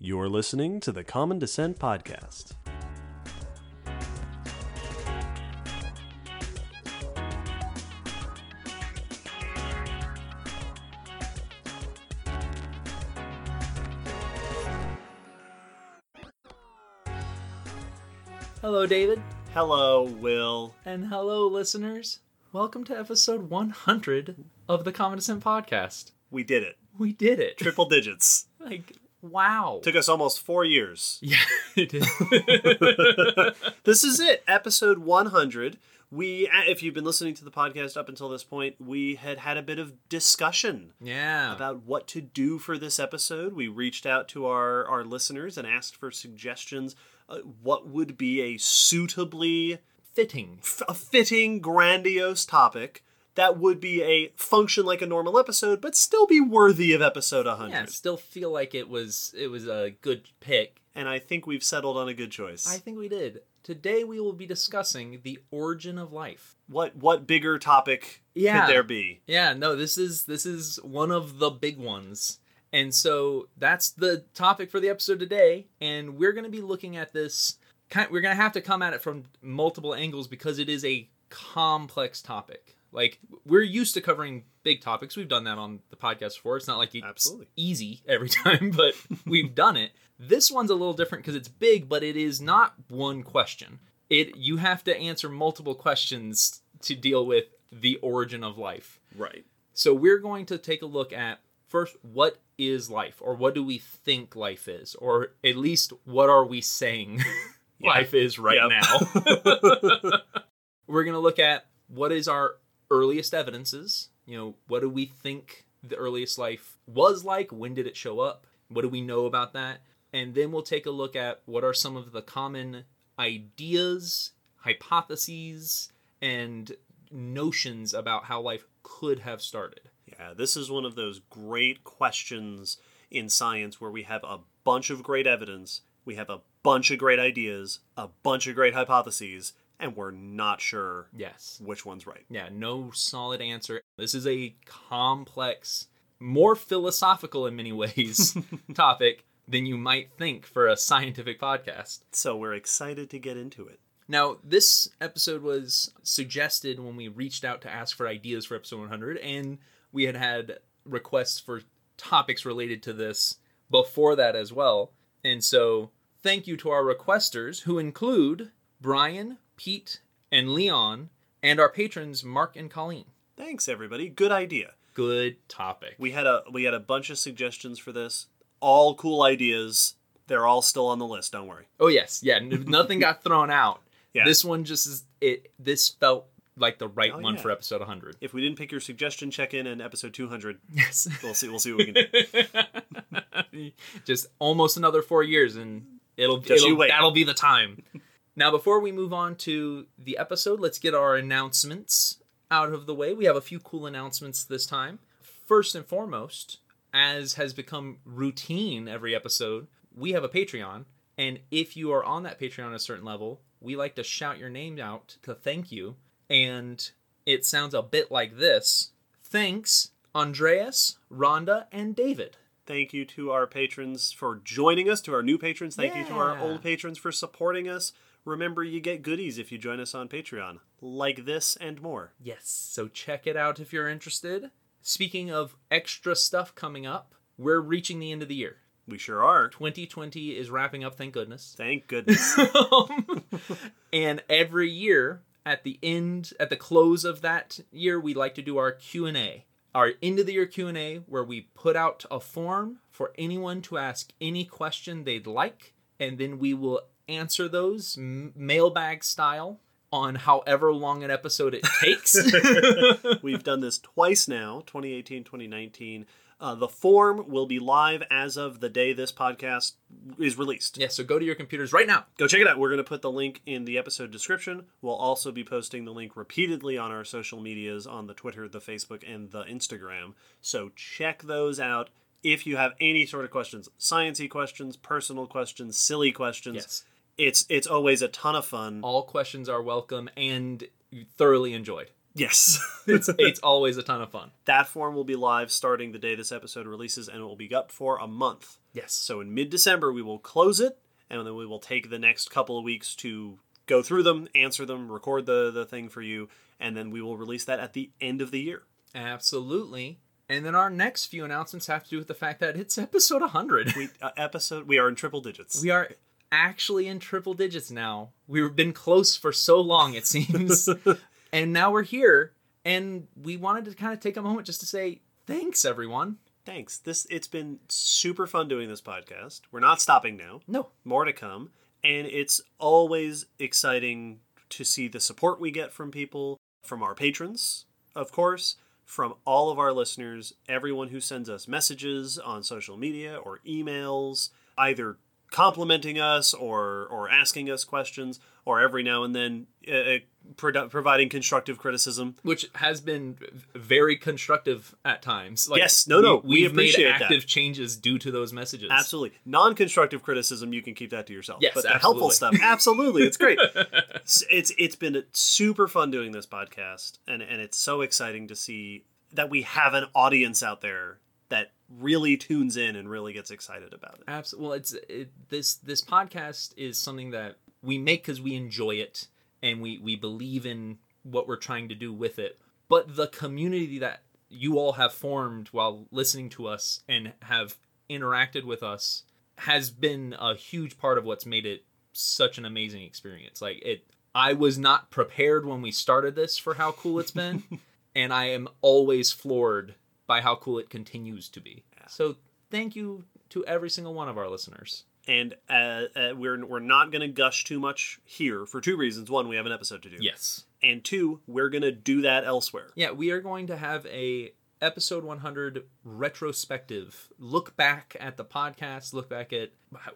You're listening to the Common Descent Podcast. Hello, David. Hello, Will. And hello, listeners. Welcome to episode 100 of the Common Descent Podcast. We did it. We did it. Triple digits. Like, wow. Took us almost four years. yeah, it did. This is it, episode 100. We, if you've been listening to the podcast up until this point, we had had a bit of discussion yeah. about what to do for this episode. We reached out to our, our listeners and asked for suggestions. Uh, what would be a suitably Fitting. f- a fitting, grandiose topic that would be a function like a normal episode, but still be worthy of episode 100. Yeah, still feel like it was it was a good pick. And I think we've settled on a good choice. I think we did. Today we will be discussing the origin of life. what what bigger topic Yeah. could there be? Yeah, no, this is this is one of the big ones. And so that's the topic for the episode today and we're going to be looking at this kind we're going to have to come at it from multiple angles because it is a complex topic. Like we're used to covering big topics. We've done that on the podcast before. It's not like it's Absolutely. easy every time, but we've done it. This one's a little different because it's big, but it is not one question. It you have to answer multiple questions to deal with the origin of life. Right. So we're going to take a look at first what is life or what do we think life is or at least what are we saying life is right Yep. now. we're going to look at what is our earliest evidences, you know, what do we think the earliest life was like, when did it show up? What do we know about that? And then we'll take a look at what are some of the common ideas, hypotheses, and notions about how life could have started. Yeah, this is one of those great questions in science where we have a bunch of great evidence, we have a bunch of great ideas, a bunch of great hypotheses, and we're not sure Yes. which one's right. Yeah, no solid answer. This is a complex, more philosophical in many ways topic than you might think for a scientific podcast. So we're excited to get into it. Now, this episode was suggested when we reached out to ask for ideas for episode 100, and we had had requests for topics related to this before that as well. And so, thank you to our requesters, who include Brian, Pete, and Leon, and our patrons, Mark and Colleen. Thanks everybody. Good idea. Good topic. We had a we had a bunch of suggestions for this. All cool ideas. They're all still on the list, don't worry. Oh yes, yeah. nothing got thrown out. Yeah. This one just is it. This felt like the right Oh, one yeah. for episode 100. If we didn't pick your suggestion, check in in episode 200. Yes. We'll see we'll see what we can do. just almost another four years, and it'll, Just it'll you wait. that'll be the time. Now, before we move on to the episode, let's get our announcements out of the way. We have a few cool announcements this time. First and foremost, as has become routine every episode, we have a Patreon. And if you are on that Patreon at a certain level, we like to shout your name out to thank you. And it sounds a bit like this Thanks, Andreas, Rhonda, and David. Thank you to our patrons for joining us, to our new patrons. Thank you to our old patrons for supporting us. Remember, you get goodies if you join us on Patreon, like this and more. Yes, so check it out if you're interested. Speaking of extra stuff coming up, we're reaching the end of the year. We sure are. 2020 is wrapping up, thank goodness. Thank goodness. and every year at the end at the close of that year we like to do our q&a our end of the year q&a where we put out a form for anyone to ask any question they'd like and then we will answer those mailbag style on however long an episode it takes We've done this twice now 2018, 2019. Uh, the form will be live as of the day this podcast is released. yeah so go to your computers right now Go check it out. We're going to put the link in the episode description. We'll also be posting the link repeatedly on our social medias on the Twitter, the Facebook, and the Instagram. So check those out. If you have any sort of questions, sciency questions, personal questions, silly questions, yes it's it's always a ton of fun. all questions are welcome and thoroughly enjoyed Yes. It's it's always a ton of fun. that form will be live starting the day this episode releases and it will be up for a month. Yes. So in mid December, we will close it, and then we will take the next couple of weeks to go through them, answer them, record the, the thing for you, and then we will release that at the end of the year. Absolutely. And then our next few announcements have to do with the fact that it's episode 100. We uh, episode we are in triple digits. We are actually in triple digits now. We've been close for so long, it seems. and now we're here. And we wanted to kind of take a moment just to say thanks, everyone. Thanks. This it's been super fun doing this podcast. We're not stopping now. No, More to come, and it's always exciting to see the support we get from people, from our patrons, of course, from all of our listeners, everyone who sends us messages on social media or emails, either complimenting us or or asking us questions, or every now and then uh, produ- providing constructive criticism. which has been very constructive at times. Like, Yes, no, no, we we've made appreciate that. active changes due to those messages. Absolutely. Non constructive criticism, you can keep that to yourself. Yes, but the helpful stuff, absolutely. It's great. it's, it's it's been super fun doing this podcast, and, and it's so exciting to see that we have an audience out there that really tunes in and really gets excited about it. Absolutely. Well, it's it, this this podcast is something that we make because we enjoy it and we we believe in what we're trying to do with it. But the community that you all have formed while listening to us and have interacted with us has been a huge part of what's made it such an amazing experience. Like it, I was not prepared when we started this for how cool it's been, and I am always floored by how cool it continues to be. So thank you to every single one of our listeners. And uh, uh, we're we're not going to gush too much here for two reasons. One, we have an episode to do. Yes. And two, we're going to do that elsewhere. Yeah, we are going to have a episode 100 retrospective look back at the podcast, look back at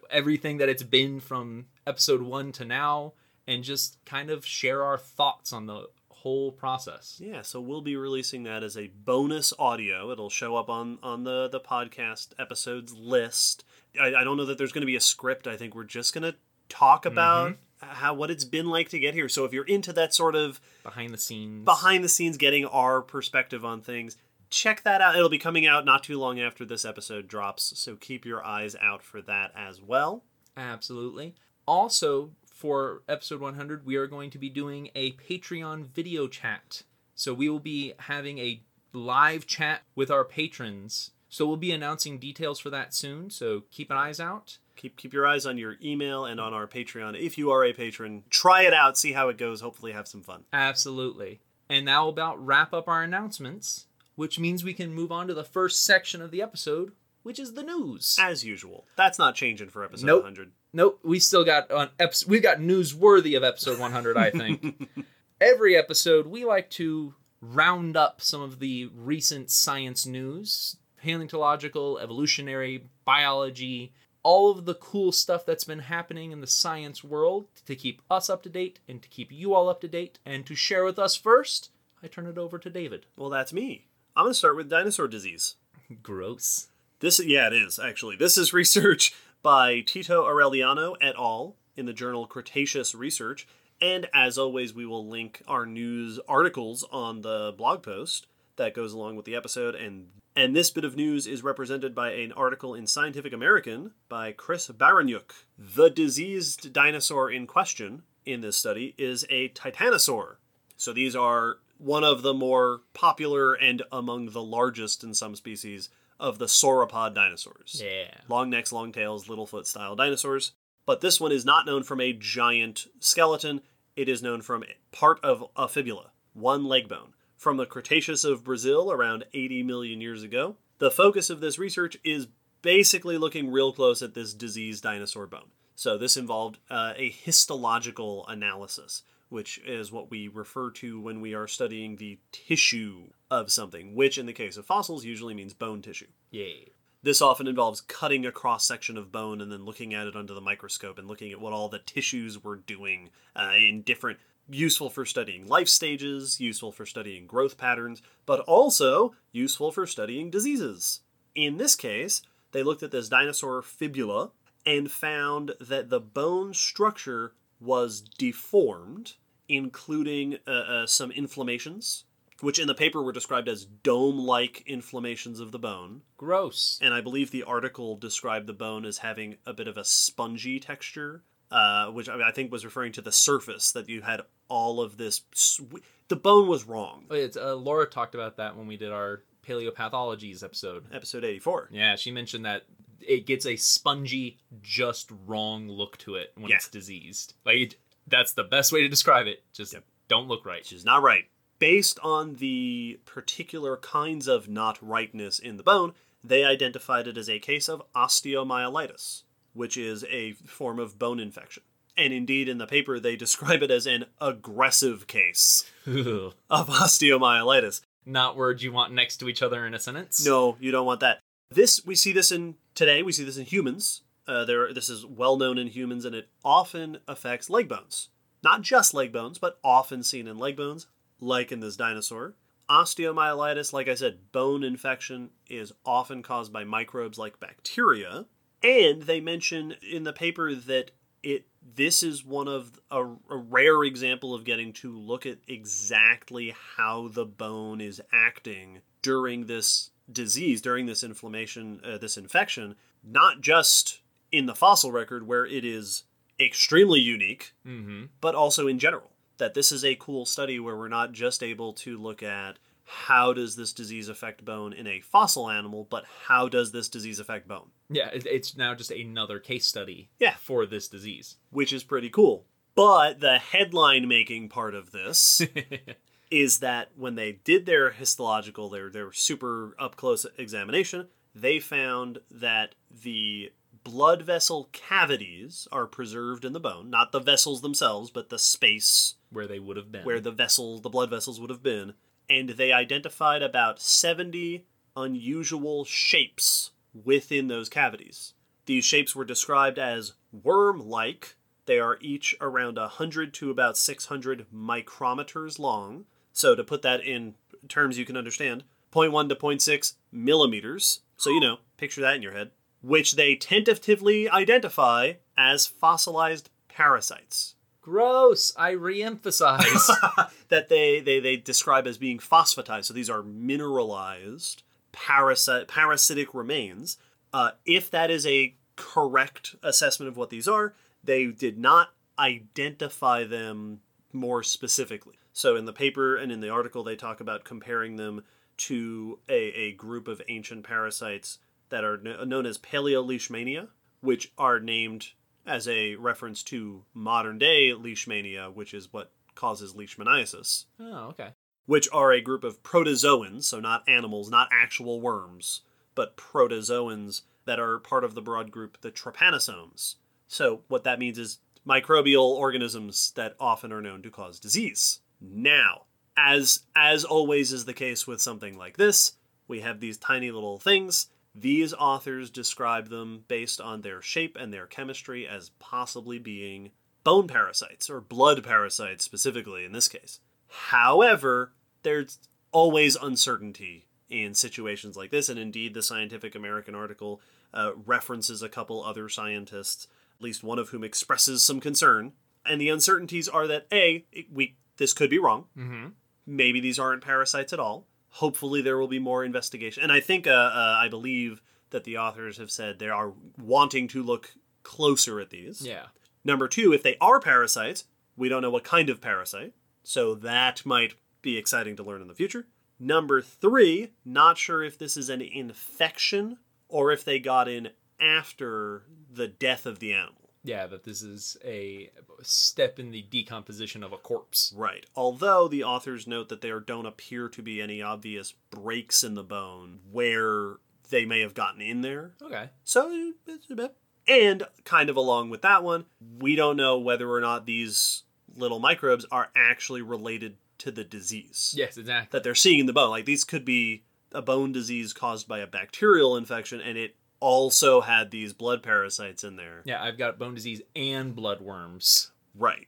everything that it's been from episode 1 to now and just kind of share our thoughts on the whole process. Yeah, so we'll be releasing that as a bonus audio. It'll show up on on the the podcast episodes list. I, I don't know that there's going to be a script. I think we're just going to talk mm-hmm. about how what it's been like to get here. So if you're into that sort of Behind the scenes. behind the scenes, getting our perspective on things, check that out. It'll be coming out not too long after this episode drops. So keep your eyes out for that as well. Absolutely. Also, for episode 100, we are going to be doing a Patreon video chat. So we will be having a live chat with our patrons. So we'll be announcing details for that soon. So keep an eyes out. Keep keep your eyes on your email and on our Patreon. If you are a patron, try it out, see how it goes. Hopefully, have some fun. Absolutely. And now about wrap up our announcements, which means we can move on to the first section of the episode, which is the news. as usual. That's not changing for episode Nope. 100. Nope, we still got on episode. We got news worthy of episode 100. I think every episode we like to round up some of the recent science news, paleontological, evolutionary, biology, all of the cool stuff that's been happening in the science world to keep us up to date and to keep you all up to date and to share with us first. I turn it over to David. Well, that's me. I'm going to start with dinosaur disease. Gross. This yeah, it is actually. This is research by Tito Aureliano et al. in the journal Cretaceous Research, and as always, we will link our news articles on the blog post that goes along with the episode. and And this bit of news is represented by an article in Scientific American by Chris Baraniuk. The diseased dinosaur in question in this study is a titanosaur. So these are one of the more popular and among the largest in some species of the sauropod dinosaurs. Yeah. Long necks, long tails, little foot style dinosaurs. But this one is not known from a giant skeleton. It is known from part of a fibula, one leg bone. From the Cretaceous of Brazil around 80 million years ago. The focus of this research is basically looking real close at this diseased dinosaur bone. So this involved uh, a histological analysis, which is what we refer to when we are studying the tissue of something, which in the case of fossils usually means bone tissue. Yeah. This often involves cutting a cross section of bone and then looking at it under the microscope and looking at what all the tissues were doing uh, in different, useful for studying life stages, useful for studying growth patterns, but also useful for studying diseases. In this case, they looked at this dinosaur fibula and found that the bone structure was deformed including uh, uh, some inflammations, which in the paper were described as dome like inflammations of the bone. Gross. And I believe the article described the bone as having a bit of a spongy texture, uh, which I, mean, I think was referring to the surface that you had all of this. Sw- the bone was wrong. Oh, It's, uh, Laura talked about that when we did our paleopathologies episode. Episode 84. Yeah, she mentioned that it gets a spongy, just wrong look to it when Yeah. it's diseased. Like that's the best way to describe it. Just Yep. don't look right. She's not right. Based on the particular kinds of not rightness in the bone, they identified it as a case of osteomyelitis, which is a form of bone infection. And indeed, in the paper, they describe it as an aggressive case of osteomyelitis. Not words you want next to each other in a sentence. No, you don't want that. This we see this in today. We see this in humans. Uh, there, this is well known in humans, and it often affects leg bones. Not just leg bones, but often seen in leg bones, like in this dinosaur. Osteomyelitis, like I said, bone infection is often caused by microbes like bacteria, and they mention in the paper that it this is one of a, a rare example of getting to look at exactly how the bone is acting during this disease, during this inflammation, uh, this infection, not just in the fossil record where it is extremely unique, Mm-hmm. but also in general. That this is a cool study where we're not just able to look at how does this disease affect bone in a fossil animal, but how does this disease affect bone? Yeah, it's now just another case study. Yeah. for this disease. which is pretty cool. But the headline making part of this is that when they did their histological, their their super up close examination, they found that the blood vessel cavities are preserved in the bone, not the vessels themselves, but the space Where they would have been. where the vessels, the blood vessels would have been, and they identified about 70 unusual shapes within those cavities. These shapes were described as worm like. They are each around 100 to about 600 micrometers long. So, to put that in terms you can understand, 0.1 to 0.6 millimeters. So, you know, picture that in your head. Which they tentatively identify as fossilized parasites Gross. I re-emphasize. that they, they they describe as being phosphatized. So these are mineralized parasite parasitic remains. Uh, if that is a correct assessment of what these are, they did not identify them more specifically. So in the paper and in the article, they talk about comparing them to a, a group of ancient parasites that are kn- known as Paleo Leishmania, which are named as a reference to modern day leishmania, which is what causes leishmaniasis, oh, okay. which are a group of protozoans, so not animals, not actual worms, but protozoans that are part of the broad group, the trypanosomes. So what that means is microbial organisms that often are known to cause disease. Now, as as always is the case with something like this, we have these tiny little things. These authors describe them based on their shape and their chemistry as possibly being bone parasites or blood parasites specifically in this case. However, there's always uncertainty in situations like this, and indeed, the Scientific American article uh, references a couple other scientists, at least one of whom expresses some concern. And the uncertainties are that a we this could be wrong. Mm-hmm. Maybe these aren't parasites at all. Hopefully, there will be more investigation. And I think, uh, uh, I believe that the authors have said they are wanting to look closer at these. Yeah. Number two, if they are parasites, we don't know what kind of parasite, so that might be exciting to learn in the future. Number three, not sure if this is an infection or if they got in after the death of the animal. Yeah, that this is a step in the decomposition of a corpse. Right. Although the authors note that there don't appear to be any obvious breaks in the bone where they may have gotten in there. Okay. So it's a bit. And kind of along with that one, we don't know whether or not these little microbes are actually related to the disease Yes, exactly. that they're seeing in the bone. Like these could be a bone disease caused by a bacterial infection, and it also had these blood parasites in there. Yeah, I've got bone disease and bloodworms. Right.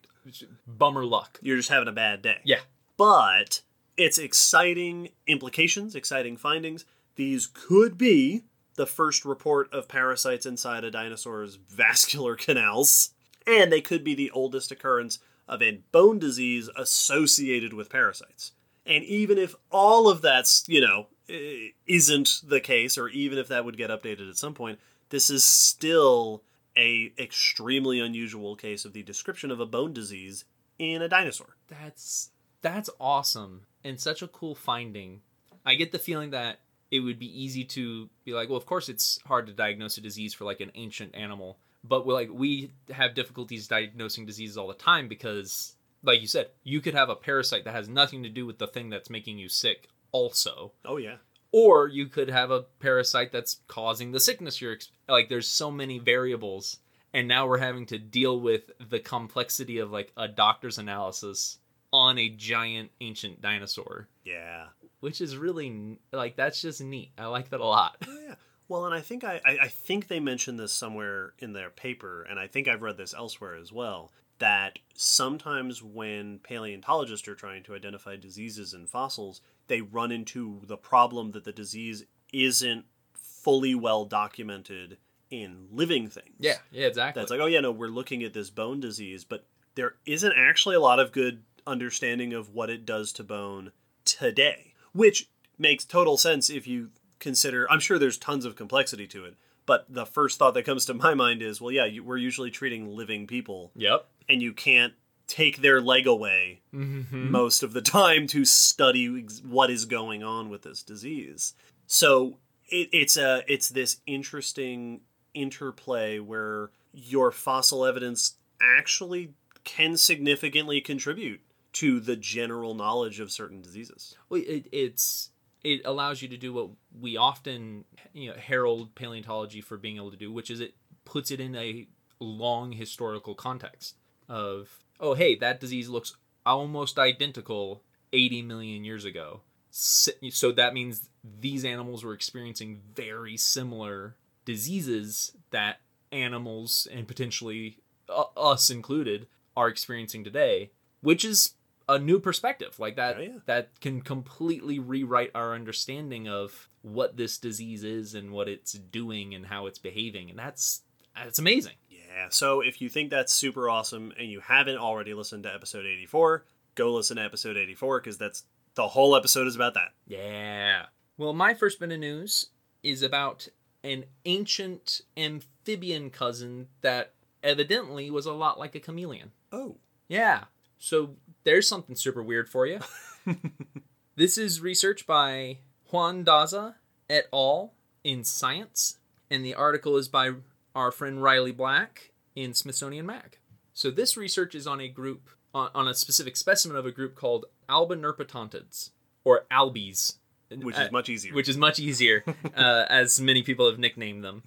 Bummer luck. You're just having a bad day. Yeah. But it's exciting implications, exciting findings. These could be the first report of parasites inside a dinosaur's vascular canals, and they could be the oldest occurrence of a bone disease associated with parasites. And even if all of that's, you know, Uh, isn't the case, or even if that would get updated at some point, this is still a extremely unusual case of the description of a bone disease in a dinosaur. That's that's awesome and such a cool finding. I get the feeling that it would be easy to be like, well, of course it's hard to diagnose a disease for like an ancient animal, but we're like we have difficulties diagnosing diseases all the time because like you said, you could have a parasite that has nothing to do with the thing that's making you sick also. Oh yeah. Or you could have a parasite that's causing the sickness you're ex- like there's so many variables and now we're having to deal with the complexity of like a doctor's analysis on a giant ancient dinosaur Yeah. which is really like that's just neat i like that a lot Oh, yeah. Well, and I think I I think they mentioned this somewhere in their paper, and I think I've read this elsewhere as well. That sometimes when paleontologists are trying to identify diseases in fossils, they run into the problem that the disease isn't fully well documented in living things. yeah yeah exactly That's like, oh yeah, no, we're looking at this bone disease, but there isn't actually a lot of good understanding of what it does to bone today, which makes total sense if you consider. I'm sure there's tons of complexity to it, but the first thought that comes to my mind is, well, yeah, you, we're usually treating living people, yep and you can't take their leg away mm-hmm. most of the time to study what is going on with this disease. So it, it's a it's this interesting interplay where your fossil evidence actually can significantly contribute to the general knowledge of certain diseases. well, it, it's it allows you to do what we often you know herald paleontology for being able to do which is it puts it in a long historical context of oh hey that disease looks almost identical 80 million years ago. So that means these animals were experiencing very similar diseases that animals and potentially uh, us included are experiencing today which is a new perspective. Like that Oh, yeah. that can completely rewrite our understanding of what this disease is and what it's doing and how it's behaving. And that's that's amazing Yeah, so if you think that's super awesome and you haven't already listened to episode 84, go listen to episode 84 because that's the whole episode is about that. Yeah. Well, my first bit of news is about an ancient amphibian cousin that evidently was a lot like a chameleon. Oh. Yeah. So there's something super weird for you. this is research by Juan Daza et al. in Science, and the article is by our friend Riley Black in Smithsonian Mag. So this research is on a group on, on a specific specimen of a group called Albanerpetontids or albies, Which Uh, is much easier. which is much easier, uh, as many people have nicknamed them.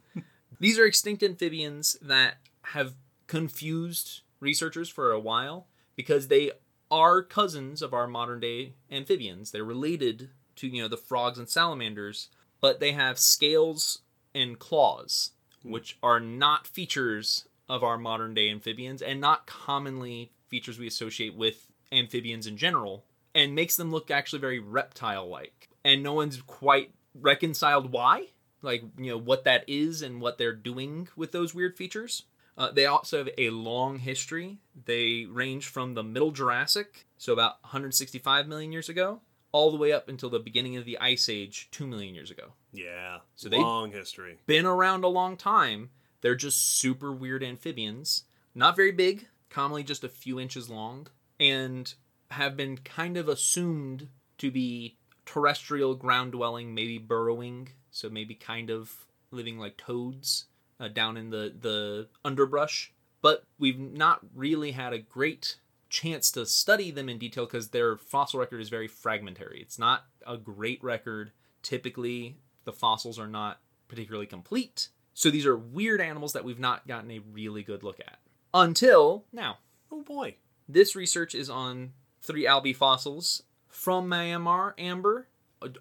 These are extinct amphibians that have confused researchers for a while because they are cousins of our modern day amphibians. They're related to you know the frogs and salamanders, but they have scales and claws, which are not features of our modern day amphibians and not commonly features we associate with amphibians in general, and makes them look actually very reptile like. And no one's quite reconciled why, like, you know, what that is and what they're doing with those weird features. Uh, they also have a long history. They range from the Middle Jurassic, so about 165 million years ago, all the way up until the beginning of the Ice Age, 2 million years ago. yeah. So they- long history. Been around a long time. They're just super weird amphibians. Not very big, commonly just a few inches long, and have been kind of assumed to be terrestrial ground dwelling, maybe burrowing, so maybe kind of living like toads uh, down in the, the underbrush. But we've not really had a great chance to study them in detail because their fossil record is very fragmentary. It's not a great record. Typically, the fossils are not particularly complete. So these are weird animals that we've not gotten a really good look at. Until now. Oh boy. This research is on three albi fossils from Myanmar, amber,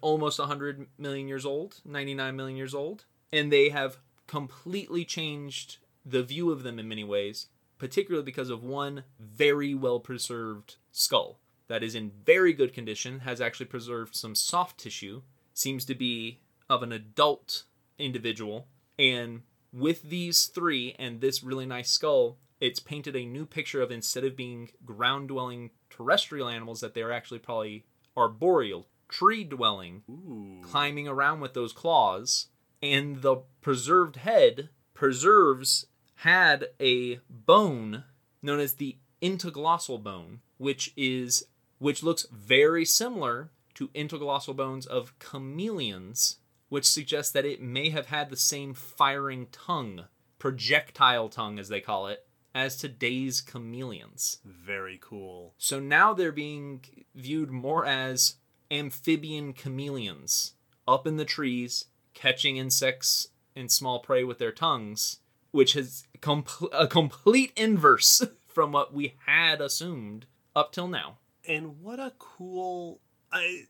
almost 100 million years old, 99 million years old, and they have completely changed the view of them in many ways, particularly because of one very well preserved skull that is in very good condition, has actually preserved some soft tissue, seems to be of an adult individual, and with these three and this really nice skull, it's painted a new picture of instead of being ground dwelling terrestrial animals, that they're actually probably arboreal, tree dwelling, Ooh. climbing around with those claws. And the preserved head preserves had a bone known as the entoglossal bone, which is which looks very similar to entoglossal bones of chameleons, which suggests that it may have had the same firing tongue, projectile tongue as they call it, as today's chameleons. Very cool. So now they're being viewed more as amphibian chameleons, up in the trees, catching insects and small prey with their tongues, which is com- a complete inverse from what we had assumed up till now. And what a cool, I,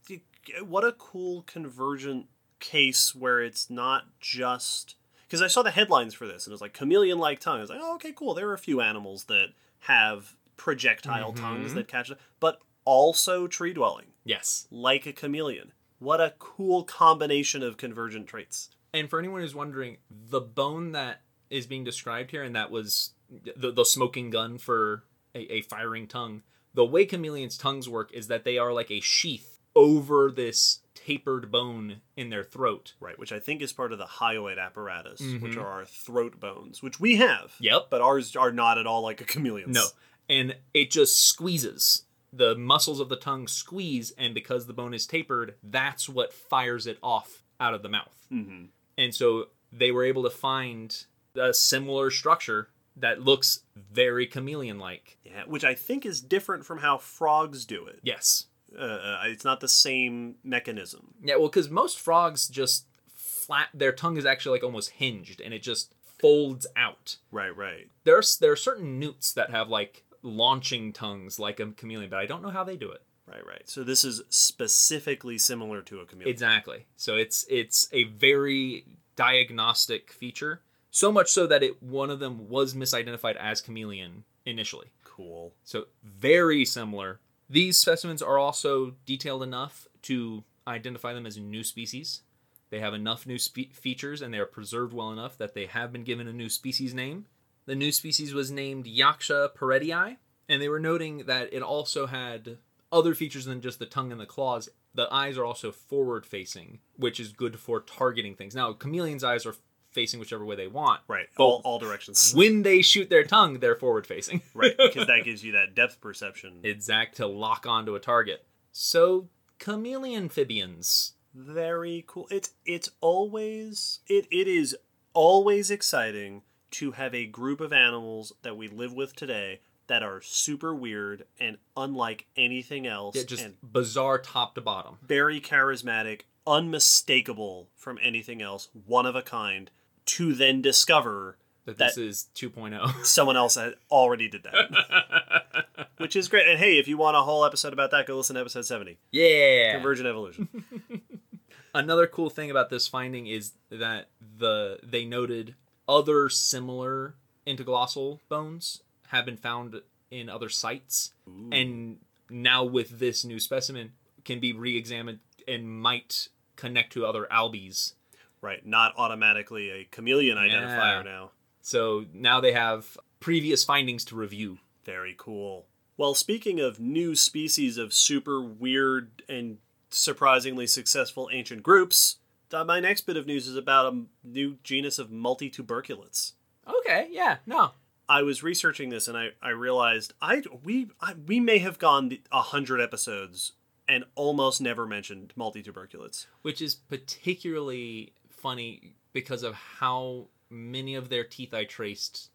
what a cool convergent case where it's not just because I saw the headlines for this and it was like chameleon-like tongue. I was like, oh, okay, cool. There are a few animals that have projectile mm-hmm. tongues that catch, but also tree dwelling, Yes. like a chameleon. What a cool combination of convergent traits. And for anyone who's wondering, the bone that is being described here, and that was the, the smoking gun for a, a firing tongue, the way chameleons' tongues work is that they are like a sheath over this tapered bone in their throat. Right, which I think is part of the hyoid apparatus, which are our throat bones, which we have. Yep. But ours are not at all like a chameleon's. No. And it just squeezes. The muscles of the tongue squeeze, and because the bone is tapered, that's what fires it off out of the mouth. hmm And so they were able to find a similar structure that looks very chameleon like. Yeah, which I think is different from how frogs do it. Yes. Uh, uh, it's not the same mechanism. Yeah, well, because most frogs just flat, their tongue is actually like almost hinged and it just folds out. Right, right. There's there are certain newts that have like launching tongues like a chameleon, but I don't know how they do it. Right, right. So this is specifically similar to a chameleon. Exactly. So it's it's a very diagnostic feature. So much so that it one of them was misidentified as chameleon initially. cool. So very similar. These specimens are also detailed enough to identify them as a new species. They have enough new spe- features and they are preserved well enough that they have been given a new species name. The new species was named Yaksha perettii, and they were noting that it also had other features than just the tongue and the claws. The eyes are also forward facing, which is good for targeting things. Now, chameleon's eyes are facing whichever way they want. Right. But- all, all directions. When they shoot their tongue, they're forward facing. right, because that gives you that depth perception. exact to lock onto a target. So chameleon amphibians. Very cool. It's it's always it it is always exciting to have a group of animals that we live with today that are super weird and unlike anything else Yeah, just bizarre top to bottom. very charismatic, unmistakable from anything else, one of a kind, to then discover That That- this is oh. 2.0. someone else had already did that. Which is great. And hey, if you want a whole episode about that, go listen to episode 70. yeah. Convergent evolution. Another cool thing about this finding is that the they noted other similar entoglossal bones have been found in other sites and now with this new specimen can be re-examined and might connect to other albies right. Not automatically a chameleon identifier Yeah. now. so now they have previous findings to review Very cool. Well, speaking of new species of super weird and surprisingly successful ancient groups, uh, my next bit of news is about a new genus of multituberculates. okay yeah no I was researching this and I, I realized I we I, we may have gone a hundred episodes and almost never mentioned multituberculates. which is particularly funny because of how many of their teeth I traced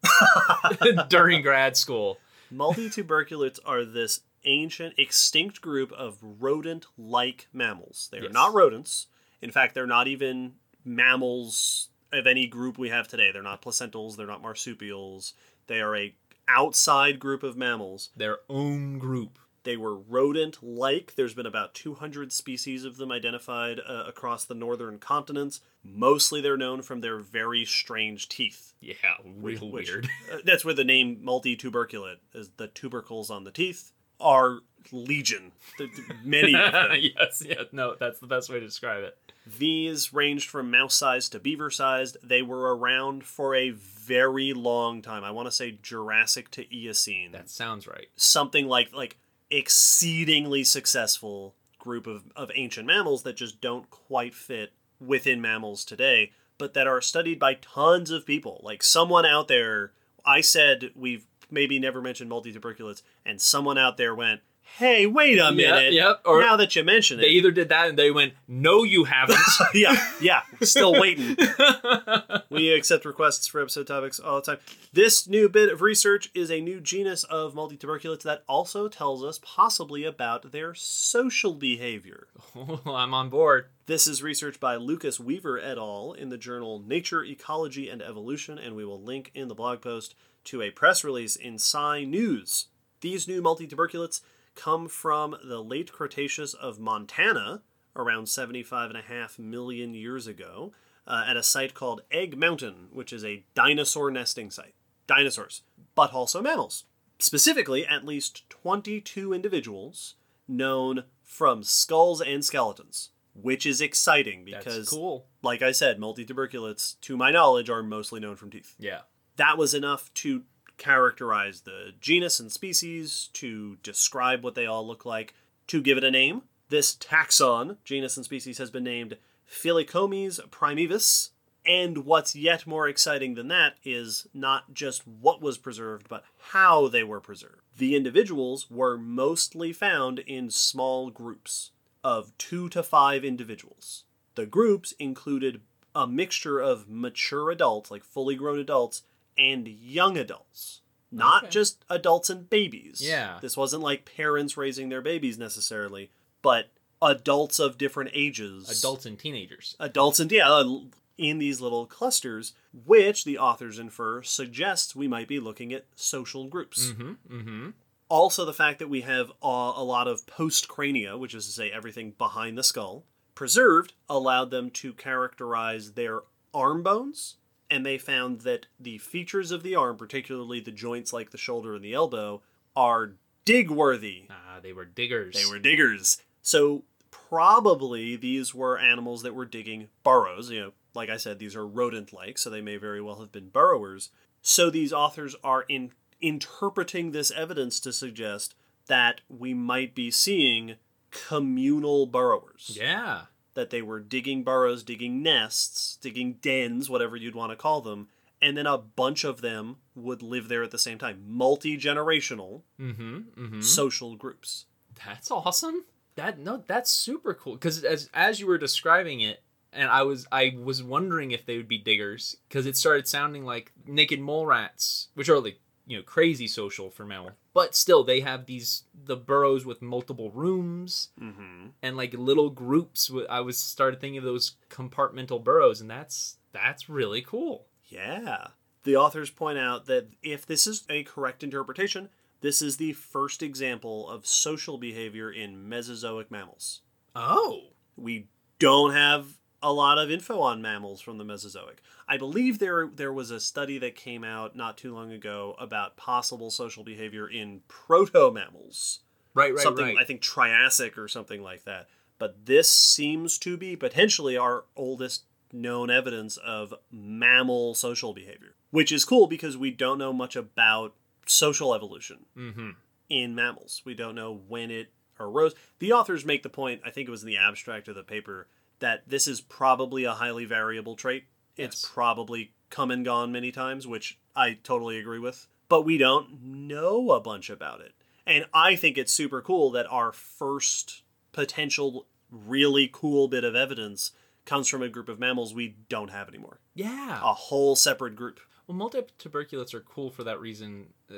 during grad school. Multituberculates are this ancient extinct group of rodent-like mammals. They are Yes. not rodents. In fact, they're not even mammals of any group we have today. They're not placentals, they're not marsupials. They are a outside group of mammals. Their own group. They were rodent like. There's been about 200 species of them identified uh, across the northern continents. Mostly they're known from their very strange teeth. Yeah, real which- weird. uh, that's where the name multituberculate is the tubercles on the teeth are legion. Many of them. yes, yeah, no, that's the best way to describe it. These ranged from mouse sized to beaver sized. They were around for a very long time. I want to say Jurassic to Eocene. That sounds right. something like like exceedingly successful group of, of ancient mammals that just don't quite fit within mammals today, but that are studied by tons of people. Like someone out there, I said we've maybe never mentioned multituberculates, and someone out there went, "Hey, wait a minute! yep, or- now that you mention it, They either did that and they went, "No, you haven't." yeah, yeah, still waiting." we accept requests for episode topics all the time. This new bit of research is a new genus of multituberculates that also tells us possibly about their social behavior. I'm on board. This is research by Lucas Weaver et al. in the journal Nature, Ecology, and Evolution, and we will link in the blog post to a press release in Sci News. These new multituberculates come from the late Cretaceous of Montana, around 75.5 million years ago, uh, at a site called Egg Mountain, which is a dinosaur nesting site. Dinosaurs, but also mammals. Specifically, at least 22 individuals known from skulls and skeletons, which is exciting That's because, cool. like I said, multituberculates, to my knowledge, are mostly known from teeth Yeah. that was enough to characterize the genus and species, to describe what they all look like, to give it a name. This taxon, genus and species, has been named Filikomys primaevus. And what's yet more exciting than that is not just what was preserved, but how they were preserved. The individuals were mostly found in small groups of two to five individuals. The groups included a mixture of mature adults, like fully grown adults, and young adults. Not Okay. just adults and babies. Yeah. This wasn't like parents raising their babies necessarily, but adults of different ages. Adults and teenagers. Adults and, yeah, in these little clusters, which the authors infer suggests we might be looking at social groups. Mm-hmm. Mm-hmm. Also, the fact that we have uh, a lot of post crania, which is to say everything behind the skull, preserved, allowed them to characterize their arm bones. And they found that the features of the arm, particularly the joints like the shoulder and the elbow, are dig worthy. Ah, they were diggers. They were diggers. So, probably these were animals that were digging burrows. You know, like I said, these are rodent like, so they may very well have been burrowers. So, these authors are in interpreting this evidence to suggest that we might be seeing communal burrowers. Yeah. That they were digging burrows, digging nests, digging dens, whatever you'd want to call them, and then a bunch of them would live there at the same time. Multi generational Mm-hmm. Mm-hmm. social groups. That's awesome. That no, that's super cool. Because as as you were describing it, and I was I was wondering if they would be diggers because it started sounding like naked mole rats, which are like you know crazy social for mammal, but still they have these the burrows with multiple rooms Mm-hmm. and like little groups. I was started thinking of those compartmental burrows, and that's that's really cool. Yeah. The authors point out that if this is a correct interpretation, this is the first example of social behavior in Mesozoic mammals. Oh, We don't have a lot of info on mammals from the Mesozoic. I believe there there was a study that came out not too long ago about possible social behavior in proto mammals. right, right, something right. I think Triassic or something like that. But this seems to be potentially our oldest known evidence of mammal social behavior, which is cool because we don't know much about social evolution mm-hmm. in mammals. We don't know when it arose. The authors make the point, I think it was in the abstract of the paper, that this is probably a highly variable trait. It's Yes. probably come and gone many times, which I totally agree with. But we don't know a bunch about it. And I think it's super cool that our first potential really cool bit of evidence comes from a group of mammals we don't have anymore. Yeah. A whole separate group. Well, multituberculates are cool for that reason. Uh,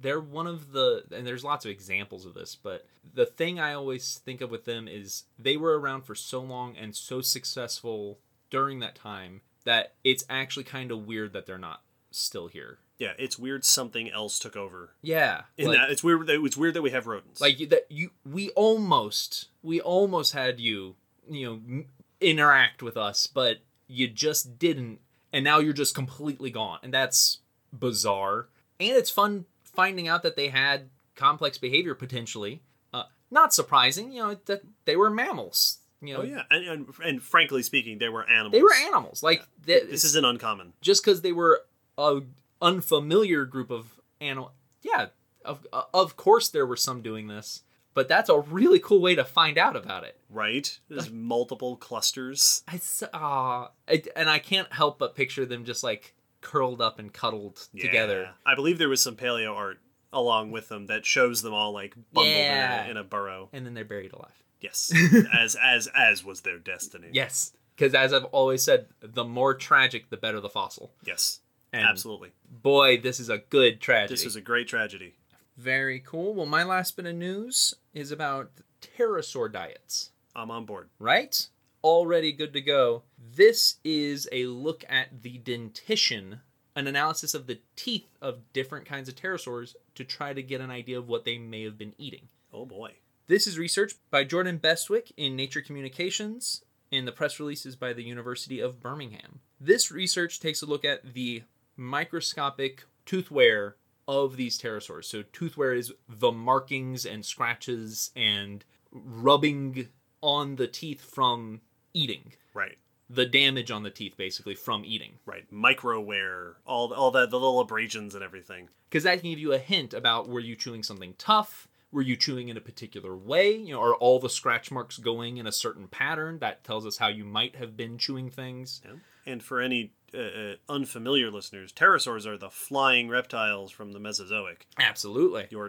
They're one of the, and there's lots of examples of this, but the thing I always think of with them is they were around for so long and so successful during that time that it's actually kind of weird that they're not still here. Yeah, it's weird something else took over. Yeah, In like, that it's weird that it's weird that we have rodents. like that you we almost we almost had you you know m- interact with us, but you just didn't, and now you're just completely gone, and that's bizarre. And it's fun finding out that they had complex behavior potentially. Uh, not surprising, you know, that they were mammals. You know, Oh yeah, and, and and frankly speaking, they were animals. they were animals. Like th- This isn't uncommon. just because they were a unfamiliar group of animal. Yeah, of of course there were some doing this, but that's a really cool way to find out about it. Right? There's multiple clusters. It's uh, it, and I can't help but picture them just like curled up and cuddled together. I believe there was some paleo art along with them that shows them all like bundled Yeah. in, a, in a burrow. and then they're buried alive. Yes, as as as was their destiny. Yes, because as I've always said, the more tragic, the better the fossil. Yes, And absolutely. boy, this is a good tragedy. This is a great tragedy. Very cool. Well, my last bit of news is about pterosaur diets. I'm on board. Right? Already good to go. This is a look at the dentition, an analysis of the teeth of different kinds of pterosaurs to try to get an idea of what they may have been eating. Oh boy. This is research by Jordan Bestwick in Nature Communications, and the press release is by the University of Birmingham. This research takes a look at the microscopic tooth wear of these pterosaurs. So, tooth wear is the markings and scratches and rubbing on the teeth from eating. Right. The damage on the teeth, basically, from eating. Right. Microwear, all all that the little abrasions and everything. because that can give you a hint about were you chewing something tough were you chewing in a particular way you know are all the scratch marks going in a certain pattern that tells us how you might have been chewing things Yeah. And for any uh, uh, unfamiliar listeners, pterosaurs are the flying reptiles from the Mesozoic. absolutely Your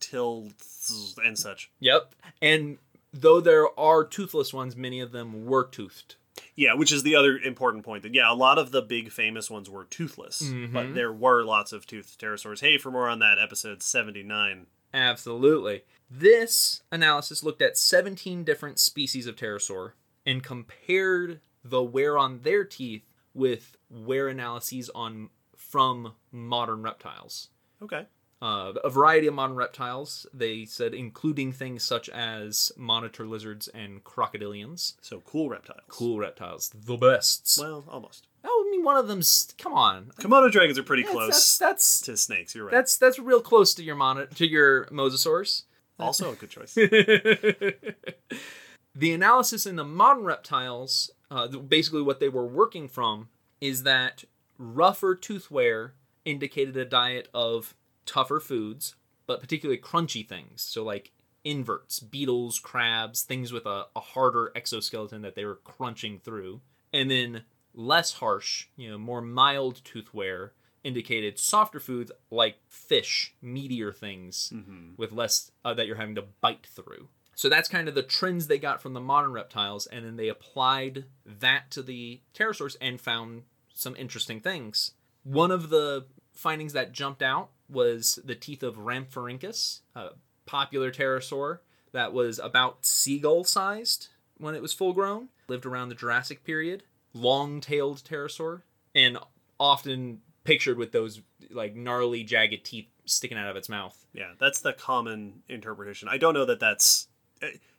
pterodactyls and such. yep and though there are toothless ones many of them were toothed Yeah, which is the other important point. That yeah, a lot of the big famous ones were toothless, Mhm. but there were lots of toothed pterosaurs. Hey, for more on that, episode seventy nine. absolutely this analysis looked at 17 different species of pterosaur and compared the wear on their teeth with wear analyses on from modern reptiles Okay. uh, a variety of modern reptiles. They said, including things such as monitor lizards and crocodilians. So cool reptiles. Cool reptiles, the best. Well, almost. oh, I mean, one of them's. Come on, Komodo dragons are pretty That's- close That's that's to snakes. You're right. that's, that's real close to your mon- to your mosasaurs. also a good choice. the analysis in the modern reptiles, uh, basically what they were working from, is that rougher tooth wear indicated a diet of tougher foods, but particularly crunchy things. So, like inverts, beetles, crabs, things with a, a harder exoskeleton that they were crunching through. And then less harsh, you know, more mild tooth wear indicated softer foods like fish, meatier things hmm with less uh, that you're having to bite through. So that's kind of the trends they got from the modern reptiles, and then they applied that to the pterosaurs and found some interesting things. One of the findings that jumped out was the teeth of Rhamphorhynchus, a popular pterosaur that was about seagull sized when it was full grown, lived around the Jurassic period, long tailed pterosaur, and often pictured with those like gnarly, jagged teeth sticking out of its mouth. Yeah, that's the common interpretation. I don't know that that's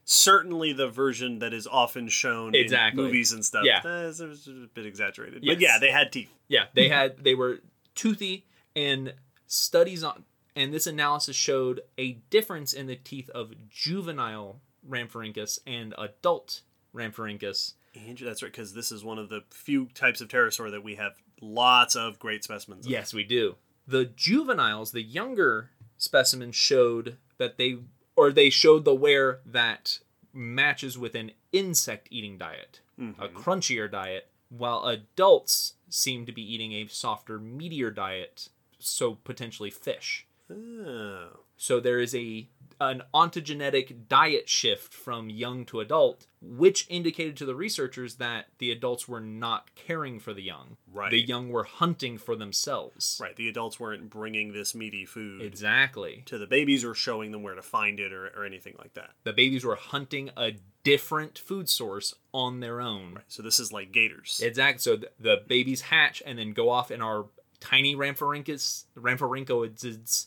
certainly the version that is often shown Exactly. in movies and stuff. Yeah. Uh, a bit exaggerated. Yes. But yeah, they had teeth. Yeah, they had they were toothy and studies on and this analysis showed a difference in the teeth of juvenile Rhamphorhynchus and adult Rhamphorhynchus. And that's right, because this is one of the few types of pterosaur that we have lots of great specimens. of. Yes, we do. The juveniles, the younger specimens showed that they or they showed the wear that matches with an insect eating diet, a Mhm. crunchier diet, while adults seem to be eating a softer, meatier diet, so potentially fish. Oh. So there is a an ontogenetic diet shift from young to adult, which indicated to the researchers that the adults were not caring for the young. Right. The young were hunting for themselves. Right. The adults weren't bringing this meaty food Exactly. to the babies or showing them where to find it or, or anything like that. The babies were hunting a different food source on their own. So this is like gators. Exactly. So th- the babies hatch and then go off and are tiny Rhamphorhynchus, Rhamphorhynchoids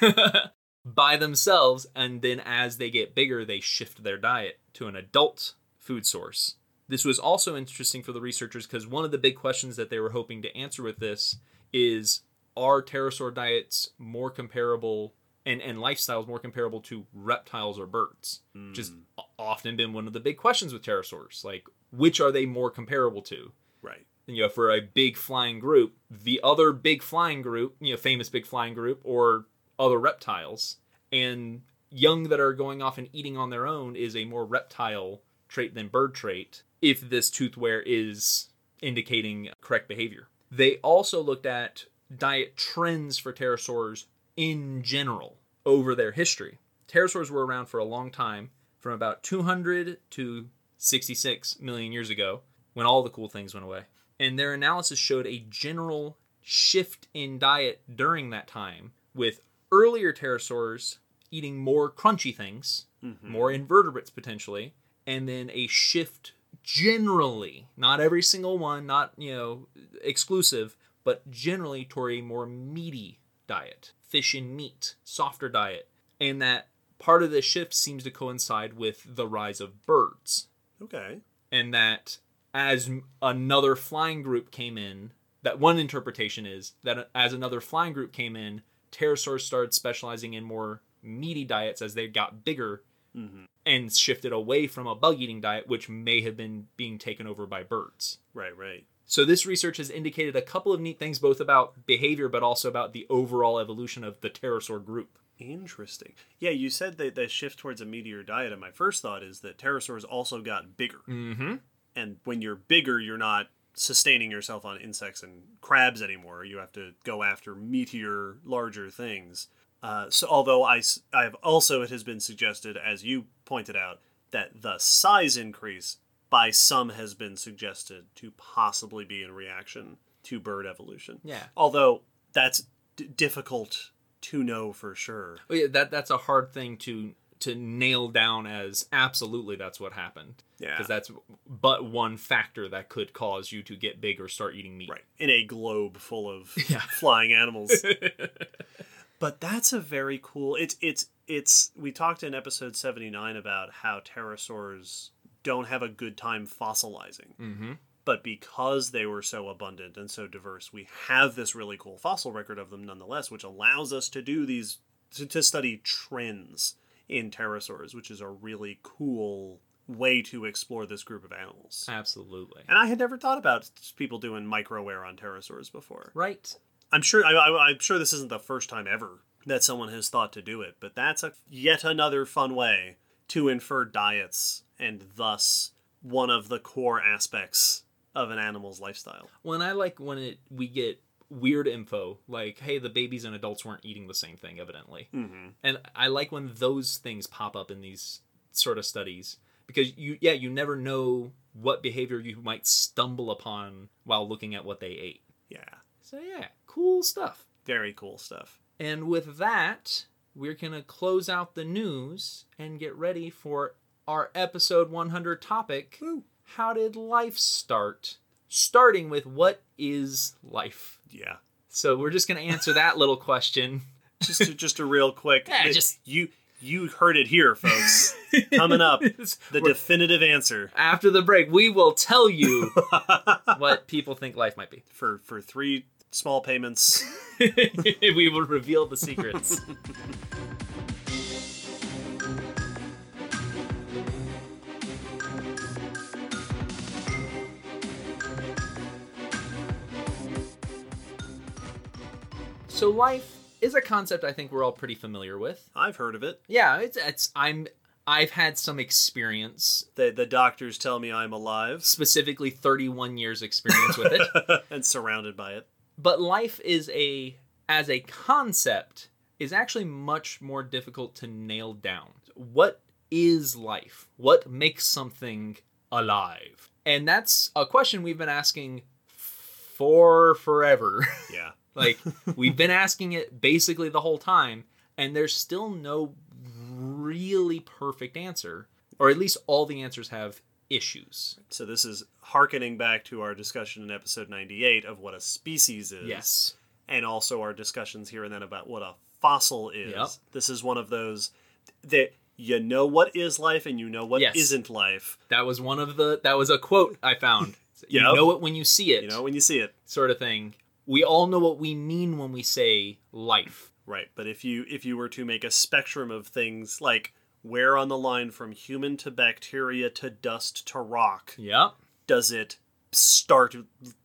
by themselves, and then as they get bigger, they shift their diet to an adult food source. This was also interesting for the researchers because one of the big questions that they were hoping to answer with this is are pterosaur diets more comparable and and lifestyles more comparable to reptiles or birds, which has Mm. o- often been one of the big questions with pterosaurs. Like, which are they more comparable to? Right. And, you know, for a big flying group, the other big flying group, you know, famous big flying group, or other reptiles, and young that are going off and eating on their own is a more reptile trait than bird trait if this tooth wear is indicating correct behavior. They also looked at diet trends for pterosaurs in general over their history. Pterosaurs were around for a long time, from about 200 to 66 million years ago, when all the cool things went away. And their analysis showed a general shift in diet during that time, with earlier pterosaurs eating more crunchy things, mm-hmm. more invertebrates potentially, and then a shift generally, not every single one, not, you know, exclusive, but generally toward a more meaty diet, fish and meat, softer diet. And that part of this shift seems to coincide with the rise of birds Okay. and that as another flying group came in, that one interpretation is that as another flying group came in, pterosaurs started specializing in more meaty diets as they got bigger hmm and shifted away from a bug eating diet, which may have been being taken over by birds. Right. Right. So, this research has indicated a couple of neat things, both about behavior but also about the overall evolution of the pterosaur group. Interesting. Yeah, you said that the shift towards a meatier diet, and my first thought is that pterosaurs also got bigger. Mm-hmm. And when you're bigger, you're not sustaining yourself on insects and crabs anymore. You have to go after meteor, larger things. Uh, so, although I I have also, it has been suggested, as you pointed out, that the size increase by some has been suggested to possibly be in reaction to bird evolution. Yeah. Although that's d- difficult to know for sure. Well, yeah, that that's a hard thing to to nail down as absolutely that's what happened. Yeah. Because that's but one factor that could cause you to get big or start eating meat. Right. In a globe full of Yeah. flying animals. but that's a very cool it's it's it's we talked in episode 79 about how pterosaurs don't have a good time fossilizing. mm-hmm. But because they were so abundant and so diverse, we have this really cool fossil record of them nonetheless, which allows us to do these to, to study trends in pterosaurs, which is a really cool way to explore this group of animals. Absolutely. And I had never thought about people doing micro wear on pterosaurs before. Right. I'm sure I, I, I'm sure this isn't the first time ever that someone has thought to do it, but that's a yet another fun way to infer diets and thus one of the core aspects of an animal's lifestyle. Well, and I like when it we get weird info like, hey, the babies and adults weren't eating the same thing, evidently. Mm-hmm. And I like when those things pop up in these sort of studies because you yeah, you never know what behavior you might stumble upon while looking at what they ate. Yeah, So yeah, cool stuff. very cool stuff. And with that, we're going to close out the news and get ready for our episode 100 topic. Woo. How did life start? Starting with what is life? Yeah, So we're just going to answer that little question. just a, just a real quick. Yeah, just- you you heard it here, folks. Coming up, the definitive answer After the break, we will tell you what people think life might be. for for three small payments. we will reveal the secrets. So life is a concept I think we're all pretty familiar with. I've heard of it. Yeah, it's it's I'm I've had some experience, The the doctors tell me I'm alive specifically 31 years experience with it. and surrounded by it. but life is a as a concept is actually much more difficult to nail down what is life what makes something alive and that's a question we've been asking for forever Yeah. Like we've been asking it basically the whole time and there's still no really perfect answer or at least all the answers have issues So this is harkening back to our discussion in episode 98 of what a species is. yes And also our discussions here and then about what a fossil is. Yep. This is one of those that you know what is life and you know what Yes. not life. That was one of the. That was a quote I found. You know it when you see it. You know when you see it. sort of thing. We all know what we mean when we say life. Right, but if you if you were to make a spectrum of things like where on the line from human to bacteria to dust to rock Yep. does it start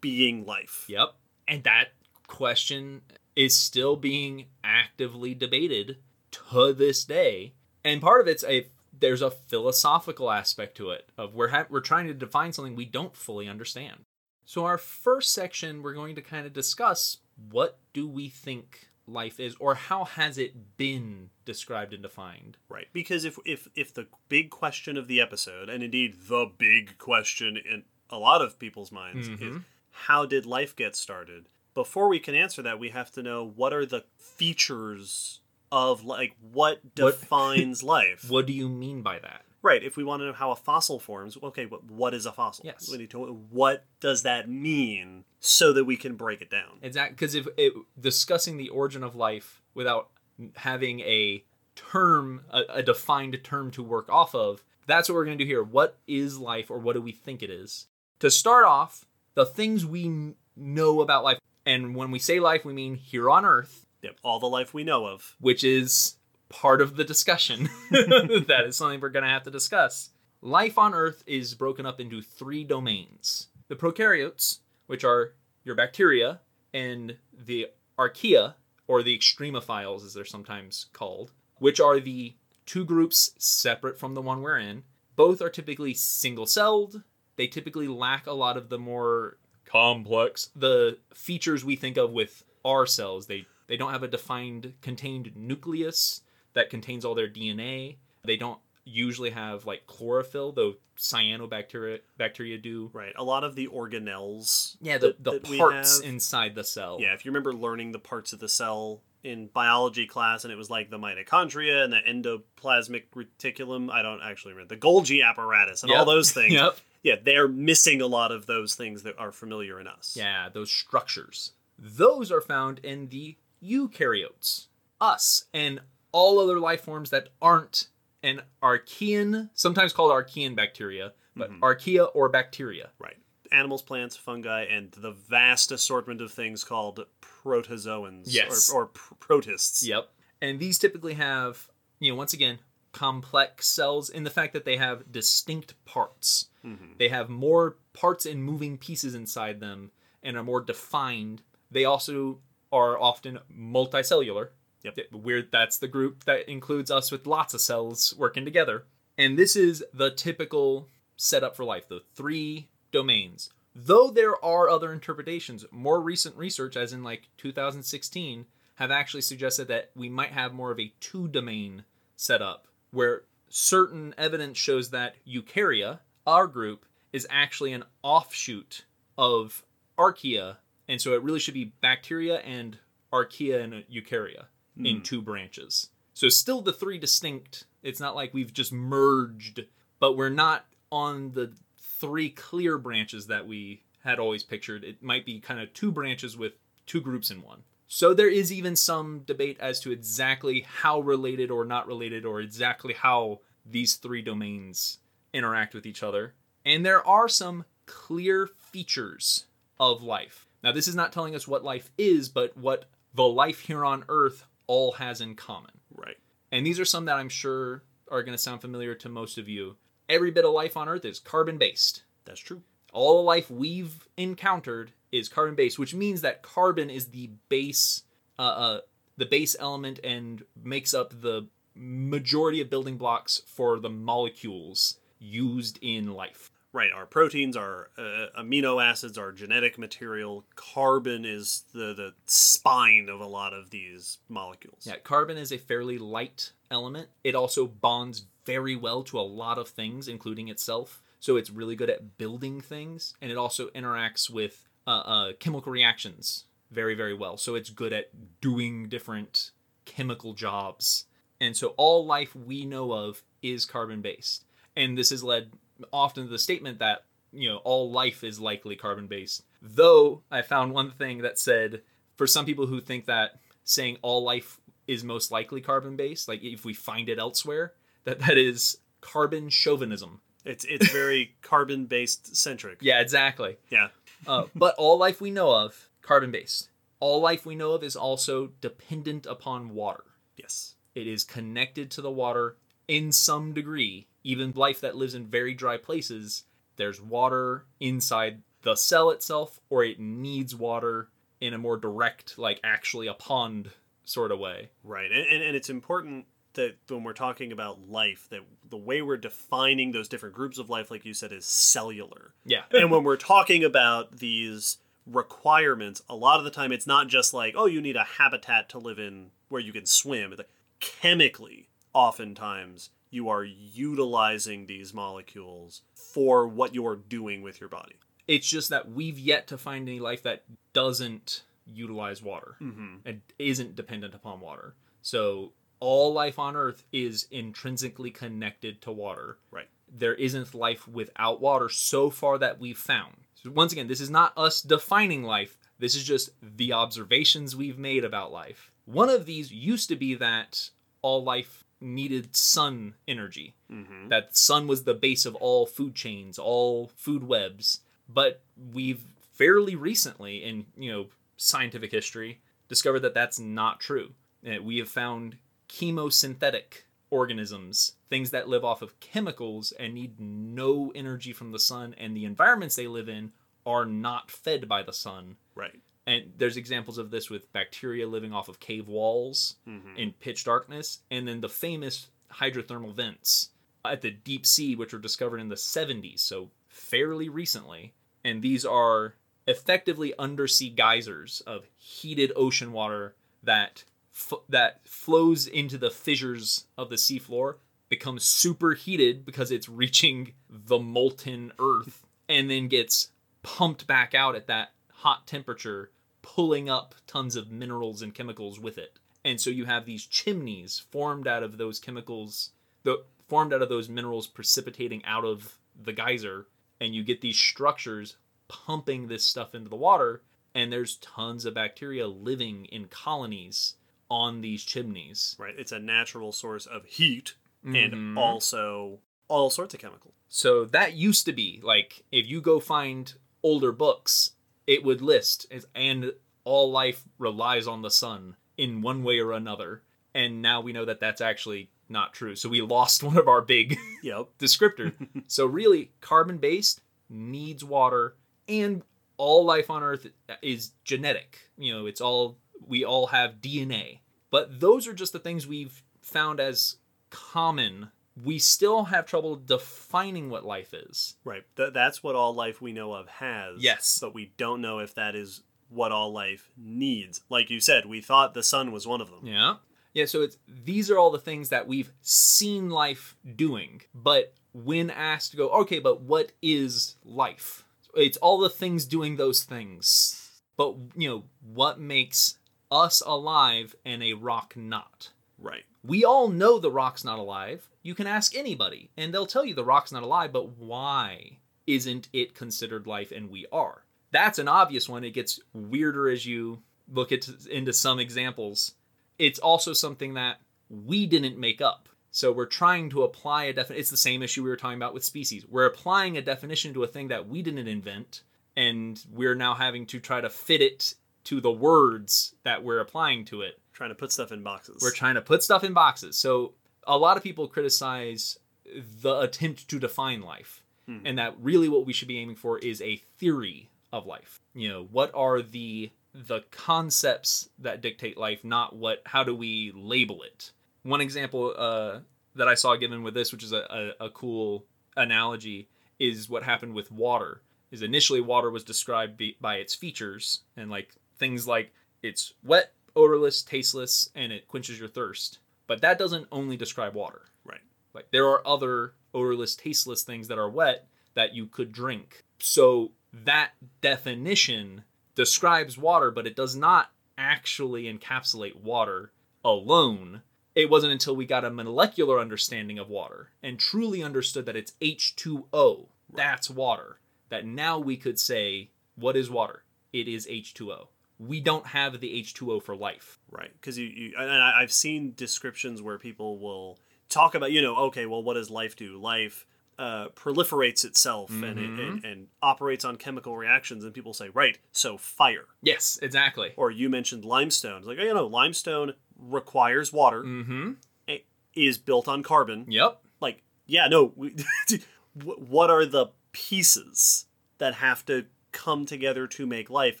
being life? Yep. And that question is still being actively debated to this day. And part of it's a there's a philosophical aspect to it of we're ha- we're trying to define something we don't fully understand. So our first section we're going to kind of discuss what do we think life is or how has it been described and defined. Right, because if if if the big question of the episode, and indeed the big question in a lot of people's minds, is Mhm. how did life get started? Before we can answer that, we have to know what are the features of like what What- defines life. What do you mean by that? Right. If we want to know how a fossil forms, okay, but what is a fossil? Yes. We need to. What does that mean, so that we can break it down? Exactly, because if it, discussing the origin of life without having a term, a, a defined term to work off of, that's what we're going to do here. What is life, or what do we think it is? To start off, the things we know about life, and when we say life, we mean here on Earth, Yep. All the life we know of. which is part of the discussion. that is something we're going to have to discuss. Life on Earth is broken up into three domains the prokaryotes, which are your bacteria, and the archaea, or the extremophiles, as they're sometimes called, which are the two groups separate from the one we're in. Both are typically single celled. They typically lack a lot of the more complex, the features we think of with our cells. They they don't have a defined contained nucleus that contains all their DNA. They don't usually have like chlorophyll, though cyanobacteria bacteria do. Right. A lot of the organelles. Yeah, the, that- the that parts inside the cell. Yeah, if you remember learning the parts of the cell in biology class, and it was like the mitochondria and the endoplasmic reticulum. I don't actually remember the Golgi apparatus and all those things. Yep. Yeah, they're missing a lot of those things that are familiar in us. Yeah, those structures. Those are found in the eukaryotes, us, and all other life forms that aren't an archaean, sometimes called archaean bacteria, but Mhm. archaea or bacteria. Right. Animals, plants, fungi, and the vast assortment of things called protozoans. Yes. Or, or pr- protists. Yep. And these typically have, you know, once again, complex cells in the fact that they have distinct parts. Mhm. They have more parts and moving pieces inside them and are more defined. They also are often multicellular. Yep. Weird that's the group that includes us with lots of cells working together. And this is the typical setup for life, the three domains. Though there are other interpretations, more recent research, as in like 2016, have actually suggested that we might have more of a two domain setup where certain evidence shows that eukarya, our group, is actually an offshoot of archaea. And so it really should be bacteria and archaea and eukarya in Hmm. two branches. So still the three distinct. It's not like we've just merged, but we're not on the three clear branches that we had always pictured. It might be kind of two branches with two groups in one. So there is even some debate as to exactly how related or not related or exactly how these three domains interact with each other. And there are some clear features of life. Now, this is not telling us what life is, but what the life here on Earth all has in common. Right. And these are some that I'm sure are going to sound familiar to most of you. Every bit of life on Earth is carbon based. That's true. All the life we've encountered is carbon based, which means that carbon is the base, uh, uh, the base element, and makes up the majority of building blocks for the molecules used in life. Right. Our proteins, our uh, amino acids, our genetic material. Carbon is the, the spine of a lot of these molecules. Yeah, carbon is a fairly light element. It also bonds very well to a lot of things, including itself. So it's really good at building things, and it also interacts with uh, uh, chemical reactions very, very well. So it's good at doing different chemical jobs. And so all life we know of is carbon based. And this has led often the statement that, you know, all life is likely carbon based. Though I found one thing that said, for some people who think that saying all life is most likely carbon based, like if we find it elsewhere, that that is carbon chauvinism. It's it's very carbon based centric. Yeah, exactly. Yeah. Uh, but all life we know of, carbon based. all life we know of is also dependent upon water. Yes. It is connected to the water in some degree. Even life that lives in very dry places, there's water inside the cell itself, or it needs water in a more direct, like actually a pond sort of way. Right. And, and, and it's important that when we're talking about life, that the way we're defining those different groups of life, like you said, is cellular. Yeah. and when we're talking about these requirements, a lot of the time it's not just like, oh, you need a habitat to live in where you can swim. It's like, chemically, oftentimes, you are utilizing these molecules for what you're doing with your body. It's just that we've yet to find any life that doesn't utilize water Mm-hmm. and isn't dependent upon water. So all life on Earth is intrinsically connected to water. Right. There isn't life without water so far that we've found. So once again, this is not us defining life. This is just the observations we've made about life. One of these used to be that all life needed sun energy Mm-hmm. that sun was the base of all food chains, all food webs. But we've fairly recently, in you know scientific history, discovered that that's not true. Uh, We have found chemosynthetic organisms, things that live off of chemicals and need no energy from the sun, and the environments they live in are not fed by the sun. Right. And there's examples of this with bacteria living off of cave walls Mm-hmm. in pitch darkness, and then the famous hydrothermal vents at the deep sea, which were discovered in the 70s, so fairly recently. And these are effectively undersea geysers of heated ocean water that f- that flows into the fissures of the seafloor, becomes superheated because it's reaching the molten earth, and then gets pumped back out at that hot temperature, pulling up tons of minerals and chemicals with it. And so you have these chimneys formed out of those chemicals, the formed out of those minerals precipitating out of the geyser, and you get these structures pumping this stuff into the water, and there's tons of bacteria living in colonies on these chimneys. Right. It's a natural source of heat Mhm. and also all sorts of chemicals. So that used to be like if you go find older books, it would list and all life relies on the sun in one way or another. And now we know that that's actually not true. So we lost one of our big Yep. descriptor. so really, carbon based needs water, and all life on Earth is genetic. You know, it's all we all have DNA. But those are just the things we've found as common. We still have trouble defining what life is. Right. Th- that's what all life we know of has. Yes. But we don't know if that is what all life needs. Like you said, we thought the sun was one of them. Yeah. Yeah, so it's these are all the things that we've seen life doing. But when asked to go, okay, but what is life? It's all the things doing those things. But you know, what makes us alive and a rock not? Right. We all know the rock's not alive. You can ask anybody, and they'll tell you the rock's not alive, but why isn't it considered life and we are? That's an obvious one. It gets weirder as you look at, into some examples. It's also something that we didn't make up. So we're trying to apply a definition. It's the same issue we were talking about with species. We're applying a definition to a thing that we didn't invent, and we're now having to try to fit it to the words that we're applying to it. Trying to put stuff in boxes. We're trying to put stuff in boxes. So a lot of people criticize the attempt to define life, Mhm. and that really what we should be aiming for is a theory of life. You know, what are the the concepts that dictate life, not what how do we label it. One example uh, that I saw given with this, which is a, a, a cool analogy, is what happened with water. Is initially water was described by its features and like things like it's wet, odorless, tasteless, and it quenches your thirst. But that doesn't only describe water. Right. Like there are other odorless, tasteless things that are wet that you could drink. So that definition describes water, but it does not actually encapsulate water alone. It wasn't until we got a molecular understanding of water and truly understood that it's H2O. That's water. That now we could say, what is water? It is H2O. We don't have the H2O for life. Right. Because you, you and I, I've seen descriptions where people will talk about, you know, okay, well, what does life do? Life uh, proliferates itself and, Mm-hmm. and and operates on chemical reactions, and people say, right, so fire. Yes, exactly. Or you mentioned limestone. It's like, oh, you know, limestone requires water, Mm-hmm. i- is built on carbon. Yep. Like, yeah, no. We, what are the pieces that have to come together to make life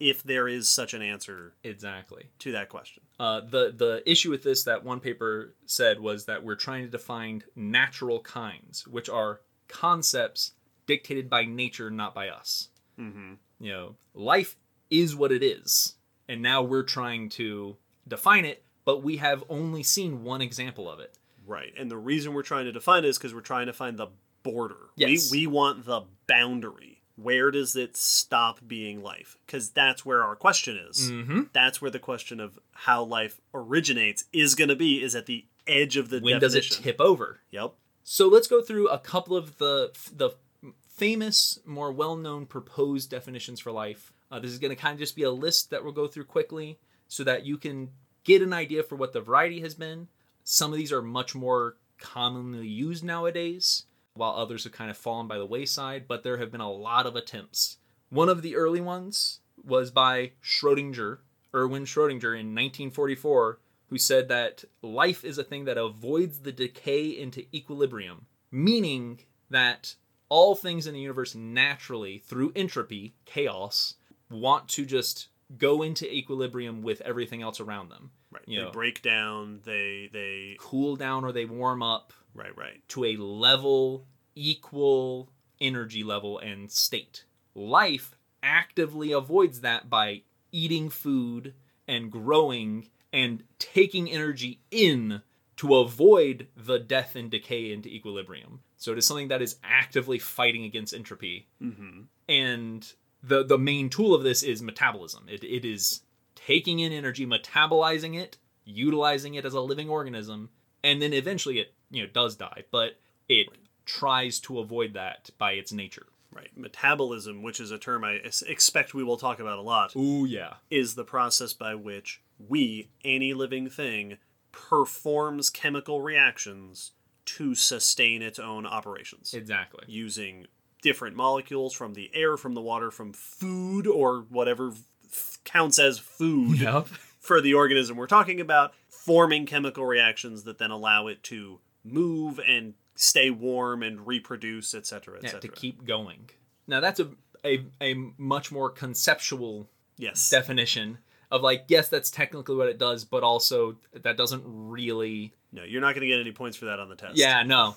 if there is such an answer Exactly. to that question? Uh, the the issue with this that one paper said was that we're trying to define natural kinds, which are concepts dictated by nature, not by us. Mm-hmm. You know, life is what it is, and now we're trying to define it, but we have only seen one example of it. Right. And the reason we're trying to define it is because we're trying to find the border. Yes. We, we want the boundary. Where does it stop being life? Because that's where our question is. Mm-hmm. That's where the question of how life originates is going to be, is at the edge of the When does it tip over? Yep. So let's go through a couple of the the famous, more well-known proposed definitions for life. Uh, this is going to kind of just be a list that we'll go through quickly, so that you can get an idea for what the variety has been. Some of these are much more commonly used nowadays, while others have kind of fallen by the wayside. But there have been a lot of attempts. One of the early ones was by Schrodinger, Erwin Schrodinger, in 1944, who said that life is a thing that avoids the decay into equilibrium, meaning that all things in the universe naturally, through entropy, chaos, want to just go into equilibrium with everything else around them. Right. You they know. break down. They, they, Cool down or they warm up right, right. to a level, equal energy level and state. Life actively avoids that by eating food and growing and taking energy in to avoid the death and decay into equilibrium. So it is something that is actively fighting against entropy. Mm-hmm. And the the main tool of this is metabolism. It, it is taking in energy, metabolizing it, utilizing it as a living organism, and then eventually it you know does die, but it tries to avoid that by its nature. Right. Metabolism, which is a term I expect we will talk about a lot, Ooh yeah. is the process by which we, any living thing, performs chemical reactions to sustain its own operations Exactly. using different molecules from the air, from the water, from food, or whatever f- counts as food Yep. for the organism we're talking about, forming chemical reactions that then allow it to move and stay warm and reproduce, etc., Yeah, etc. to keep going. Now that's a, a a much more conceptual yes. definition of like yes that's technically what it does, but also that doesn't really no, you're not going to get any points for that on the test. Yeah, no.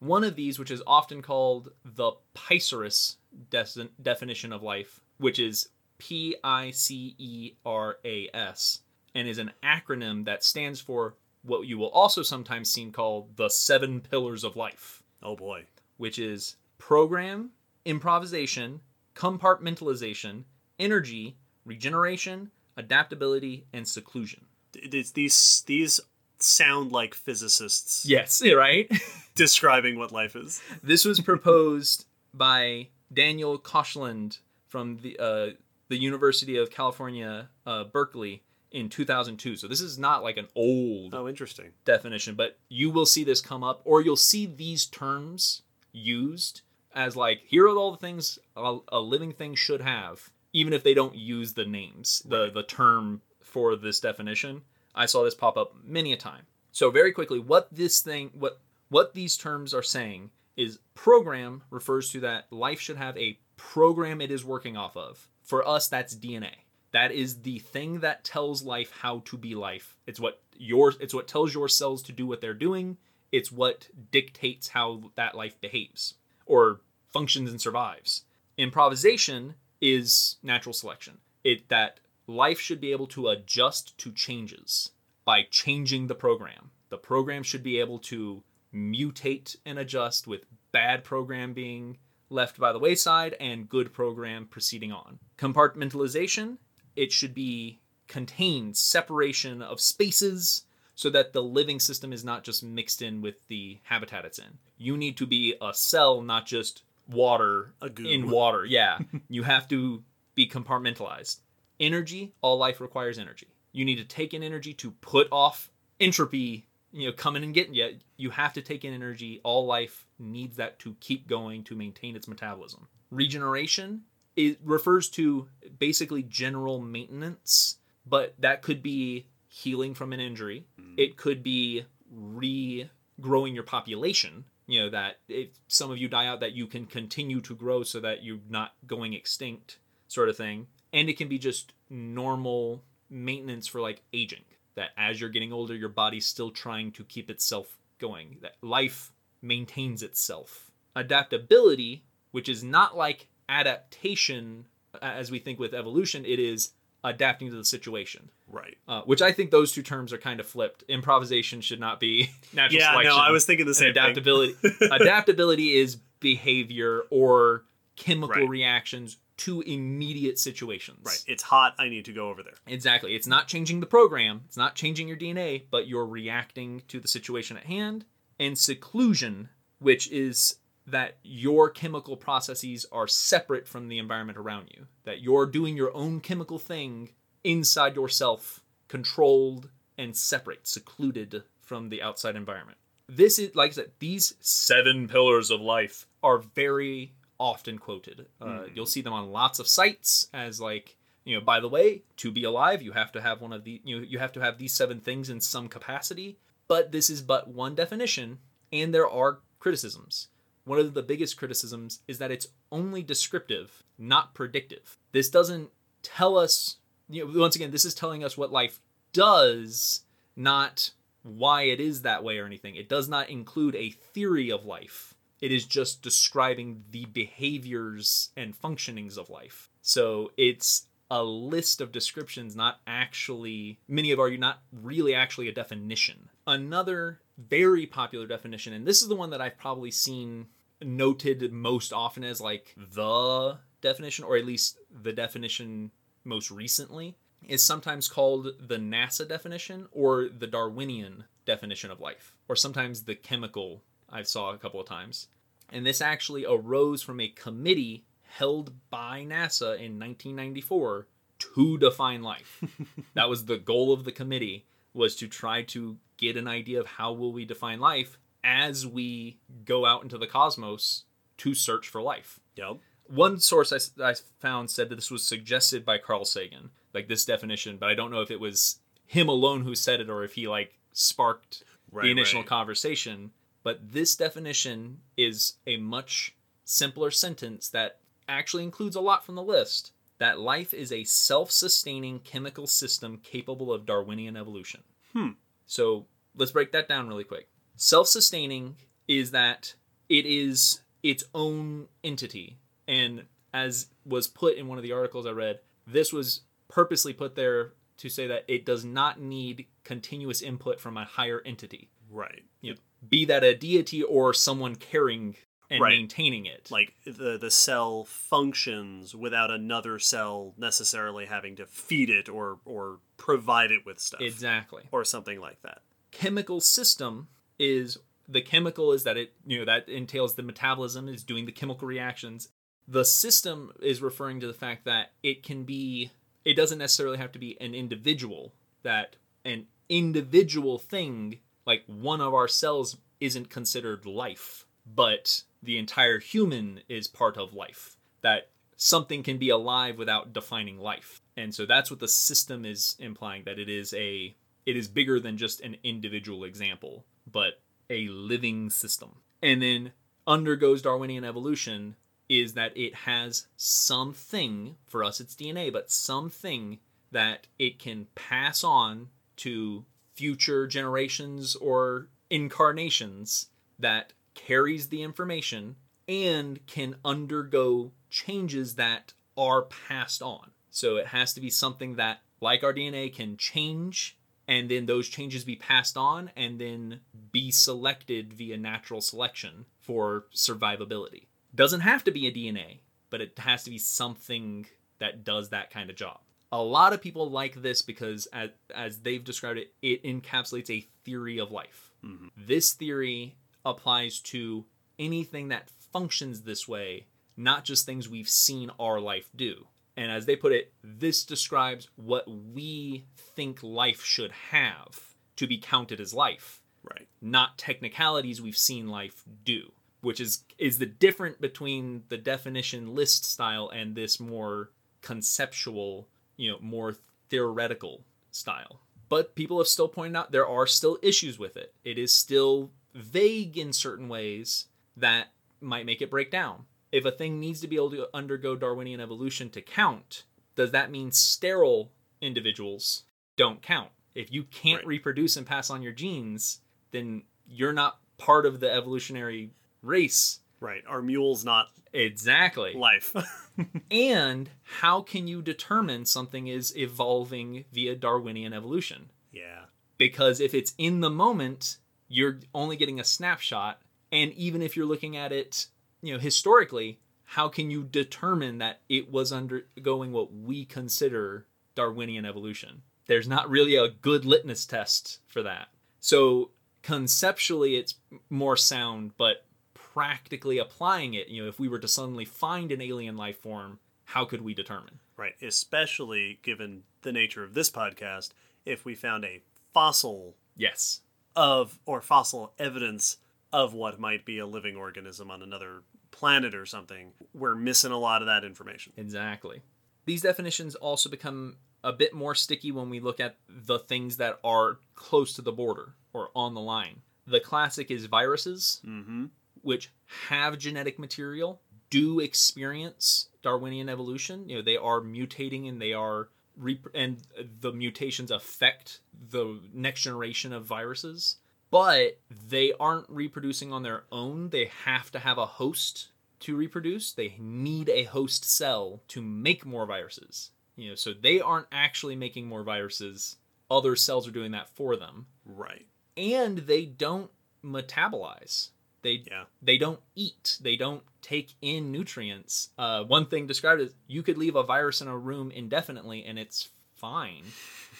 One of these, which is often called the PICERAS des- definition of life, which is P I C E R A S, and is an acronym that stands for what you will also sometimes see called the seven pillars of life, Oh boy. which is program, improvisation, compartmentalization, energy, regeneration, adaptability, and seclusion. It's these these sound like physicists Yes, right? describing what life is. This was proposed by Daniel Koshland from the uh, the University of California, uh, Berkeley, in 2002. So this is not like an old Oh, interesting. definition, but you will see this come up, or you'll see these terms used as like here are all the things a, a living thing should have, even if they don't use the names, the the term for this definition. I saw this pop up many a time. So very quickly, what this thing, what what these terms are saying is program refers to that life should have a program it is working off of. For us, that's DNA. That is the thing that tells life how to be life. It's what your it's what tells your cells to do what they're doing. It's what dictates how that life behaves or functions and survives. Improvisation is natural selection. It that life should be able to adjust to changes by changing the program. The program should be able to mutate and adjust with bad program being left by the wayside and good program proceeding on. Compartmentalization, it should be contained separation of spaces so that the living system is not just mixed in with the habitat it's in. You need to be a cell, not just water in water. Yeah. you have to be compartmentalized. Energy, all life requires energy. You need to take in energy to put off entropy you know coming and getting you. You have to take in energy. All life needs that to keep going to maintain its metabolism. Regeneration it refers to basically general maintenance, but that could be healing from an injury. Mm-hmm. It could be regrowing your population. You know that if some of you die out, that you can continue to grow so that you're not going extinct, sort of thing. And it can be just normal maintenance for like aging. That as you're getting older, your body's still trying to keep itself going. That life maintains itself. Adaptability, which is not like adaptation as we think with evolution, it is adapting to the situation. Right. Uh, which I think those two terms are kind of flipped. Improvisation should not be natural Yeah, selection. no, I was thinking the same adaptability. adaptability is behavior or chemical Right. reactions to immediate situations. Right. It's hot. I need to go over there. Exactly. It's not changing the program, it's not changing your DNA, but you're reacting to the situation at hand. And seclusion, which is that your chemical processes are separate from the environment around you, that you're doing your own chemical thing inside yourself, controlled and separate, secluded from the outside environment. This is, like I said, these seven pillars of life are very often quoted. Uh, You'll see them on lots of sites as like, you know, by the way, to be alive, you have to have one of the, you know, you have to have these seven things in some capacity. But this is but one definition, and there are criticisms. One of the biggest criticisms is that it's only descriptive, not predictive. This doesn't tell us, you know, once again, this is telling us what life does, not why it is that way or anything. It does not include a theory of life. It is just describing the behaviors and functionings of life. So it's a list of descriptions, not actually, many of argue, not really actually a definition. Another very popular definition, and this is the one that I've probably seen noted most often as like the definition, or at least the definition most recently, is sometimes called the NASA definition or the Darwinian definition of life, or sometimes the chemical I saw a couple of times. And this actually arose from a committee held by NASA in 1994 to define life. that was the goal of the committee was to try to get an idea of how will we define life as we go out into the cosmos to search for life. Yep. One source I, I found said that this was suggested by Carl Sagan, like this definition, but I don't know if it was him alone who said it or if he like sparked Right, the initial right. conversation. But this definition is a much simpler sentence that actually includes a lot from the list. That life is a self sustaining chemical system capable of Darwinian evolution. Hmm. So let's break that down really quick. Self sustaining is that it is its own entity. And as was put in one of the articles I read, this was purposely put there to say that it does not need continuous input from a higher entity. Right. You know, be that a deity or someone caring and Right. maintaining it. Like the the cell functions without another cell necessarily having to feed it or or provide it with stuff exactly. or something like that. chemical system is the chemical is that it you know that entails the metabolism is doing the chemical reactions. The system is referring to the fact that it can be it doesn't necessarily have to be an individual that an individual thing like one of our cells isn't considered life but the entire human is part of life that something can be alive without defining life. And so that's what the system is implying that it is a it is bigger than just an individual example but a living system and then undergoes darwinian evolution is that it has something for us it's dna but something that it can pass on to future generations or incarnations that carries the information and can undergo changes that are passed on. So it has to be something that, like our DNA, can change and then those changes be passed on and then be selected via natural selection for survivability. Doesn't have to be a DNA, but it has to be something that does that kind of job. A lot of people like this because, as, as they've described it, it encapsulates a theory of life. Mm-hmm. This theory applies to anything that functions this way, not just things we've seen our life do. And as they put it, this describes what we think life should have to be counted as life. Right. not technicalities we've seen life do, which is is the different between the definition list style and this more conceptual, you know, more theoretical style. But people have still pointed out there are still issues with it. It is still vague in certain ways that might make it break down. If a thing needs to be able to undergo Darwinian evolution to count, does that mean sterile individuals don't count? If you can't Right. reproduce and pass on your genes, then you're not part of the evolutionary race. Right. Are mules not Exactly. life? And how can you determine something is evolving via Darwinian evolution? yeah. Because if it's in the moment, you're only getting a snapshot. And even if you're looking at it, you know, historically, how can you determine that it was undergoing what we consider Darwinian evolution? There's not really a good litmus test for that. So conceptually, it's more sound, but practically applying it, you know, if we were to suddenly find an alien life form, how could we determine? Right. Especially given the nature of this podcast, if we found a fossil Yes. of or fossil evidence of what might be a living organism on another planet or something, we're missing a lot of that information. Exactly. These definitions also become a bit more sticky when we look at the things that are close to the border or on the line. The classic is viruses, Mm-hmm. which have genetic material, do experience Darwinian evolution. You know, they are mutating and they are rep- and the mutations affect the next generation of viruses, but they aren't reproducing on their own. They have to have a host to reproduce. They need a host cell to make more viruses. You know, so they aren't actually making more viruses. Other cells are doing that for them Right. and they don't metabolize. They Yeah. they don't eat. They don't take in nutrients. Uh, one thing described is you could leave a virus in a room indefinitely and it's fine.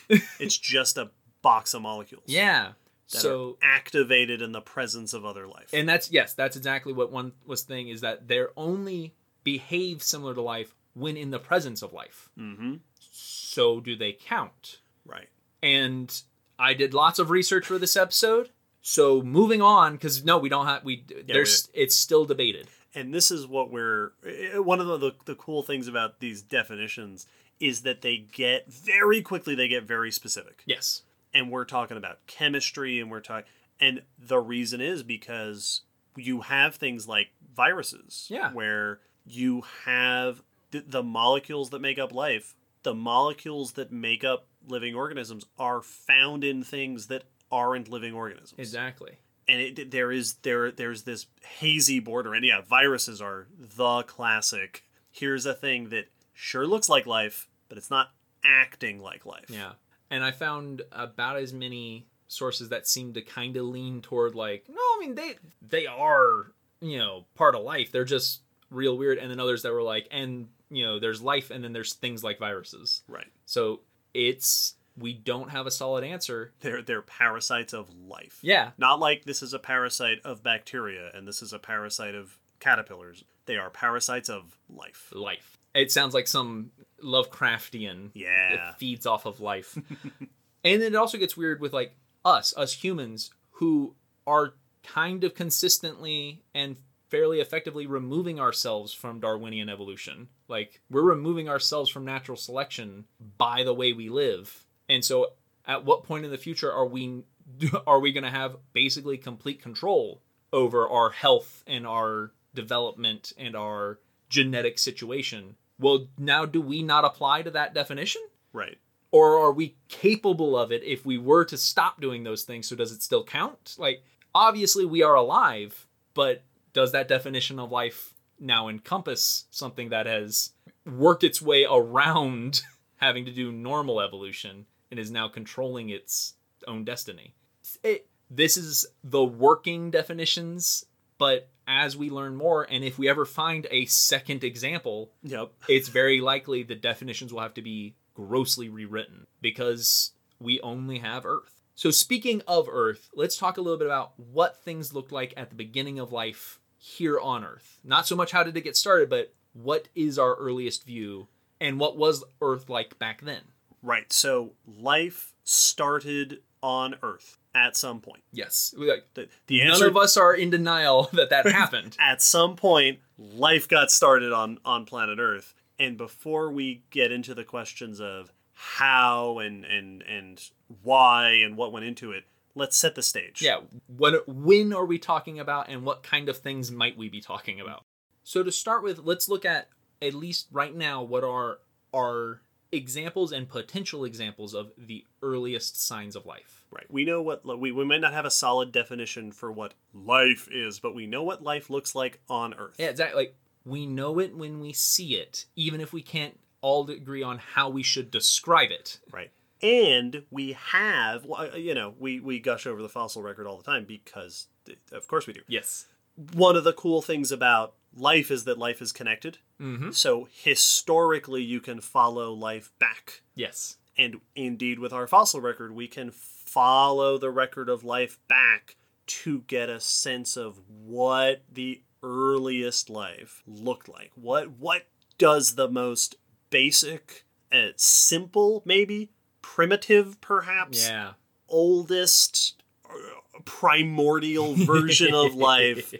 It's just a box of molecules. Yeah. So activated in the presence of other life. and that's yes, that's exactly what one was saying is that they're only behave similar to life when in the presence of life. mm-hmm. So do they count? Right. and I did lots of research for this episode. So moving on, because no, we don't have we. there's it's still debated. and this is what we're eh, one of the, the the cool things about these definitions is that they get very quickly they get very specific Yes, and we're talking about chemistry and we're talking and the reason is because you have things like viruses Yeah. where you have the, the molecules that make up life the molecules that make up living organisms are found in things that aren't living organisms exactly. and it, there is there there's this hazy border and yeah viruses are the classic here's a thing that sure looks like life but it's not acting like life Yeah, and I found about as many sources that seem to kind of lean toward like, no, I mean they they are you know part of life. They're just real weird, and then others that were like, and you know, there's life, and then there's things like viruses. right So it's we don't have a solid answer. they're they're parasites of life Yeah, not like this is a parasite of bacteria and this is a parasite of caterpillars they are parasites of life life. It sounds like some Lovecraftian yeah it feeds off of life. and then it also gets weird with like us, us humans who are kind of consistently and fairly effectively removing ourselves from Darwinian evolution. Like we're removing ourselves from natural selection by the way we live. And so at what point in the future are we are we going to have basically complete control over our health and our development and our genetic situation? Well, now do we not apply to that definition? right. Or are we capable of it if we were to stop doing those things? So does it still count? Like obviously we are alive but does that definition of life now encompass something that has worked its way around having to do normal evolution and is now controlling its own destiny? It, this is the working definitions but as we learn more and if we ever find a second example yep it's very likely the definitions will have to be grossly rewritten because we only have Earth. So, speaking of Earth, let's talk a little bit about what things looked like at the beginning of life here on Earth. Not so much how did it get started, but what is our earliest view and what was Earth like back then? Right. So life started on Earth at some point. Yes. Like, The, the none of us are in denial that that happened. at some point life got started on on planet Earth. And before we get into the questions of how and and and why and what went into it, let's set the stage. Yeah, what when are we talking about and what kind of things might we be talking about? So to start with, let's look at at least right now what are our examples and potential examples of the earliest signs of life. Right. We know what we we might not have a solid definition for what life is, but we know what life looks like on Earth. Yeah, exactly. Like we know it when we see it, even if we can't all agree on how we should describe it. Right. And we have, well, uh, you know, we, we gush over the fossil record all the time because, of course, we do. Yes. One of the cool things about life is that life is connected. Mm-hmm. So historically, you can follow life back. Yes. And indeed, with our fossil record, we can follow the record of life back to get a sense of what the earliest life looked like. What what does the most basic, uh, simple, maybe primitive, perhaps Yeah. oldest, uh, primordial version of life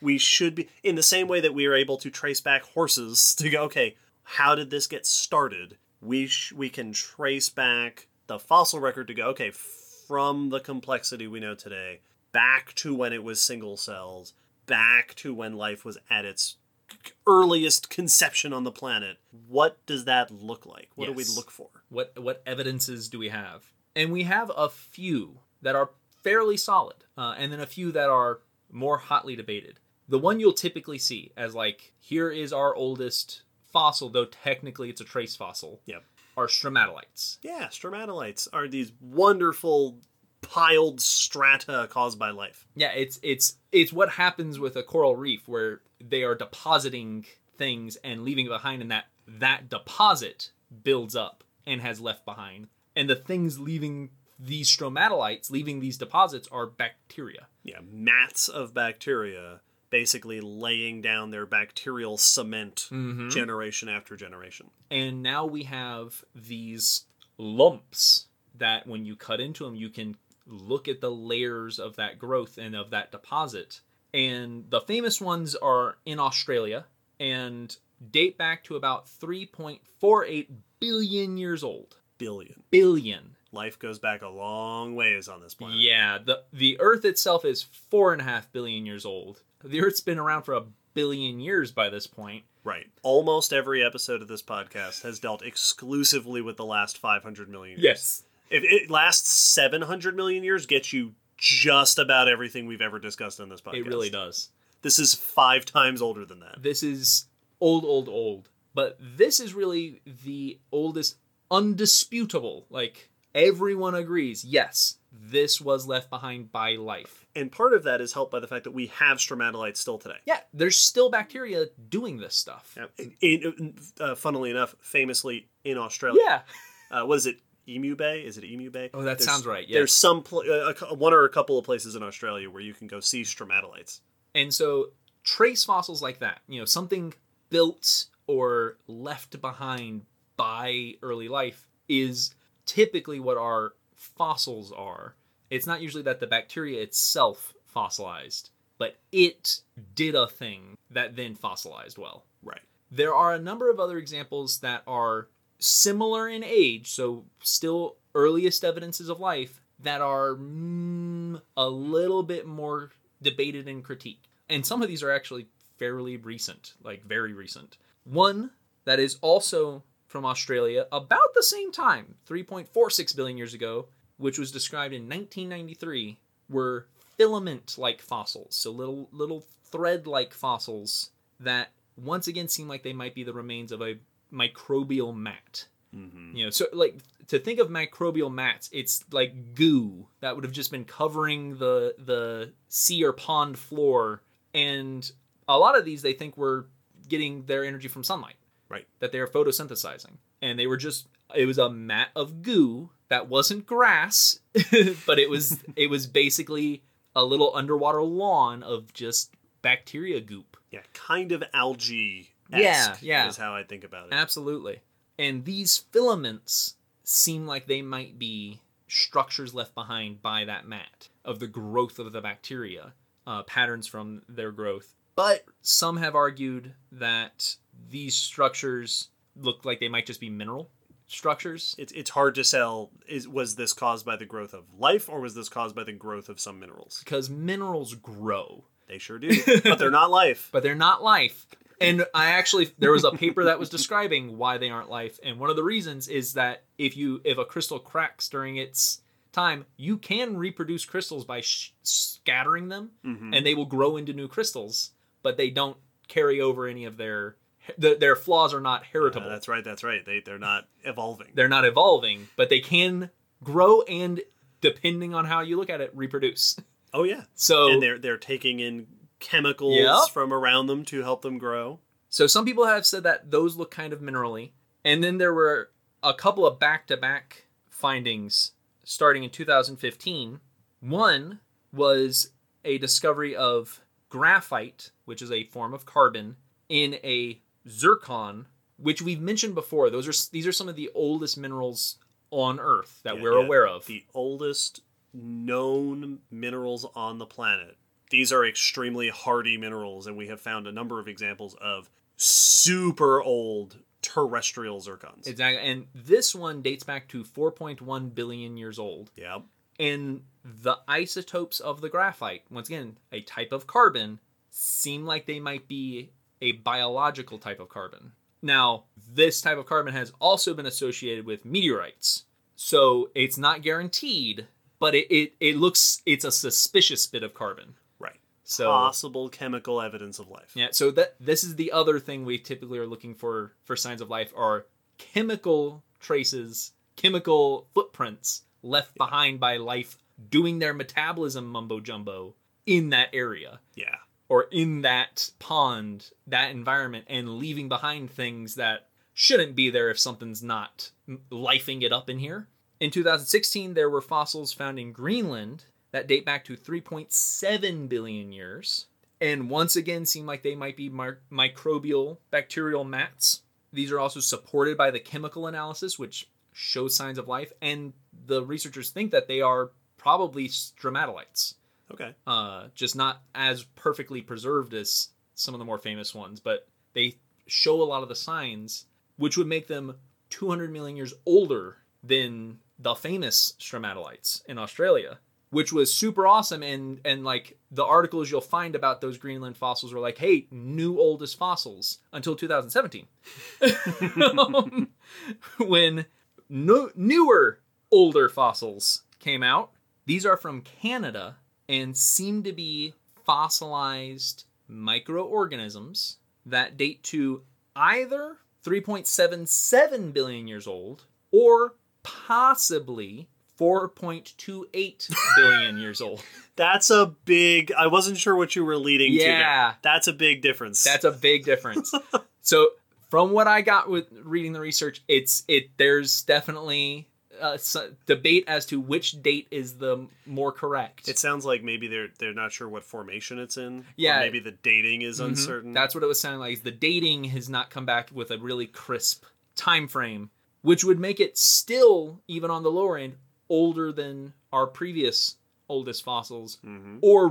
we should be in the same way that we are able to trace back horses to go okay how did this get started we sh- we can trace back the fossil record to go okay from the complexity we know today back to when it was single cells back to when life was at its earliest conception on the planet what does that look like what do we look for What what evidences do we have? And we have a few that are fairly solid, uh, and then a few that are more hotly debated. The one you'll typically see as like here is our oldest fossil, though technically it's a trace fossil. Yep. Are stromatolites. yeah stromatolites are these wonderful piled strata caused by life Yeah, it's it's it's what happens with a coral reef where they are depositing things and leaving it behind, and that that deposit builds up and has left behind, and the things leaving these stromatolites, leaving these deposits, are bacteria. yeah, mats of bacteria basically laying down their bacterial cement mm-hmm. generation after generation. And now we have these lumps that when you cut into them, you can look at the layers of that growth and of that deposit. And the famous ones are in Australia and date back to about 3.48 billion years old. Billion. Billion. Life goes back a long ways on this planet. Yeah, the the Earth itself is four and a half billion years old. The Earth's been around for a billion years by this point. Right. Almost every episode of this podcast has dealt exclusively with the last 500 million years. Yes. If it lasts 700 million years, gets you just about everything we've ever discussed on this podcast. It really does. This is five times older than that. This is old, old, old. But this is really the oldest, undisputable. Like, everyone agrees, yes, this was left behind by life. And part of that is helped by the fact that we have stromatolites still today. Yeah, there's still bacteria doing this stuff. Yeah. In, uh, funnily enough, famously in Australia. Yeah. Uh, what is it? Emu Bay? Is it Emu Bay? Oh, that There's- sounds right, Yeah. There's some pl- uh, a one or a couple of places in Australia where you can go see stromatolites. And so trace fossils like that, you know, something built or left behind by early life is typically what our fossils are. It's not usually that the bacteria itself fossilized, but it did a thing that then fossilized well. Right. There are a number of other examples that are similar in age, so still earliest evidences of life, that are mm, a little bit more debated and critiqued. And some of these are actually fairly recent, like very recent. One that is also from Australia about the same time, 3.46 billion years ago, which was described in 1993, were filament like fossils. So little little thread like fossils that once again seem like they might be the remains of a microbial mat. Mm-hmm. You know, so like to think of microbial mats, it's like goo that would have just been covering the the sea or pond floor, and a lot of these they think were getting their energy from sunlight, Right. that they are photosynthesizing, and they were just it was a mat of goo that wasn't grass, but it was it was basically a little underwater lawn of just bacteria goop. Yeah, kind of algae. Yeah, yeah. Is how I think about it. Absolutely. And these filaments seem like they might be structures left behind by that mat of the growth of the bacteria, uh, patterns from their growth. But some have argued that these structures look like they might just be mineral structures. It's it's hard to sell. Is was this caused by the growth of life, or was this caused by the growth of some minerals? Because minerals grow, They sure do, but they're not life. but they're not life. And I actually there was a paper that was describing why they aren't life, and one of the reasons is that if you if a crystal cracks during its time, you can reproduce crystals by sh- scattering them, Mhm. and they will grow into new crystals, but they don't carry over any of their the, their flaws are not Uh, heritable. that's right. That's right. They they're not evolving. They're not evolving, but they can grow and depending on how you look at it, reproduce. Oh yeah, So and they're they're taking in chemicals Yep. from around them to help them grow. So some people have said that those look kind of minerally. And then there were a couple of back-to-back findings starting in 2015. One was a discovery of graphite, which is a form of carbon, in a zircon, which we've mentioned before. Those are these are some of the oldest minerals on Earth that Yeah, we're yeah. aware of. The oldest known minerals on the planet. These are extremely hardy minerals, and we have found a number of examples of super old terrestrial zircons. Exactly. And this one dates back to 4.1 billion years old. yeah. And the isotopes of the graphite, once again, a type of carbon, seem like they might be a biological type of carbon. Now, this type of carbon has also been associated with meteorites. So it's not guaranteed, but it, it, it looks it's a suspicious bit of carbon. Right. So Possible chemical evidence of life. yeah, so that this is the other thing we typically are looking for for signs of life are chemical traces, chemical footprints left behind by life doing their metabolism mumbo jumbo in that area Yeah. Or in that pond, that environment and leaving behind things that shouldn't be there if something's not lifing it up in here. In 2016, there were fossils found in Greenland that date back to 3.7 billion years, and once again seem like they might be mi- microbial bacterial mats. These are also supported by the chemical analysis, which shows signs of life, and the researchers think that they are probably stromatolites Okay. uh, just not as perfectly preserved as some of the more famous ones, but they show a lot of the signs, which would make them 200 million years older than the famous stromatolites in Australia, which was super awesome. And and like the articles you'll find about those Greenland fossils were like, hey, new oldest fossils until 2017, when no, newer older fossils came out. These are from Canada and seem to be fossilized microorganisms that date to either 3.77 billion years old or possibly 4.28 billion years old. That's a big. I wasn't sure what you were leading to. Yeah. That's a big difference. That's a big difference. so from what I got with reading the research, it's it there's definitely a s- debate as to which date is the more correct. It sounds like maybe they're they're not sure what formation it's in. or Yeah. maybe the dating is Mhm. uncertain. That's what it was sounding like. The dating has not come back with a really crisp time frame, which would make it still, even on the lower end, older than our previous oldest fossils, hmm or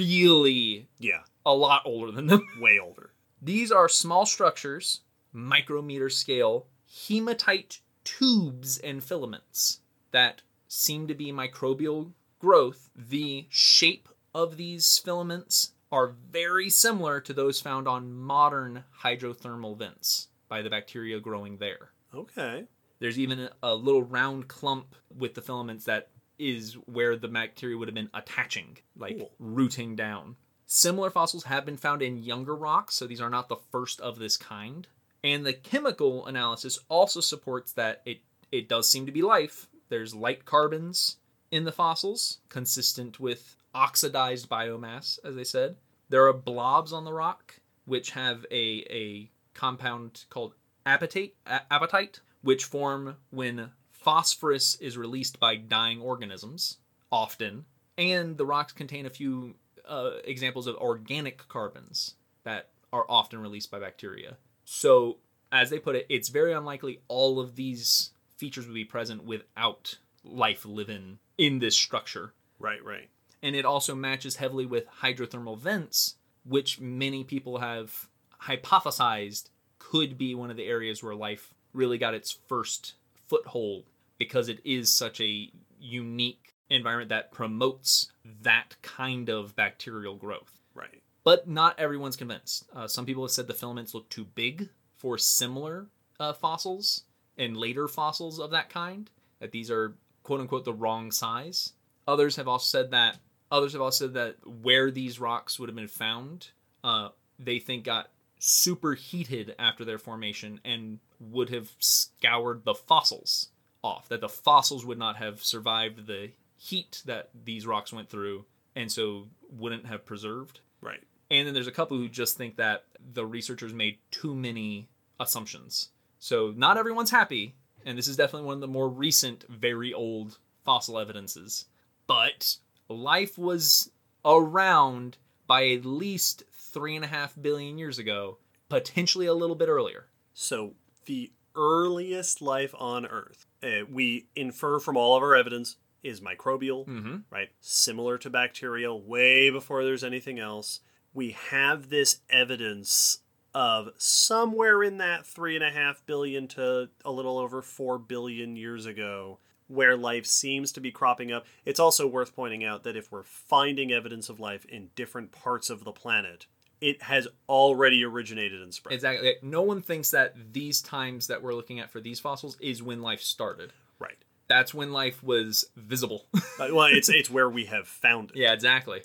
really Yeah. a lot older than them. Way older. These are small structures, micrometer scale, hematite tubes and filaments that seem to be microbial growth. The shape of these filaments are very similar to those found on modern hydrothermal vents by the bacteria growing there. Okay. There's even a little round clump with the filaments that is where the bacteria would have been attaching, like Cool. rooting down. Similar fossils have been found in younger rocks, so these are not the first of this kind. And the chemical analysis also supports that it, it does seem to be life. There's light carbons in the fossils, consistent with oxidized biomass, as they said. There are blobs on the rock, which have a, a compound called apatite, apatite, which form when phosphorus is released by dying organisms, often. And the rocks contain a few uh, examples of organic carbons that are often released by bacteria. So, as they put it, it's very unlikely all of these features would be present without life living in this structure. Right, right. And it also matches heavily with hydrothermal vents, which many people have hypothesized could be one of the areas where life really got its first foothold because it is such a unique environment that promotes that kind of bacterial growth. Right. But not everyone's convinced. Uh, some people have said the filaments look too big for similar uh, fossils and later fossils of that kind, that these are quote unquote the wrong size. Others have also said that others have also said that where these rocks would have been found, uh, they think got superheated after their formation and would have scoured the fossils off. That the fossils would not have survived the heat that these rocks went through, and so wouldn't have preserved. Right. And then there's a couple who just think that the researchers made too many assumptions. So not everyone's happy, and this is definitely one of the more recent, very old fossil evidences. But life was around by at least three and a half billion years ago, potentially a little bit earlier. So the earliest life on Earth, uh, we infer from all of our evidence, is microbial, Mm-hmm. right? Similar to bacterial, way before there's anything else. We have this evidence of somewhere in that three and a half billion to a little over four billion years ago where life seems to be cropping up. It's also worth pointing out that if we're finding evidence of life in different parts of the planet, it has already originated and spread. Exactly. No one thinks that these times that we're looking at for these fossils is when life started. right. That's when life was visible. Well, it's it's where we have found it. yeah, exactly.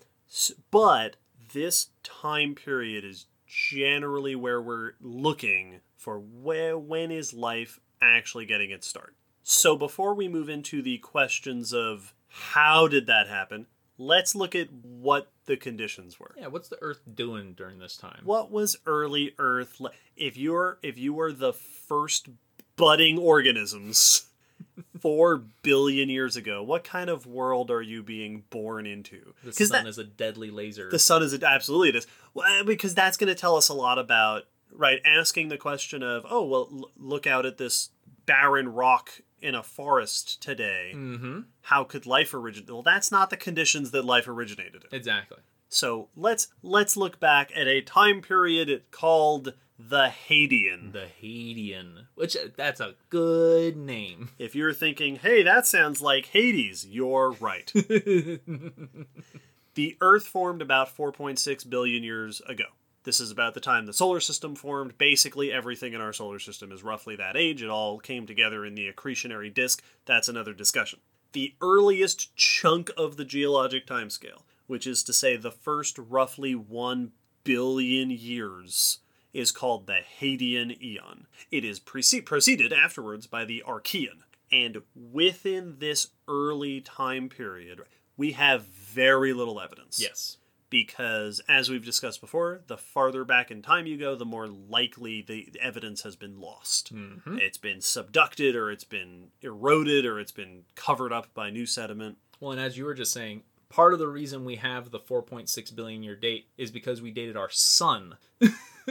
But this time period is generally where we're looking for where when is life actually getting its start. So before we move into the questions of how did that happen, let's look at what the conditions were. Yeah, what's the Earth doing during this time? What was early Earth li- if you're if you were the first budding organisms 4 billion years ago, what kind of world are you being born into? The sun that- is a deadly laser. the sun is absolutely it is well, because that's going to tell us a lot about right asking the question of oh well l- look out at this barren rock in a forest today mm-hmm. how could life originate well that's not the conditions that life originated in Exactly. so let's let's look back at a time period called the Hadean. The Hadean, which uh, that's a good name. If you're thinking, hey, that sounds like Hades, you're right. the Earth formed about 4.6 billion years ago. This is about the time the solar system formed. Basically, everything in our solar system is roughly that age. It all came together in the accretionary disk. That's another discussion. The earliest chunk of the geologic timescale, which is to say the first roughly 1 billion years, is called the Hadean Eon. It is prece- preceded afterwards by the Archean. And within this early time period, we have very little evidence yes. because as we've discussed before the farther back in time you go the more likely the evidence has been lost Mm-hmm. it's been subducted or it's been eroded or it's been covered up by new sediment Well, and as you were just saying, part of the reason we have the 4.6 billion year date is because we dated our sun.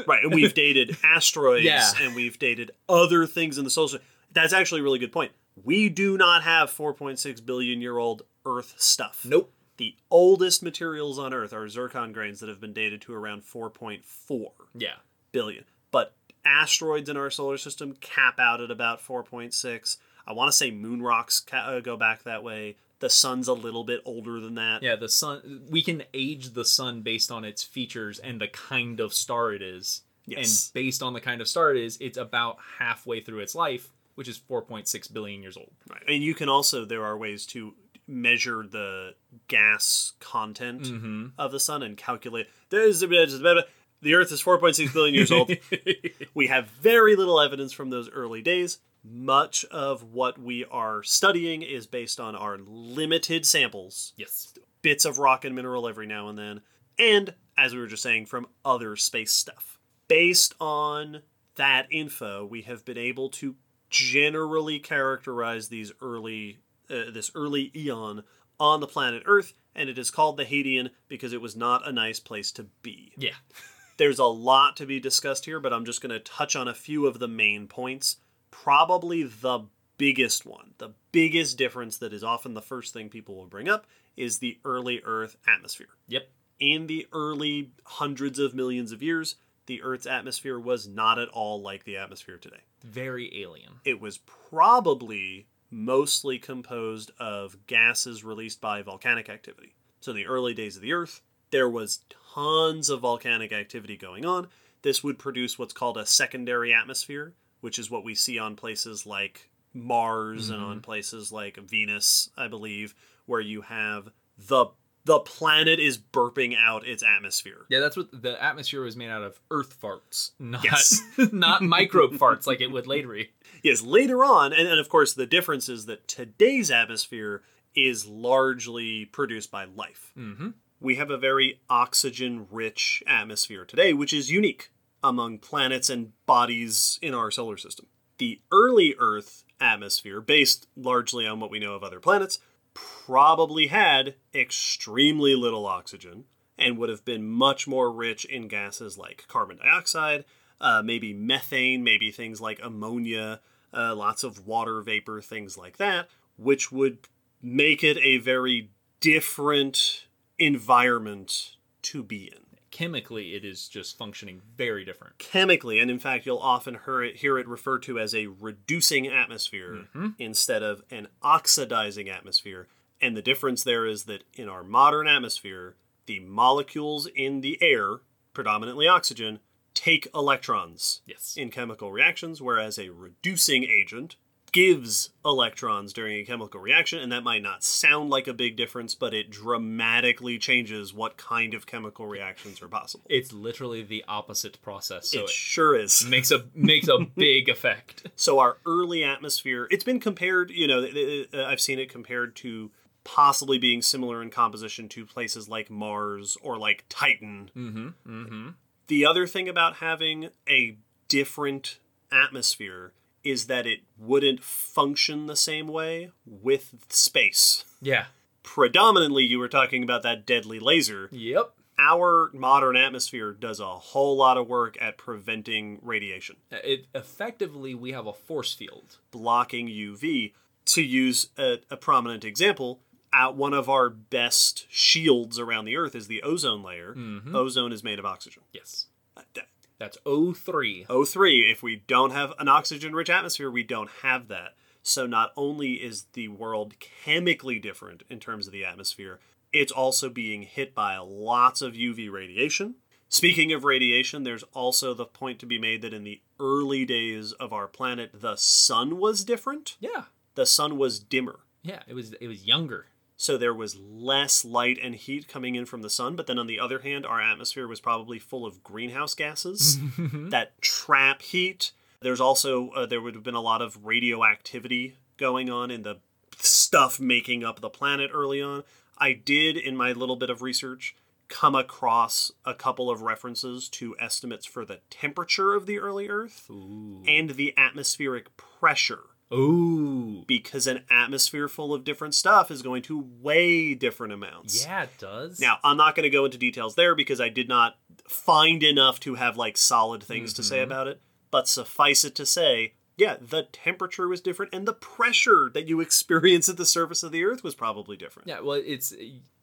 right and we've dated asteroids Yeah. and we've dated other things in the solar system that's actually a really good point we do not have 4.6 billion year old earth stuff Nope. the oldest materials on earth are zircon grains that have been dated to around 4.4 Yeah. billion. But asteroids in our solar system cap out at about 4.6. I want to say moon rocks ca- uh, go back that way. The sun's a little bit older than that. Yeah, the sun. We can age the sun based on its features and the kind of star it is. Yes. And based on the kind of star it is, it's about halfway through its life, which is 4.6 billion years old. Right. And you can also, there are ways to measure the gas content Mm-hmm. of the sun and calculate. There's the Earth is 4.6 billion years old. we have very little evidence from those early days. Much of what we are studying is based on our limited samples yes. bits of rock and mineral every now and then, and as we were just saying, from other space stuff. Based on that info, we have been able to generally characterize these early, uh, this early eon on the planet Earth, and it is called the Hadean because it was not a nice place to be. Yeah. There's a lot to be discussed here, but I'm just going to touch on a few of the main points. Probably the biggest one, the biggest difference that is often the first thing people will bring up is the early Earth atmosphere. Yep. In the early hundreds of millions of years, the Earth's atmosphere was not at all like the atmosphere today. Very alien. It was probably mostly composed of gases released by volcanic activity. So, in the early days of the Earth, there was tons of volcanic activity going on. This would produce what's called a secondary atmosphere, which is what we see on places like Mars and on places like Venus, I believe, where you have the the planet is burping out its atmosphere. Yeah, that's what the atmosphere was made out of earth farts, not Yes. not microbe farts like it would later. Yes, later on, and, and of course, the difference is that today's atmosphere is largely produced by life. Mm-hmm. We have a very oxygen rich atmosphere today, which is unique among planets and bodies in our solar system. The early Earth atmosphere, based largely on what we know of other planets, probably had extremely little oxygen and would have been much more rich in gases like carbon dioxide, uh, maybe methane, maybe things like ammonia, uh, lots of water vapor, things like that, which would make it a very different environment to be in. Chemically, it is just functioning very different. Chemically, and in fact, you'll often hear it, hear it referred to as a reducing atmosphere mm-hmm. instead of an oxidizing atmosphere. And the difference there is that in our modern atmosphere, the molecules in the air, predominantly oxygen, take electrons Yes. in chemical reactions, whereas a reducing agent gives electrons during a chemical reaction, and that might not sound like a big difference, but it dramatically changes what kind of chemical reactions are possible. It's literally the opposite process, so it it sure is. makes a makes a big effect. So our early atmosphere, it's been compared, you know, I've seen it compared to possibly being similar in composition to places like Mars or like Titan. Mm-hmm. Mm-hmm. The other thing about having a different atmosphere is that it wouldn't function the same way with space. Yeah. Predominantly, you were talking about that deadly laser. Yep. Our modern atmosphere does a whole lot of work at preventing radiation. It effectively we have a force field. blocking UV. To use a, a prominent example, uh, one of our best shields around the Earth is the ozone layer. Ozone is made of oxygen. Yes. Th- That's O3. O3, if we don't have an oxygen rich atmosphere, we don't have that. So not only is the world chemically different in terms of the atmosphere, it's also being hit by lots of UV radiation. Speaking of radiation, there's also the point to be made that in the early days of our planet, the sun was different. Yeah. The sun was dimmer. Yeah. It was it was younger. So there was less light and heat coming in from the sun. But then on the other hand, our atmosphere was probably full of greenhouse gases that trap heat. There's also, uh, there would have been a lot of radioactivity going on in the stuff making up the planet early on. I did, in my little bit of research, come across a couple of references to estimates for the temperature of the early Earth Ooh. and the atmospheric pressure Ooh. because an atmosphere full of different stuff is going to weigh different amounts. Yeah, it does. Now, I'm not going to go into details there because I did not find enough to have like solid things to say mm-hmm. about it, but suffice it to say, yeah, the temperature was different and the pressure that you experience at the surface of the earth was probably different. Yeah, well, it's uh,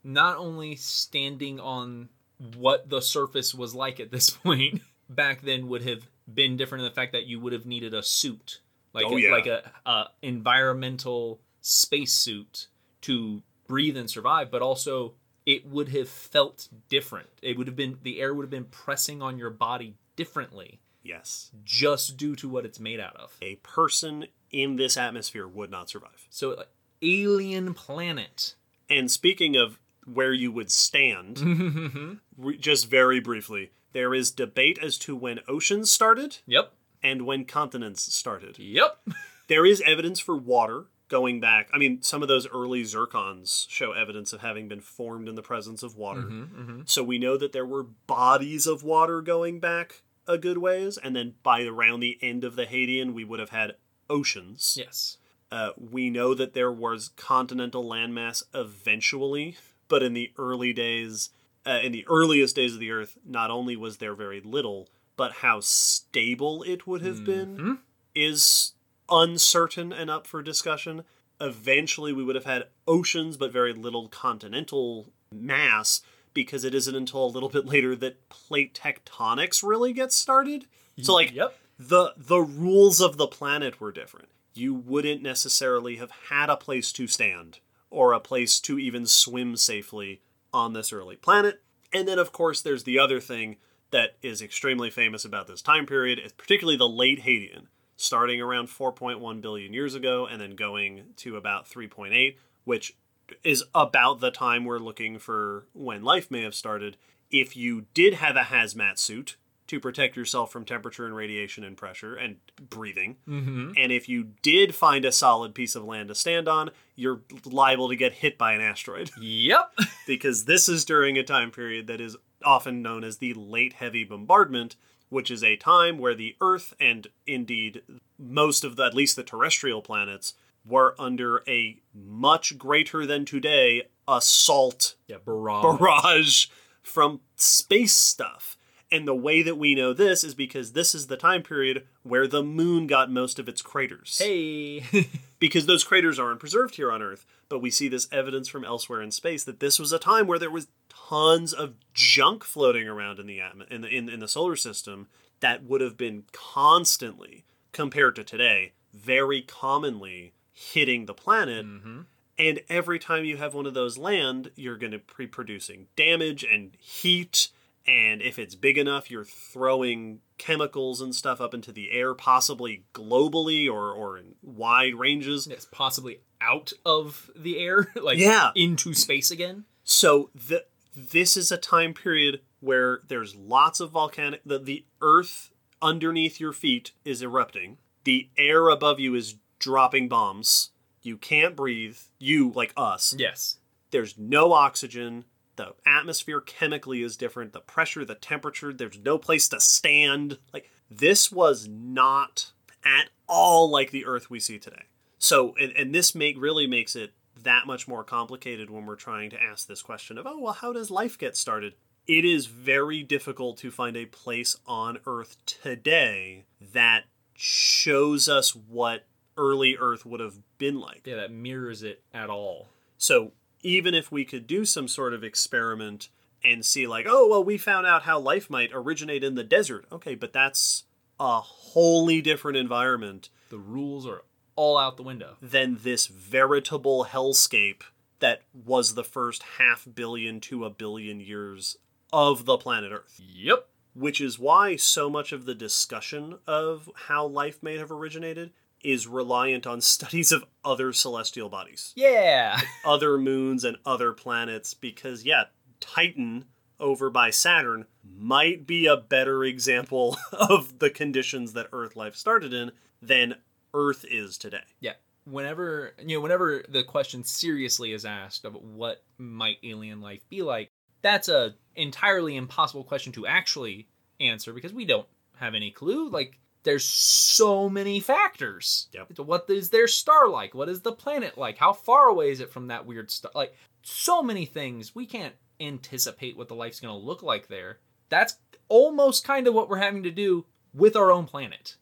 not only standing on what the surface was like at this point back then would have been different in the fact that you would have needed a suit, like Oh, yeah. like a, a environmental spacesuit to breathe and survive, but also it would have felt different. It would have been the air would have been pressing on your body differently Yes. just due to what it's made out of. A person in this atmosphere would not survive. So, like, alien planet. And speaking of where you would stand, mm-hmm. re- just very briefly, there is debate as to when oceans started Yep. And when continents started. Yep. There is evidence for water going back. I mean, some of those early zircons show evidence of having been formed in the presence of water. Mm-hmm, So we know that there were bodies of water going back a good ways, and then by around the end of the Hadean, we would have had oceans. Yes. Uh, we know that there was continental landmass eventually, but in the early days, uh, in the earliest days of the Earth, not only was there very little, but how stable it would have been mm-hmm. is uncertain and up for discussion. Eventually, we would have had oceans, but very little continental mass because it isn't until a little bit later that plate tectonics really gets started. So, like, Yep. the the rules of the planet were different. You wouldn't necessarily have had a place to stand or a place to even swim safely on this early planet. And then of course there's the other thing that is extremely famous about this time period, particularly the late Hadean, starting around 4.1 billion years ago and then going to about 3.8, which is about the time we're looking for when life may have started. If you did have a hazmat suit to protect yourself from temperature and radiation and pressure and breathing, Mm-hmm. and if you did find a solid piece of land to stand on, you're liable to get hit by an asteroid Yep. because this is during a time period that is often known as the late heavy bombardment, which is a time where the Earth and indeed most of the at least the terrestrial planets were under a much greater than today assault Yeah, barrage. barrage from space stuff. And the way that we know this is because this is the time period where the moon got most of its craters. Hey. Because those craters aren't preserved here on Earth, but we see this evidence from elsewhere in space that this was a time where there was tons of junk floating around in the atm- in the in, in the solar system that would have been constantly compared to today, very commonly hitting the planet. mm-hmm. And every time you have one of those land, you're going to be producing damage and heat. And if it's big enough, you're throwing chemicals and stuff up into the air, possibly globally or, or in wide ranges. It's possibly out of the air, like Yeah. into space again. So the, this is a time period where there's lots of volcanic. The, the earth underneath your feet is erupting. The air above you is dropping bombs. You can't breathe. You, like us, Yes. there's no oxygen the atmosphere chemically is different the pressure the temperature there's no place to stand like this was not at all like the earth we see today so and, and this make really makes it that much more complicated when we're trying to ask this question of oh well how does life get started it is very difficult to find a place on earth today that shows us what early earth would have been like Yeah, that mirrors it at all. so even if we could do some sort of experiment and see, like, oh, well, we found out how life might originate in the desert. Okay, but that's a wholly different environment The rules are all out the window. than this veritable hellscape that was the first half billion to a billion years of the planet Earth. Yep. Which is why so much of the discussion of how life may have originated is reliant on studies of other celestial bodies Yeah. other moons and other planets because yeah titan over by saturn might be a better example of the conditions that earth life started in than earth is today Yeah. Whenever you know, whenever the question seriously is asked of what might alien life be like, that's a entirely impossible question to actually answer because we don't have any clue. Like there's so many factors. Yep. What is their star like? What is the planet like? How far away is it from that weird star? Like so many things. We can't anticipate what the life's going to look like there. That's almost kind of what we're having to do with our own planet.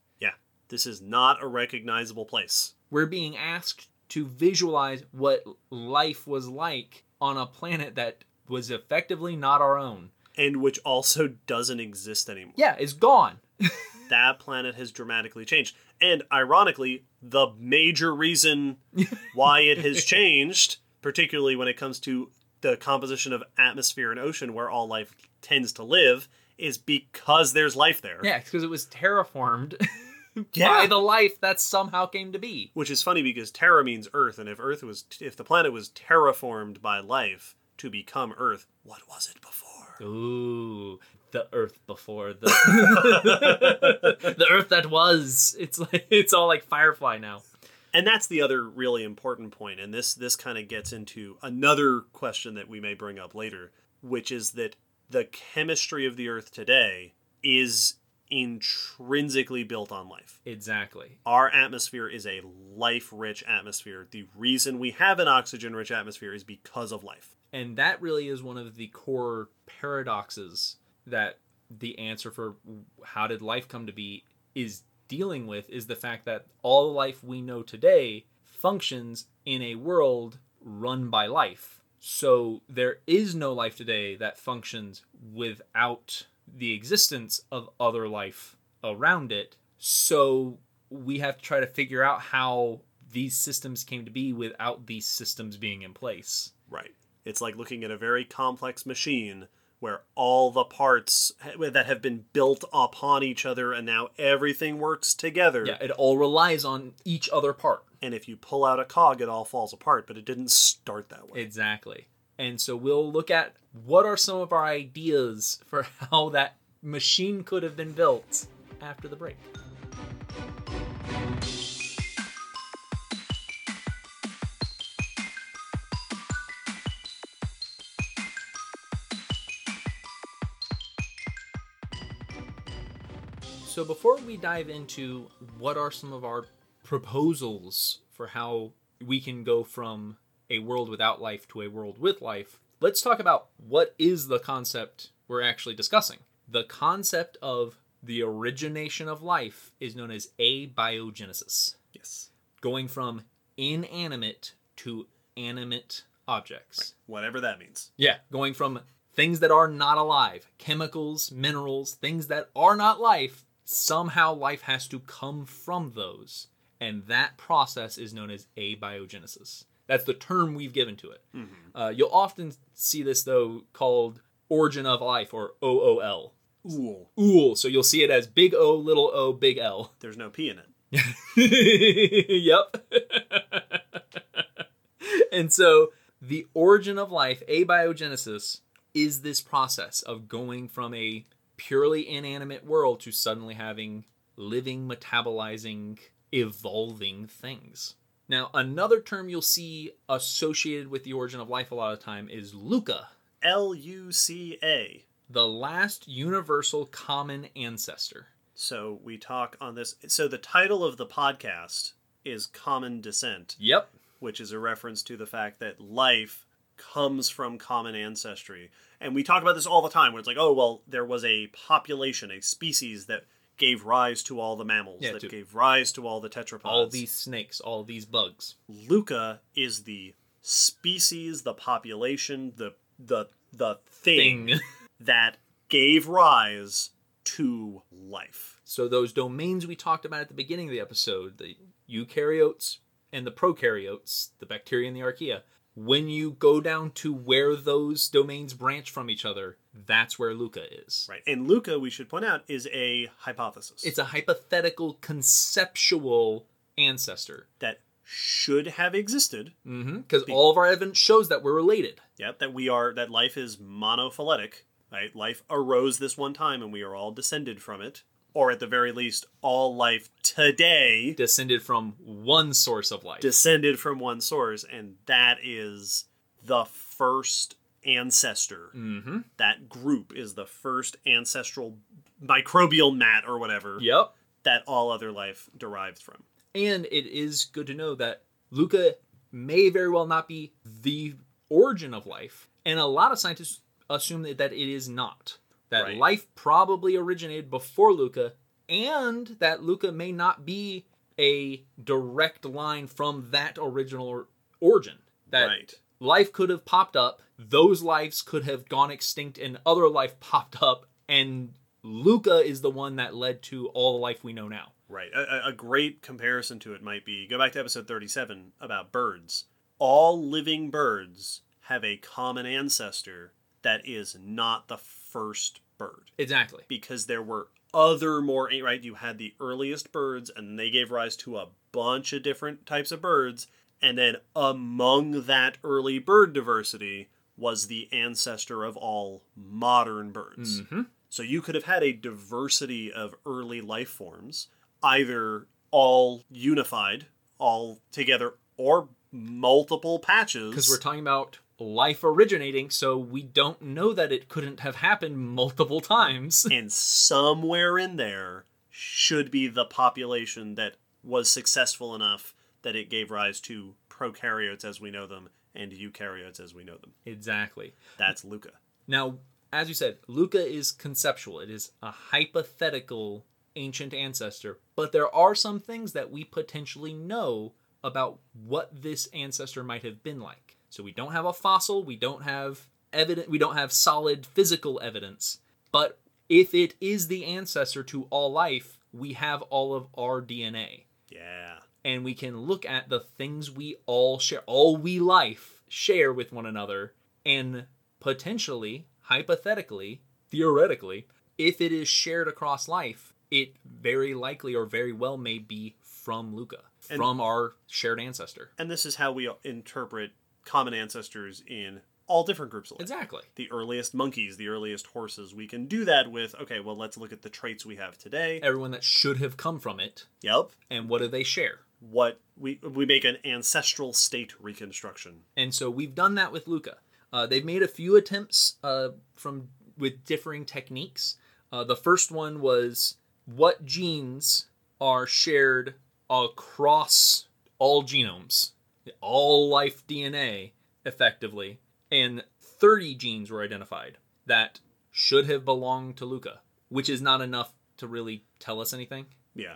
This is not a recognizable place. We're being asked to visualize what life was like on a planet that was effectively not our own. and which also doesn't exist anymore. Yeah, it's gone. that planet has dramatically changed. And ironically the major reason why it has changed particularly when it comes to the composition of atmosphere and ocean where all life tends to live is because there's life there. Yeah, because it was terraformed Yeah. by the life that somehow came to be. which is funny because terra means earth and if earth was if the planet was terraformed by life to become earth what was it before Ooh, the Earth before the the Earth that was. It's like it's all like Firefly now. and that's the other really important point and this this kind of gets into another question that we may bring up later which is that the chemistry of the earth today is intrinsically built on life Exactly. our atmosphere is a life rich atmosphere the reason we have an oxygen rich atmosphere is because of life And that really is one of the core paradoxes that the answer for how did life come to be is dealing with is the fact that all the life we know today functions in a world run by life. So there is no life today that functions without the existence of other life around it. So we have to try to figure out how these systems came to be without these systems being in place. Right. It's like looking at a very complex machine where all the parts that have been built upon each other and now everything works together. Yeah, it all relies on each other part. And if you pull out a cog, it all falls apart, but it didn't start that way. Exactly. And so we'll look at what are some of our ideas for how that machine could have been built after the break. So before we dive into what are some of our proposals for how we can go from a world without life to a world with life, let's talk about what is the concept we're actually discussing. The concept of the origination of life is known as abiogenesis, yes. going from inanimate to animate objects. Whatever that means. Yeah, going from things that are not alive, chemicals, minerals, things that are not life, somehow life has to come from those. And that process is known as abiogenesis. That's the term we've given to it. Uh, you'll often see this, though, called origin of life or OOL. Ooh. Ool. So you'll see it as big O, little o, big L. There's no P in it. yep. and so the origin of life, abiogenesis, is this process of going from a purely inanimate world to suddenly having living, metabolizing, evolving things. Now, another term you'll see associated with the origin of life a lot of time is Luca, L U C A. the last universal common ancestor. So we talk on this. So the title of the podcast is Common Descent, Yep. which is a reference to the fact that life comes from common ancestry. And we talk about this all the time where it's like, oh, well, there was a population, a species that gave rise to all the mammals, Yeah, that to- gave rise to all the tetrapods. All these snakes, all these bugs. Luca is the species, the population, the the the thing, Thing. that gave rise to life. So those domains we talked about at the beginning of the episode, the eukaryotes and the prokaryotes, the bacteria and the archaea, when you go down to where those domains branch from each other, that's where Luca is. Right. And Luca, we should point out, is a hypothesis. It's a hypothetical conceptual ancestor. that should have existed. Mm-hmm. Because all of our evidence shows that we're related. Yep, that we are that life is monophyletic. Right? Life arose this one time and we are all descended from it. Or at the very least, all life today Descended from one source of life. descended from one source, and that is the first ancestor. mm-hmm. That group is the first ancestral microbial mat or whatever Yep. that all other life derived from. And it is good to know that Luca may very well not be the origin of life. And a lot of scientists assume that, that it is not. That Right. life probably originated before Luca, and that Luca may not be a direct line from that original origin. That right. Life could have popped up, those lives could have gone extinct, and other life popped up, and Luca is the one that led to all the life we know now. Right. A, a- great comparison to it might be go back to episode 37 about birds. All living birds have a common ancestor that is not the first bird Exactly. because there were other more right you had the earliest birds and they gave rise to a bunch of different types of birds and then among that early bird diversity was the ancestor of all modern birds Mm-hmm. so you could have had a diversity of early life forms, either all unified, all together, or multiple patches. because we're talking about life originating, so we don't know that it couldn't have happened multiple times. and somewhere in there should be the population that was successful enough that it gave rise to prokaryotes as we know them and eukaryotes as we know them. exactly. That's Luca. Now, as you said, Luca is conceptual. It is a hypothetical ancient ancestor, but there are some things that we potentially know about what this ancestor might have been like. So we don't have a fossil, we don't have evidence, we don't have solid physical evidence, but if it is the ancestor to all life, we have all of our DNA. Yeah. And we can look at the things we all share, all we life share with one another, and potentially, hypothetically, theoretically, if it is shared across life, it very likely or very well may be from Luca, And- from our shared ancestor. And this is how we interpret common ancestors in all different groups of life. Exactly. The earliest monkeys, the earliest horses. We can do that with, okay, well, let's look at the traits we have today. Everyone that should have come from it, Yep. and what do they share? What we we make an ancestral state reconstruction. And so we've done that with Luca. Uh, they've made a few attempts uh, from with differing techniques. Uh, the first one was what genes are shared across all genomes, all life DNA, effectively, and 30 genes were identified that should have belonged to Luca, which is not enough to really tell us anything. Yeah.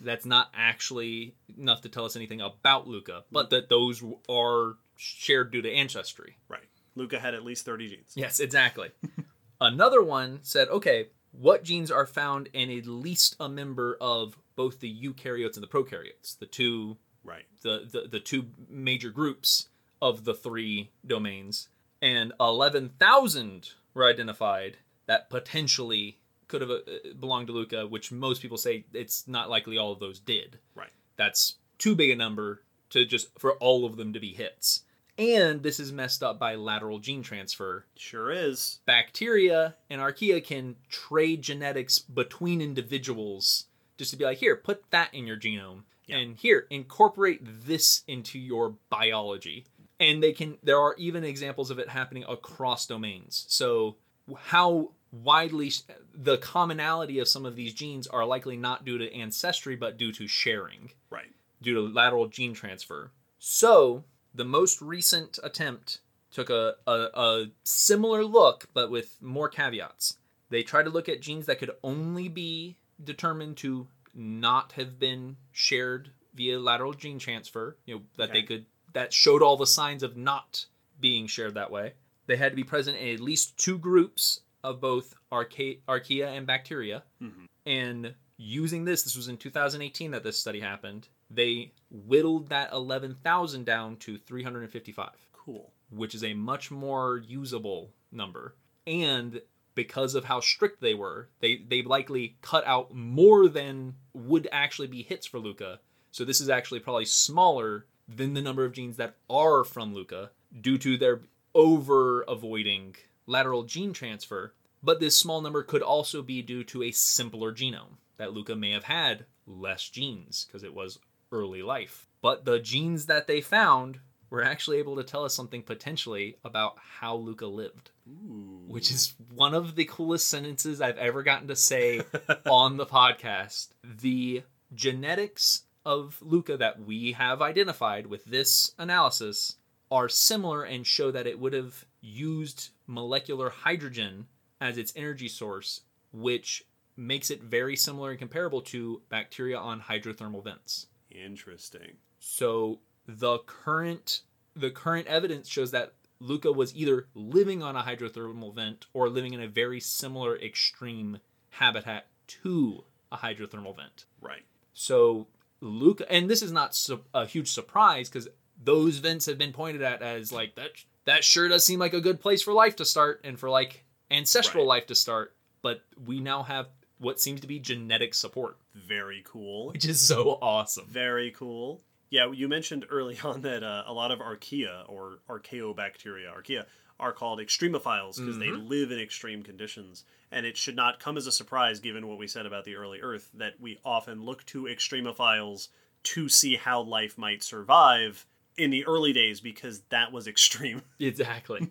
That's not actually enough to tell us anything about Luca, but that those are shared due to ancestry. Right. Luca had at least 30 genes. Yes, exactly. Another one said, okay, what genes are found in at least a member of both the eukaryotes and the prokaryotes, the two Right. the, the, the two major groups of the three domains, and 11,000 were identified that potentially could have uh, belonged to Luca, which most people say it's not likely all of those did. Right. That's too big a number to just for all of them to be hits. And this is messed up by lateral gene transfer. Sure is. Bacteria and archaea can trade genetics between individuals just to be like, here, put that in your genome. Yeah. And here, incorporate this into your biology. And they can there are even examples of it happening across domains. So how widely the commonality of some of these genes are likely not due to ancestry but due to sharing Right. due to lateral gene transfer. So, the most recent attempt took a, a, a similar look, but with more caveats. They tried to look at genes that could only be determined to not have been shared via lateral gene transfer, you know, that they could, that showed all the signs of not being shared that way. They had to be present in at least two groups of both archaea, archaea and bacteria. Mhm. And using this, this was in 2018 that this study happened, they whittled that 11,000 down to 355, Cool. which is a much more usable number. And because of how strict they were, they, they likely cut out more than would actually be hits for Luca. So this is actually probably smaller than the number of genes that are from Luca due to their over avoiding lateral gene transfer. But this small number could also be due to a simpler genome that Luca may have had less genes because it was early life. But the genes that they found were actually able to tell us something potentially about how Luca lived, Ooh. which is one of the coolest sentences I've ever gotten to say on the podcast. The genetics of Luca that we have identified with this analysis are similar and show that it would have used molecular hydrogen as its energy source, which makes it very similar and comparable to bacteria on hydrothermal vents. Interesting. So the current the current evidence shows that Luca was either living on a hydrothermal vent or living in a very similar extreme habitat to a hydrothermal vent. Right. So Luca, and this is not su- a huge surprise because those vents have been pointed at as like that. That sure does seem like a good place for life to start and for like ancestral Right. life to start. But we now have what seems to be genetic support, Very cool. which is so awesome. Very cool. Yeah, you mentioned early on that uh, a lot of archaea or archaeobacteria, archaea, are called extremophiles because they live in extreme conditions. And it should not come as a surprise, given what we said about the early Earth, that we often look to extremophiles to see how life might survive in the early days because that was extreme. Exactly.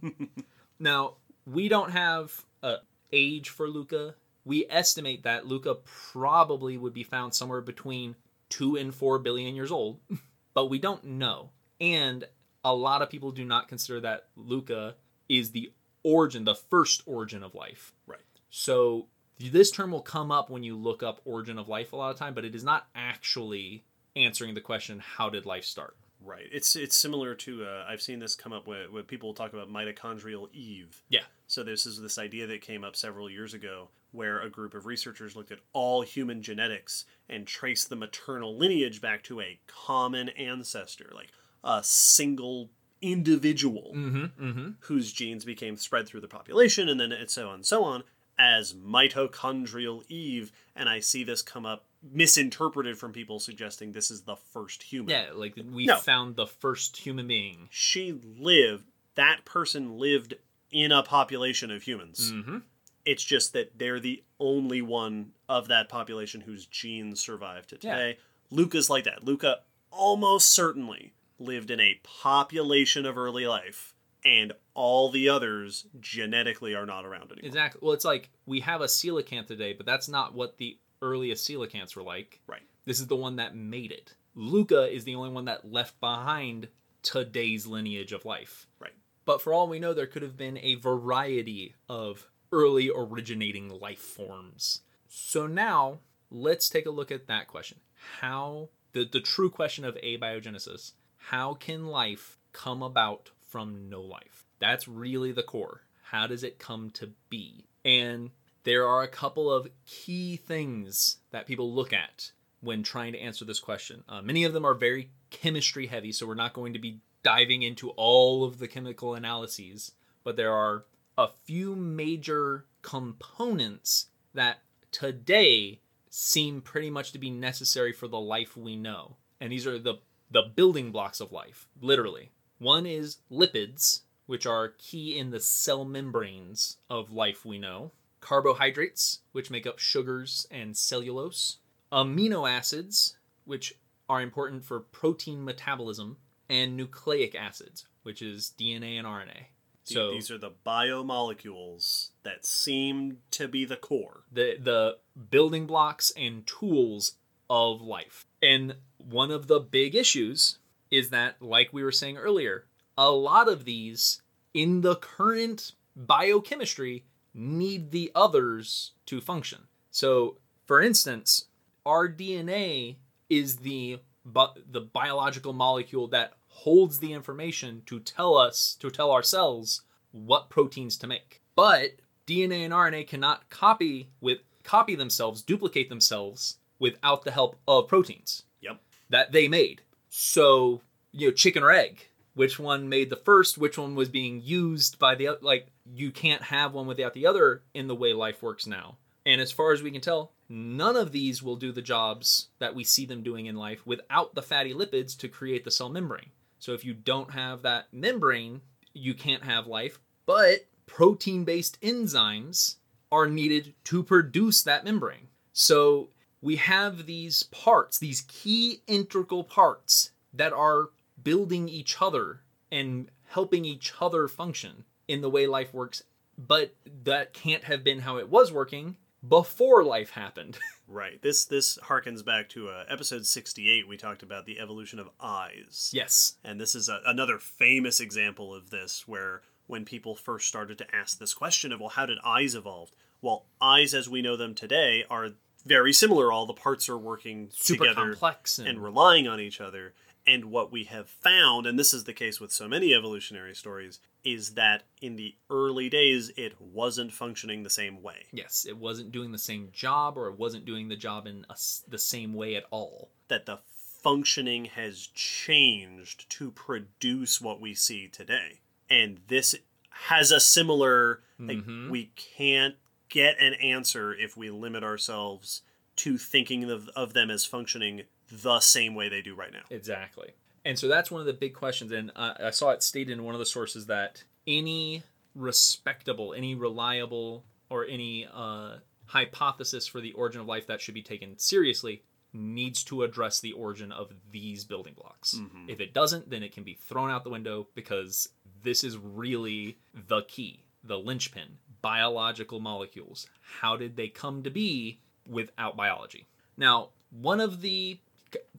now, we don't have a age for Luca. We estimate that Luca probably would be found somewhere between 2 and 4 billion years old, but we don't know. And a lot of people do not consider that Luca is the origin, the first origin of life. Right. So this term will come up when you look up origin of life a lot of time, but it is not actually answering the question how did life start. Right. It's it's similar to uh, I've seen this come up when, when people talk about mitochondrial Eve. Yeah. So this is this idea that came up several years ago where a group of researchers looked at all human genetics and traced the maternal lineage back to a common ancestor, like a single individual Mm-hmm. Mm-hmm. whose genes became spread through the population and then and so on and so on as mitochondrial Eve. And I see this come up misinterpreted from people suggesting this is the first human. Yeah, like we No. found the first human being. she lived that person lived in a population of humans Mm-hmm. it's just that they're the only one of that population whose genes survive to Yeah. today luca's like that luca almost certainly lived in a population of early life and all the others genetically are not around anymore Exactly. Well, it's like we have a coelacanth today, but that's not what the earliest coelacanths were like. right This is the one that made it. Luca is the only one that left behind today's lineage of life. right But for all we know, there could have been a variety of early originating life forms. So now let's take a look at that question. How the, the true question of abiogenesis, how can life come about from no life? That's really the core. How does it come to be? And there are a couple of key things that people look at when trying to answer this question. Uh, many of them are very chemistry heavy, so we're not going to be diving into all of the chemical analyses, but there are a few major components that today seem pretty much to be necessary for the life we know. And these are the the building blocks of life, literally. One is lipids, which are key in the cell membranes of life we know. Carbohydrates, which make up sugars and cellulose. Amino acids, which are important for protein metabolism. And nucleic acids, which is DNA and RNA. So these are the biomolecules that seem to be the core the the building blocks and tools of life. And one of the big issues is that like we were saying earlier, a lot of these in the current biochemistry need the others to function. So, for instance, our DNA is the bi- the biological molecule that holds the information to tell us to tell our cells what proteins to make. But DNA and RNA cannot copy with copy themselves, duplicate themselves without the help of proteins yep that they made. So, you know, chicken or egg, which one made the first, which one was being used by the like you can't have one without the other in the way life works now. And as far as we can tell, none of these will do the jobs that we see them doing in life without the fatty lipids to create the cell membrane. So if you don't have that membrane, you can't have life, but protein-based enzymes are needed to produce that membrane. So we have these parts, these key integral parts that are building each other and helping each other function in the way life works, but that can't have been how it was working before life happened. right this this harkens back to uh, episode 68 we talked about the evolution of eyes yes. And this is a, another famous example of this, where when people first started to ask this question of, well, how did eyes evolve? Well, eyes as we know them today are very similar. All the parts are working Super together complex and, and relying on each other. And what we have found, and this is the case with so many evolutionary stories, is that in the early days, it wasn't functioning the same way. yes, it wasn't doing the same job or it wasn't doing the job in a the same way at all. That the functioning has changed to produce what we see today. And this has a similar, like, Mhm. we can't get an answer if we limit ourselves to thinking of, of them as functioning the same way they do right now. Exactly. And so that's one of the big questions. And uh, I saw it stated in one of the sources that any respectable, any reliable, or any uh, hypothesis for the origin of life that should be taken seriously needs to address the origin of these building blocks. If it doesn't, then it can be thrown out the window because this is really the key, the linchpin. Biological molecules. How did they come to be without biology? Now, one of the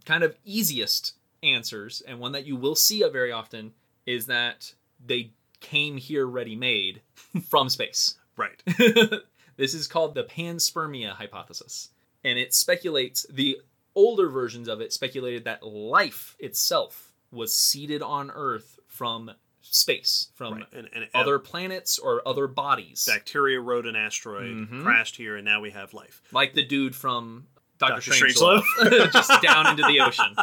kind of easiest answers, and one that you will see very often, is that they came here ready made from space. Right. This is called the panspermia hypothesis. And it speculates, the older versions of it speculated that life itself was seeded on Earth from space, from Right. And, and other planets or other bodies. bacteria rode an asteroid, Mhm. crashed here, and now we have life. like the dude from Doctor, Dr. Strangelove, just down into the ocean.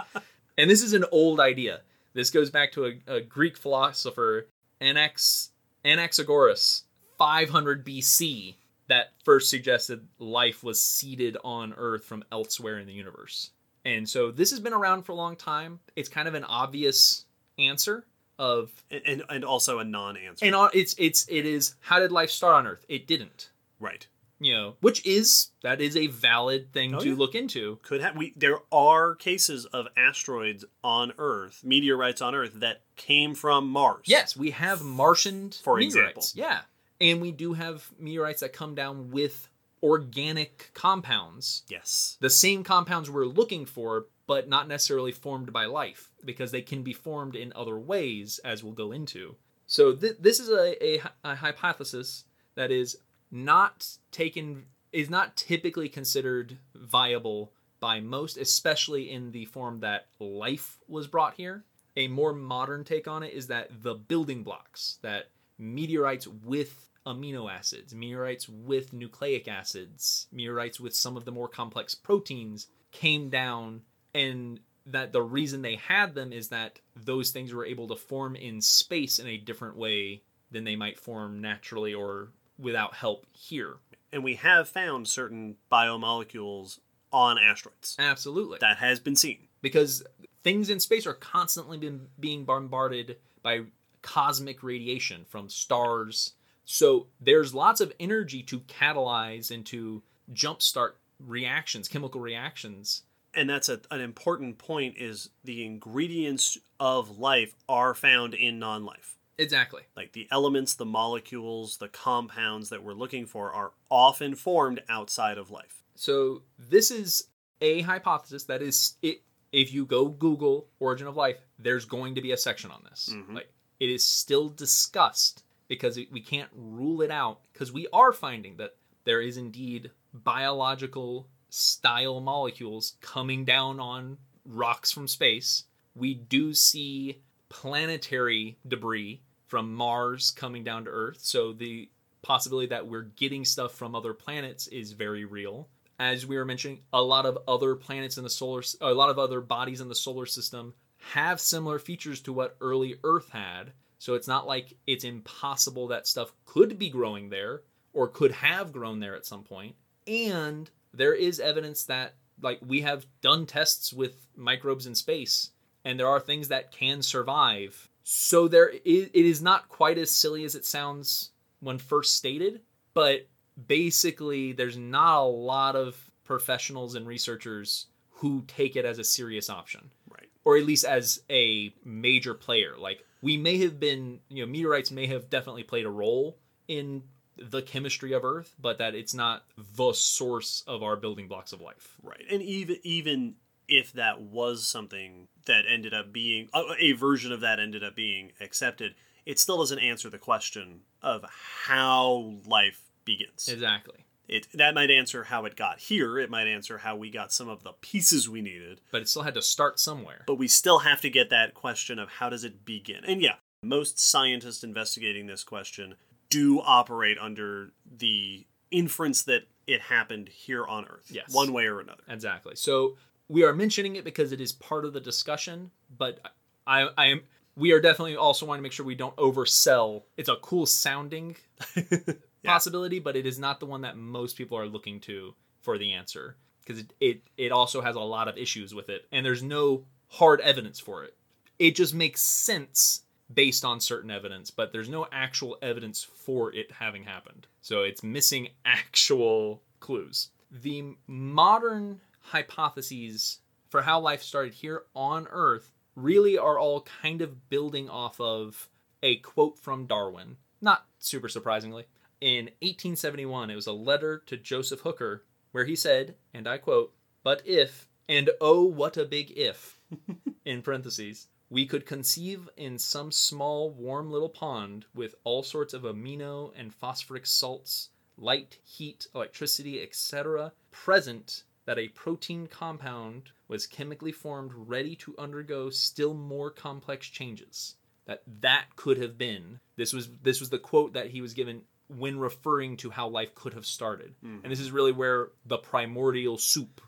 And this is an old idea. This goes back to a, a Greek philosopher, Anax, Anaxagoras, 500 BC, that first suggested life was seeded on Earth from elsewhere in the universe. And so this has been around for a long time. It's kind of an obvious answer of And, and, and also a non-answer. and uh, it's it's it is how did life start on Earth? It didn't. right. You know, which is that is a valid thing Oh, to yeah. look into. Could have we? There are cases of asteroids on Earth, meteorites on Earth that came from Mars. Yes, we have Martian For meteorites. Yeah, and we do have meteorites that come down with organic compounds, Yes. the same compounds we're looking for, but not necessarily formed by life because they can be formed in other ways, as we'll go into. So th- this is a, a, a hypothesis that is not taken is not typically considered viable by most, especially in the form that life was brought here. A more modern take on it is that the building blocks that meteorites with amino acids, meteorites with nucleic acids, meteorites with some of the more complex proteins came down and that the reason they had them is that those things were able to form in space in a different way than they might form naturally or without help here. And we have found certain biomolecules on asteroids. Absolutely. That has been seen. because things in space are constantly been being bombarded by cosmic radiation from stars. So there's lots of energy to catalyze and to jumpstart reactions, chemical reactions. And that's a, an important point is the ingredients of life are found in non-life. Exactly. Like the elements, the molecules, the compounds that we're looking for are often formed outside of life. So this is a hypothesis that is it if you go Google origin of life, there's going to be a section on this. Mhm. Like it is still discussed because we can't rule it out because we are finding that there is indeed biological style molecules coming down on rocks from space. We do see planetary debris from Mars coming down to Earth, so the possibility that we're getting stuff from other planets is very real. As we were mentioning, a lot of other planets in the solar, a lot of other bodies in the solar system have similar features to what early Earth had. So it's not like it's impossible that stuff could be growing there or could have grown there at some point. And there is evidence that like we have done tests with microbes in space and there are things that can survive. So there is, it is not quite as silly as it sounds when first stated, but basically there's not a lot of professionals and researchers who take it as a serious option Right. or at least as a major player. Like we may have been, you know, meteorites may have definitely played a role in the chemistry of Earth, but that it's not the source of our building blocks of life. Right. And even even if that was something that ended up being a, a version of that ended up being accepted, it still doesn't answer the question of how life begins. Exactly. It that might answer how it got here. It might answer how we got some of the pieces we needed. But it still had to start somewhere. But we still have to get that question of how does it begin? And yeah, most scientists investigating this question do operate under the inference that it happened here on Earth, Yes. one way or another. Exactly. So we are mentioning it because it is part of the discussion, but I, I am. We are definitely also wanting to make sure we don't oversell. It's a cool sounding Yeah. possibility, but it is not the one that most people are looking to for the answer because it, it it also has a lot of issues with it, and there's no hard evidence for it. It just makes sense based on certain evidence, but there's no actual evidence for it having happened. So it's missing actual clues. The modern hypotheses for how life started here on Earth really are all kind of building off of a quote from Darwin. Not super surprisingly. In 1871, it was a letter to Joseph Hooker where he said, and I quote, But if, and oh, what a big if, in parentheses, we could conceive in some small, warm little pond with all sorts of amino and phosphoric salts, light, heat, electricity, etc., present that a protein compound was chemically formed ready to undergo still more complex changes. That that could have been. This was this was the quote that he was given when referring to how life could have started. Mm-hmm. And this is really where the primordial soup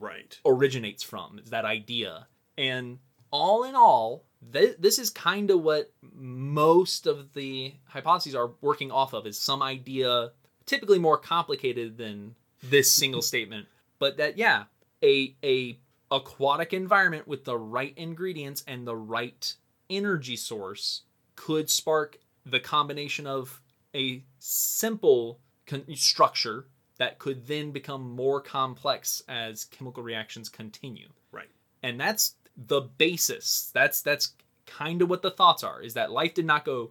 Right. originates from is that idea and all in all th- this is kind of what most of the hypotheses are working off of is some idea typically more complicated than this single statement but that yeah a a aquatic environment with the right ingredients and the right energy source could spark the combination of a simple con- structure that could then become more complex as chemical reactions continue. Right. And that's the basis. That's that's kind of what the thoughts are is that life did not go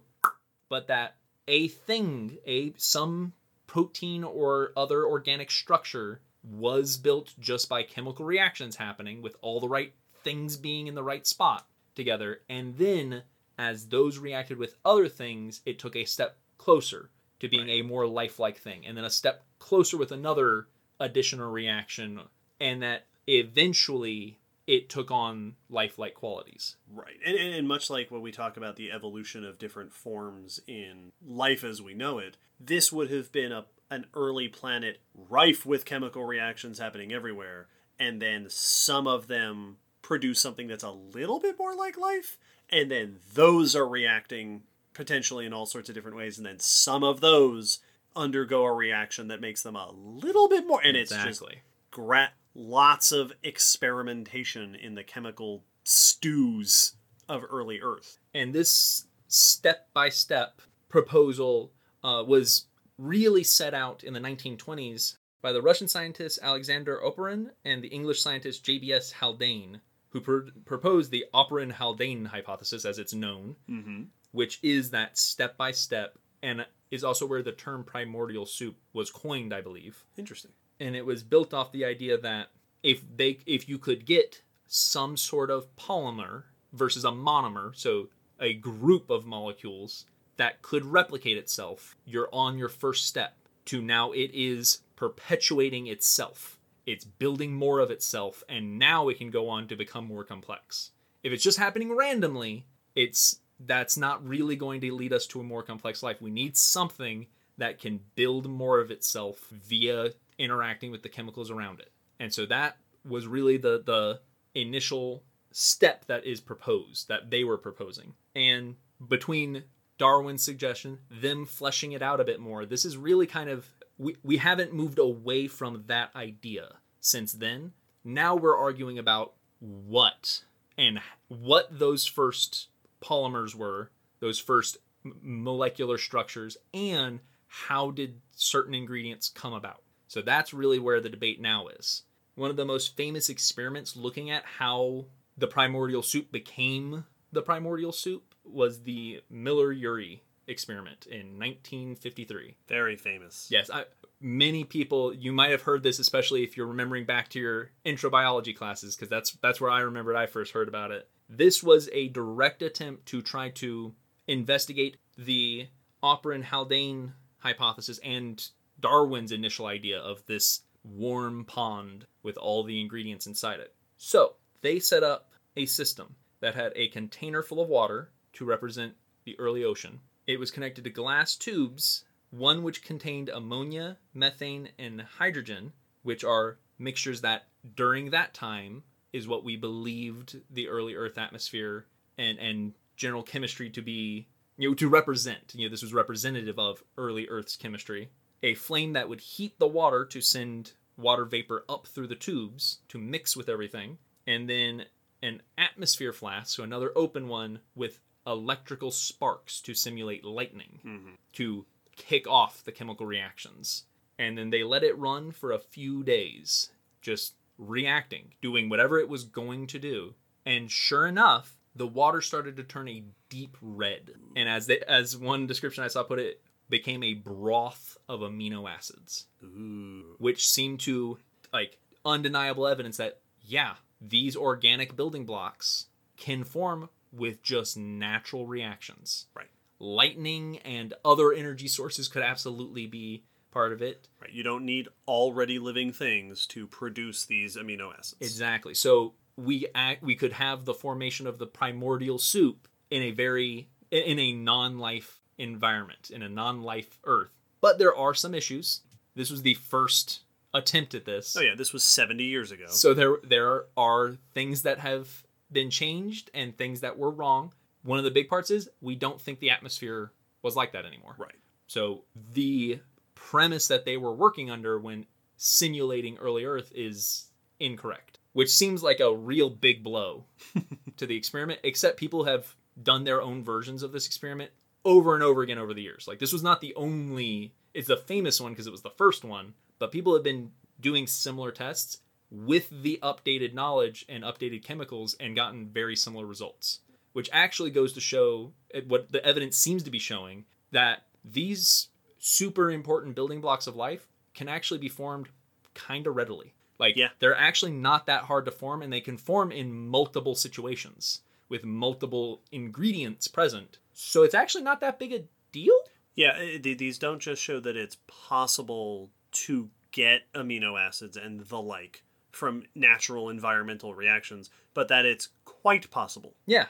but that a thing, a some protein or other organic structure was built just by chemical reactions happening with all the right things being in the right spot together. And then as those reacted with other things it took a step closer to being a more lifelike thing and then a step closer with another additional reaction and that eventually it took on lifelike qualities. Right. And, and, and much like when we talk about the evolution of different forms in life as we know it, this would have been a, an early planet rife with chemical reactions happening everywhere, and then some of them produce something that's a little bit more like life, and then those are reacting potentially in all sorts of different ways, and then some of those undergo a reaction that makes them a little bit more, and it's just gra- lots of experimentation in the chemical stews of early Earth. and this step by step proposal uh, was really set out in the 1920s by the Russian scientist Alexander Oparin and the English scientist JBS Haldane, who pr- proposed the Oparin Haldane hypothesis, as it's known, Mm-hmm. which is that step by step, and is also where the term primordial soup was coined, I believe Interesting. and it was built off the idea that if they if you could get some sort of polymer versus a monomer so a group of molecules that could replicate itself you're on your first step to now it is perpetuating itself it's building more of itself and now it can go on to become more complex if it's just happening randomly it's that's not really going to lead us to a more complex life we need something that can build more of itself via interacting with the chemicals around it. And so that was really the the initial step that is proposed that they were proposing. And between Darwin's suggestion, them fleshing it out a bit more, this is really kind of we, we haven't moved away from that idea since then. Now we're arguing about what and what those first polymers were, those first molecular structures, and how did certain ingredients come about. So that's really where the debate now is. One of the most famous experiments looking at how the primordial soup became the primordial soup was the Miller Urey experiment in 1953. Very famous. Yes, I, many people you might have heard this, especially if you're remembering back to your intro biology classes, because that's that's where I remembered I first heard about it. This was a direct attempt to try to investigate the Oparin Haldane hypothesis and Darwin's initial idea of this warm pond with all the ingredients inside it. So they set up a system that had a container full of water to represent the early ocean. It was connected to glass tubes, one which contained ammonia, methane, and hydrogen, which are mixtures that during that time is what we believed the early Earth atmosphere and, and general chemistry to be, you know, to represent. You know, this was representative of early Earth's chemistry. A flame that would heat the water to send water vapor up through the tubes to mix with everything, and then an atmosphere flask, so another open one with electrical sparks to simulate lightning Mhm. to kick off the chemical reactions. And then they let it run for a few days, just reacting, doing whatever it was going to do. And sure enough, the water started to turn a deep red. And as they, as one description I saw put it, became a broth of amino acids Ooh. which seem to like undeniable evidence that yeah these organic building blocks can form with just natural reactions Right. lightning and other energy sources could absolutely be part of it. Right. You don't need already living things to produce these amino acids. Exactly. So we act, we could have the formation of the primordial soup in a very in a non-life environment, in a non-life Earth. But there are some issues. This was the first attempt at this. Oh yeah, this was 70 years ago. So there there are things that have been changed and things that were wrong. One of the big parts is we don't think the atmosphere was like that anymore. right. So the premise that they were working under when simulating early Earth is incorrect, which seems like a real big blow to the experiment, except people have done their own versions of this experiment over and over again over the years. Like this was not the only it's the famous one because it was the first one, but people have been doing similar tests with the updated knowledge and updated chemicals and gotten very similar results, which actually goes to show what the evidence seems to be showing that these super important building blocks of life can actually be formed kind of readily. Like Yeah. they're actually not that hard to form and they can form in multiple situations with multiple ingredients present. So it's actually not that big a deal. Yeah, eh, these don't just show that it's possible to get amino acids and the like from natural environmental reactions, but that it's quite possible. Yeah,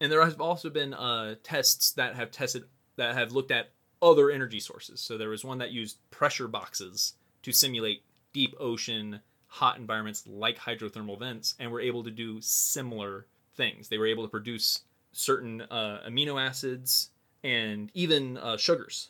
and there have also been uh, tests that have tested that have looked at other energy sources. So there was one that used pressure boxes to simulate deep ocean hot environments like hydrothermal vents, and were able to do similar things. They were able to produce certain uh, amino acids and even uh, sugars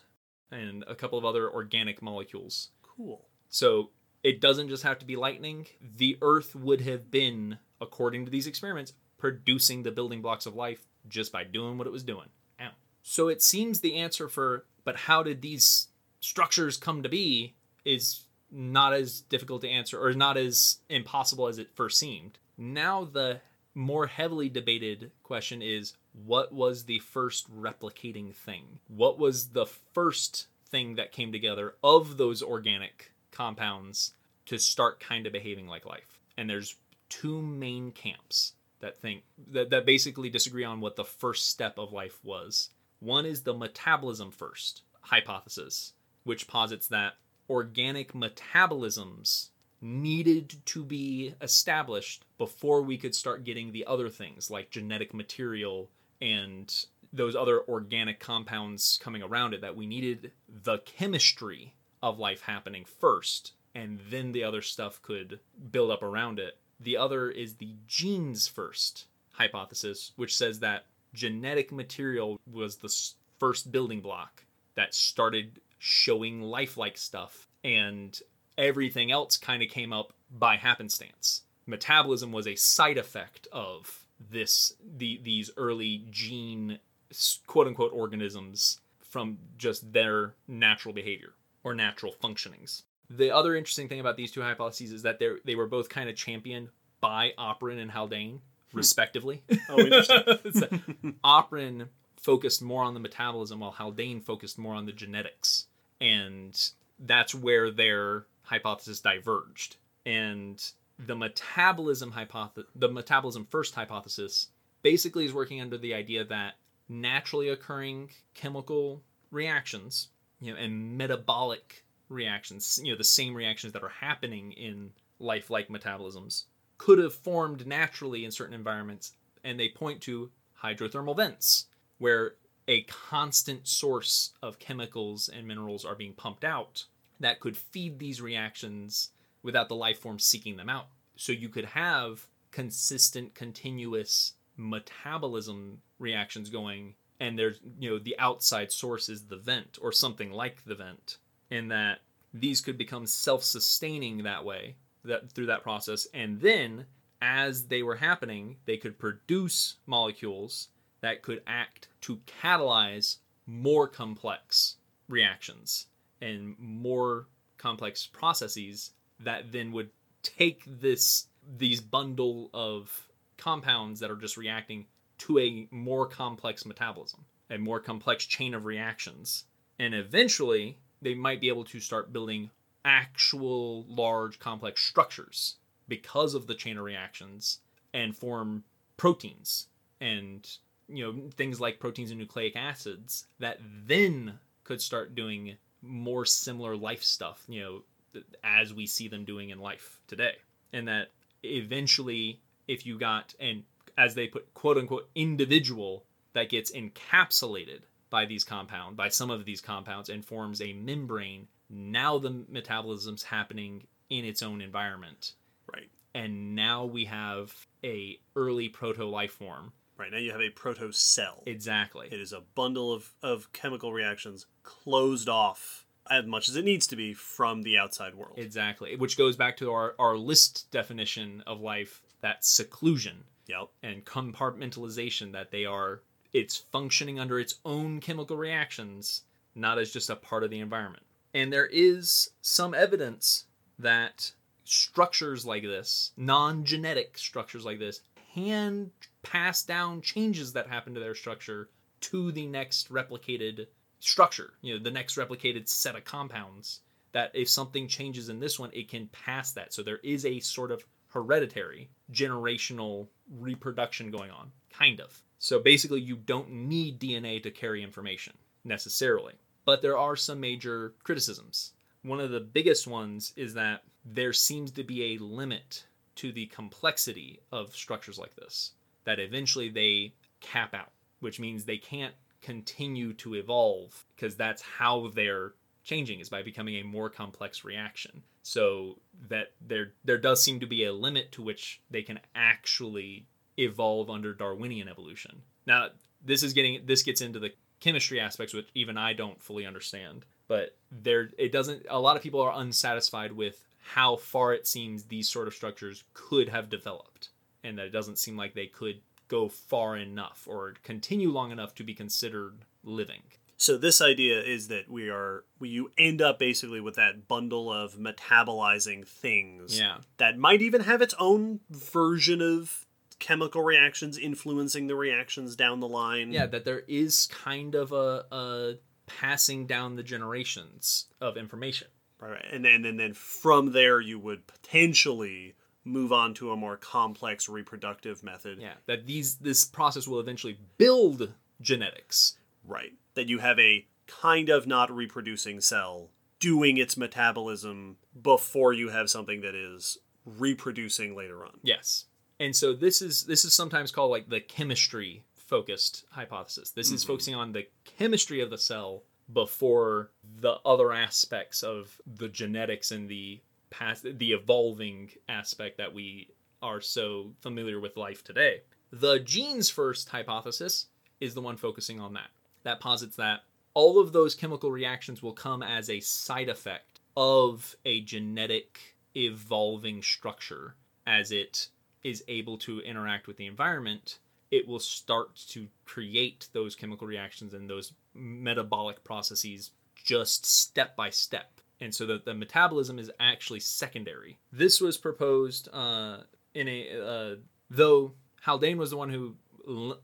and a couple of other organic molecules. Cool. So it doesn't just have to be lightning. The Earth would have been, according to these experiments, producing the building blocks of life just by doing what it was doing. Ow. So it seems the answer for, but how did these structures come to be is not as difficult to answer or not as impossible as it first seemed. Now, the more heavily debated question is what was the first replicating thing? What was the first thing that came together of those organic compounds to start kind of behaving like life? And there's two main camps that think that, that basically disagree on what the first step of life was. One is the metabolism first hypothesis, which posits that organic metabolisms needed to be established before we could start getting the other things like genetic material and those other organic compounds coming around it that we needed the chemistry of life happening first and then the other stuff could build up around it. The other is the genes first hypothesis which says that genetic material was the first building block that started showing lifelike stuff and everything else kind of came up by happenstance. Metabolism was a side effect of this the these early gene quote unquote organisms from just their natural behavior or natural functionings the other interesting thing about these two hypotheses is that they they were both kind of championed by Oparin and Haldane hmm. respectively Oh, interesting. So, Oparin focused more on the metabolism while Haldane focused more on the genetics. And that's where their hypothesis diverged. And the metabolism hypothesis, the metabolism first hypothesis basically is working under the idea that naturally occurring chemical reactions, you know, and metabolic reactions, you know, the same reactions that are happening in lifelike metabolisms could have formed naturally in certain environments and they point to hydrothermal vents where a constant source of chemicals and minerals are being pumped out that could feed these reactions without the life form seeking them out. So you could have consistent continuous metabolism reactions going and there's you know the outside source is the vent or something like the vent and that these could become self-sustaining that way that through that process. And then as they were happening they could produce molecules that could act to catalyze more complex reactions and more complex processes that then would take this these bundle of compounds that are just reacting to a more complex metabolism a more complex chain of reactions and eventually they might be able to start building actual large complex structures because of the chain of reactions and form proteins and you know things like proteins and nucleic acids that then could start doing more similar life stuff, you know, as we see them doing in life today. And that eventually, if you got, and as they put, quote unquote, individual that gets encapsulated by these compound, by some of these compounds, and forms a membrane, now the metabolism's happening in its own environment. Right. And now we have a early proto life form. Right. Now you have a proto cell. Exactly. It is a bundle of, of chemical reactions closed off as much as it needs to be from the outside world. Exactly. Which goes back to our, our list definition of life that seclusion yep. and compartmentalization, that they are, it's functioning under its own chemical reactions, not as just a part of the environment. And there is some evidence that structures like this, non genetic structures like this, can pass down changes that happen to their structure to the next replicated structure, you know, the next replicated set of compounds. That if something changes in this one, it can pass that. So there is a sort of hereditary generational reproduction going on, kind of. So basically, you don't need DNA to carry information necessarily. But there are some major criticisms. One of the biggest ones is that there seems to be a limit to the complexity of structures like this, that eventually they cap out, which means they can't continue to evolve because that's how they're changing is by becoming a more complex reaction. So that there there does seem to be a limit to which they can actually evolve under Darwinian evolution. Now, this is getting this gets into the chemistry aspects which even I don't fully understand, but there it doesn't a lot of people are unsatisfied with how far it seems these sort of structures could have developed and that it doesn't seem like they could go far enough or continue long enough to be considered living. So this idea is that we are we, you end up basically with that bundle of metabolizing things Yeah. that might even have its own version of chemical reactions influencing the reactions down the line. Yeah, that there is kind of a, a passing down the generations of information. Right, right. And then and then from there you would potentially move on to a more complex reproductive method. Yeah, that these this process will eventually build genetics. Right. That you have a kind of not reproducing cell doing its metabolism before you have something that is reproducing later on. Yes. And so this is this is sometimes called like the chemistry focused hypothesis. This is mm-hmm. focusing on the chemistry of the cell before the other aspects of the genetics and the past the evolving aspect that we are so familiar with life today. The genes first hypothesis is the one focusing on that. That posits that all of those chemical reactions will come as a side effect of a genetic evolving structure. As it is able to interact with the environment it will start to create those chemical reactions and those metabolic processes just step by step. And so that the metabolism is actually secondary. This was proposed uh, in a uh, though haldane was the one who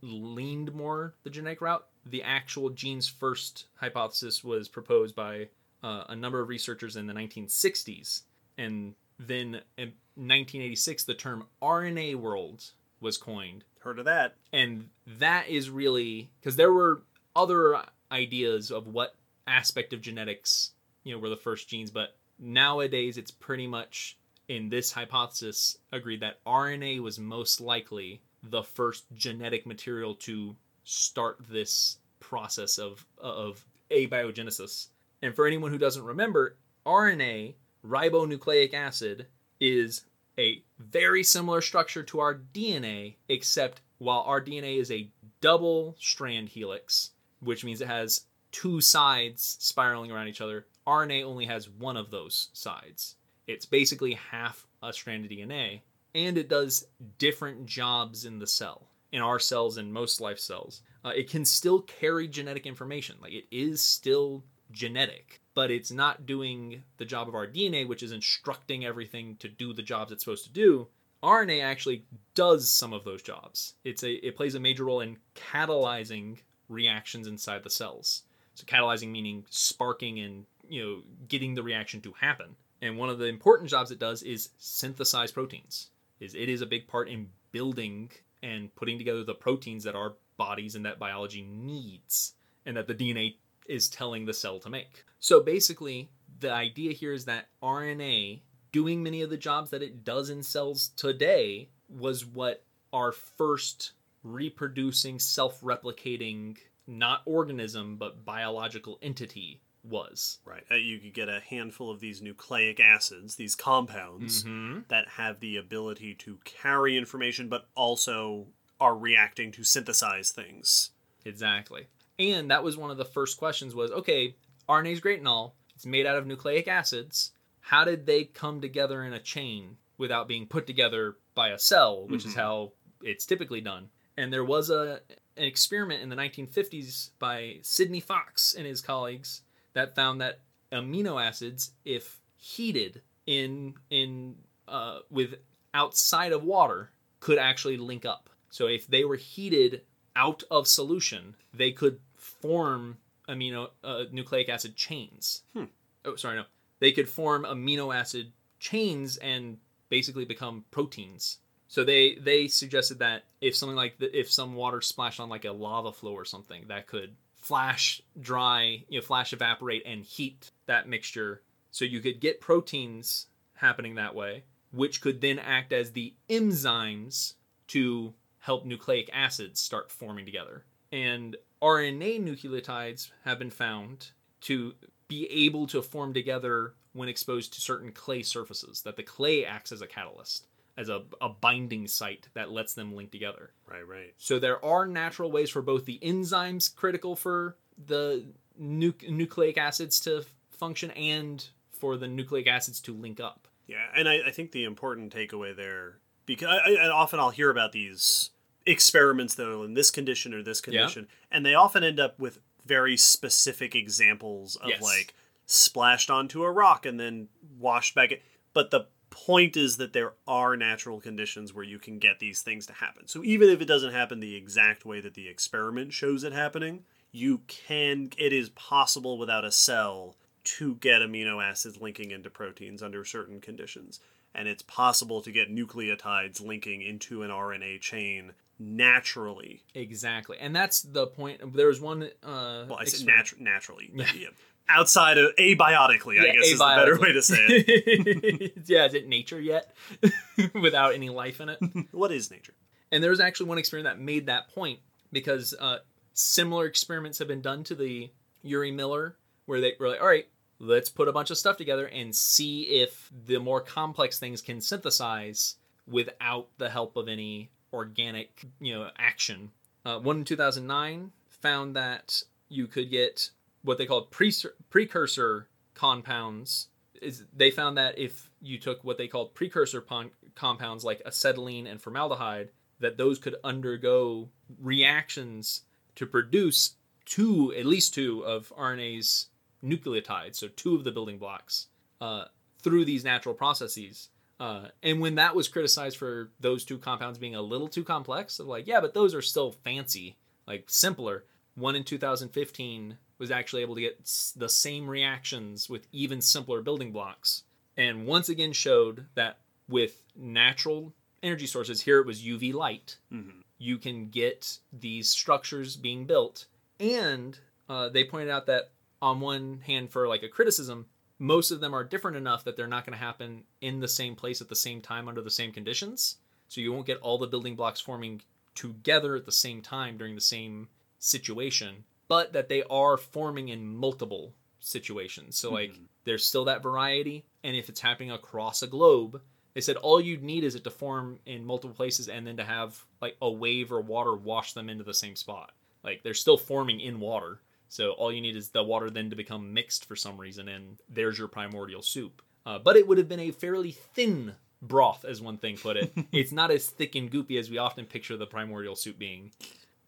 leaned more the genetic route the actual genes first hypothesis was proposed by uh, a number of researchers in the 1960s and then in 1986 the term rna world was coined Heard of that? and that is really because there were other ideas of what aspect of genetics you know were the first genes but nowadays it's pretty much in this hypothesis agreed that rna was most likely the first genetic material to start this process of of abiogenesis and for anyone who doesn't remember rna ribonucleic acid is a very similar structure to our DNA, except while our DNA is a double strand helix, which means it has two sides spiraling around each other, RNA only has one of those sides. It's basically half a strand of DNA, and it does different jobs in the cell. In our cells and most life cells, uh, it can still carry genetic information. Like it is still genetic, but it's not doing the job of our DNA, which is instructing everything to do the jobs it's supposed to do. RNA actually does some of those jobs. It's a it plays a major role in catalyzing reactions inside the cells. So catalyzing meaning sparking and you know getting the reaction to happen. And one of the important jobs it does is synthesize proteins. Is it is a big part in building and putting together the proteins that our bodies and that biology needs and that the DNA is telling the cell to make. So basically, the idea here is that RNA doing many of the jobs that it does in cells today was what our first reproducing, self replicating, not organism, but biological entity was. Right. Uh, you could get a handful of these nucleic acids, these compounds, Mm-hmm. that have the ability to carry information, but also are reacting to synthesize things. Exactly. And that was one of the first questions was, okay, RNA is great and all. It's made out of nucleic acids. How did they come together in a chain without being put together by a cell, which is Mhm. how it's typically done? And there was a an experiment in the 1950s by Sidney Fox and his colleagues that found that amino acids, if heated in in uh, with outside of water, could actually link up. So if they were heated out of solution, they could form amino uh, nucleic acid chains. Hmm. Oh, sorry, no. They could form amino acid chains and basically become proteins. So they they suggested that if something like the, if some water splashed on like a lava flow or something, that could flash dry, you know, flash evaporate and heat that mixture. So you could get proteins happening that way, which could then act as the enzymes to help nucleic acids start forming together. And RNA nucleotides have been found to be able to form together when exposed to certain clay surfaces, that the clay acts as a catalyst, as a, a binding site that lets them link together. Right, right. So there are natural ways for both the enzymes critical for the nuc- nucleic acids to function and for the nucleic acids to link up. Yeah, and I, I think the important takeaway there, because I, I, often I'll hear about these experiments that are in this condition or this condition, and they often end up with very specific examples of Yes. like splashed onto a rock and then washed back. But the point is that there are natural conditions where you can get these things to happen. So even if it doesn't happen the exact way that the experiment shows it happening, you can. It is possible without a cell to get amino acids linking into proteins under certain conditions. And it's possible to get nucleotides linking into an RNA chain naturally. Exactly, and that's the point. There was one. Uh, Well, I said natu- naturally. Yeah. Outside of abiotically, I Yeah, guess is the better way to say it. yeah, is it nature yet? Without any life in it. what is nature? And there was actually one experiment that made that point because uh, similar experiments have been done to the Urey Miller, where they were like, all right, let's put a bunch of stuff together and see if the more complex things can synthesize without the help of any organic, you know, action. Uh, one in 2009 found that you could get what they called pre- precursor compounds. Is they found that if you took what they called precursor pon- compounds like acetylene and formaldehyde, that those could undergo reactions to produce two, at least two, of RNA's nucleotides, so two of the building blocks, uh, through these natural processes. Uh, and when that was criticized for those two compounds being a little too complex, of like, yeah, but those are still fancy, like simpler. One in 2015 was actually able to get the same reactions with even simpler building blocks, and once again showed that with natural energy sources, here it was UV light, Mhm. you can get these structures being built. And uh, they pointed out that on one hand, for like a criticism, most of them are different enough that they're not going to happen in the same place at the same time under the same conditions. So you won't get all the building blocks forming together at the same time during the same situation, but that they are forming in multiple situations. So like there's still that variety, and if it's happening across a globe, they said all you'd need is it to form in multiple places and then to have like a wave or water wash them into the same spot. Like they're still forming in water. So all you need is the water then to become mixed for some reason, and there's your primordial soup. Uh, but it would have been a fairly thin broth, as one thing put it. it's not as thick and goopy as we often picture the primordial soup being.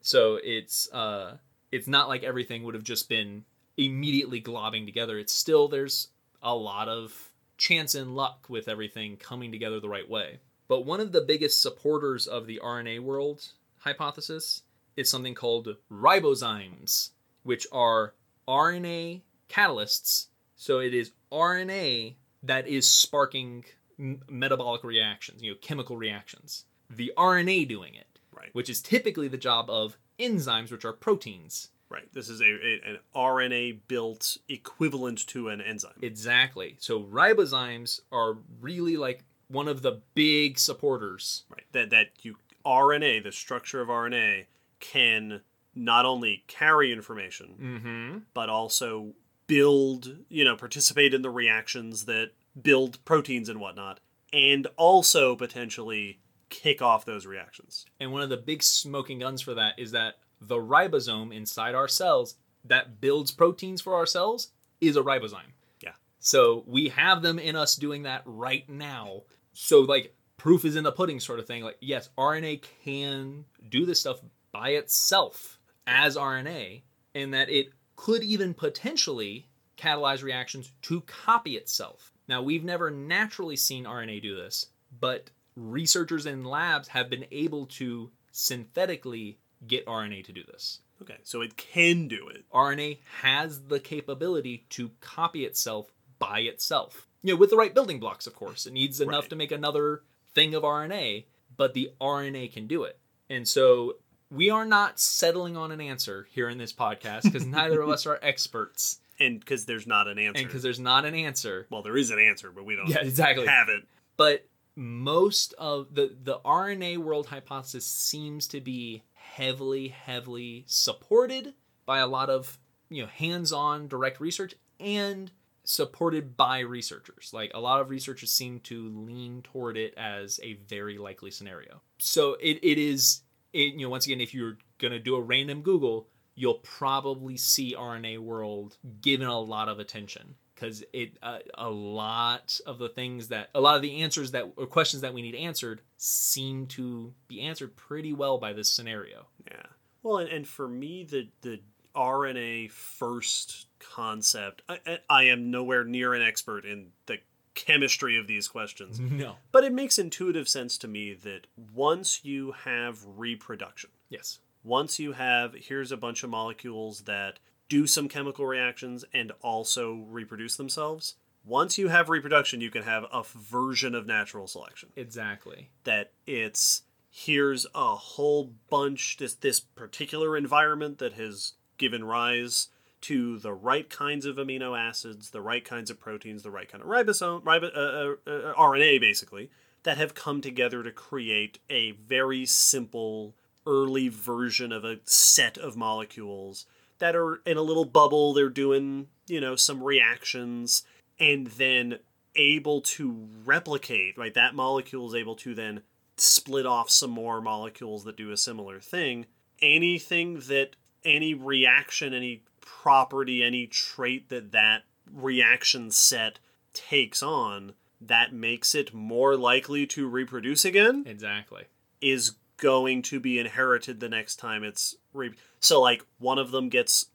So it's uh, it's not like everything would have just been immediately globbing together. It's still there's a lot of chance and luck with everything coming together the right way. But one of the biggest supporters of the RNA world hypothesis is something called ribozymes, which are RNA catalysts. So it is RNA that is sparking m- metabolic reactions, you know, chemical reactions. The RNA doing it Right. which is typically the job of enzymes, which are proteins. Right. This is a, a an RNA built equivalent to an enzyme. Exactly. So ribozymes are really like one of the big supporters. right. That that you RNA, the structure of RNA, can not only carry information, Mm-hmm. but also build, you know, participate in the reactions that build proteins and whatnot, and also potentially kick off those reactions. And one of the big smoking guns for that is that the ribosome inside our cells that builds proteins for our cells is a ribozyme. Yeah. So we have them in us doing that right now. So like proof is in the pudding sort of thing. Like yes, RNA can do this stuff by itself as RNA and that it could even potentially catalyze reactions to copy itself. Now we've never naturally seen RNA do this, but researchers in labs have been able to synthetically get RNA to do this. Okay, so it can do it. RNA has the capability to copy itself by itself. You know, with the right building blocks, of course. It needs enough Right. to make another thing of RNA, but the RNA can do it. And so we are not settling on an answer here in this podcast because neither of us are experts And because there's not an answer. and because there's not an answer. well, there is an answer, but we don't Yeah, exactly. have it. but most of the the RNA world hypothesis seems to be heavily heavily supported by a lot of you know hands-on direct research and supported by researchers. Like a lot of researchers seem to lean toward it as a very likely scenario. So it, it is it, you know once again if you're going to do a random google you'll probably see rna world given a lot of attention because it uh, a lot of the things that a lot of the answers that or questions that we need answered seem to be answered pretty well by this scenario. Yeah. Well, and, and for me, the the RNA first concept, I, I- I am nowhere near an expert in the chemistry of these questions, no. But it makes intuitive sense to me that once you have reproduction, yes. once you have here's a bunch of molecules that do some chemical reactions and also reproduce themselves. Once you have reproduction, you can have a version of natural selection exactly that it's here's a whole bunch this this particular environment that has given rise to the right kinds of amino acids, the right kinds of proteins, the right kind of ribosome, ribo, uh, uh, uh, RNA basically that have come together to create a very simple early version of a set of molecules that are in a little bubble they're doing you know some reactions and then able to replicate right that molecule is able to then split off some more molecules that do a similar thing. Anything that any reaction any property any trait that that reaction set takes on that makes it more likely to reproduce again exactly. is going to be inherited the next time it's re- so like one of them gets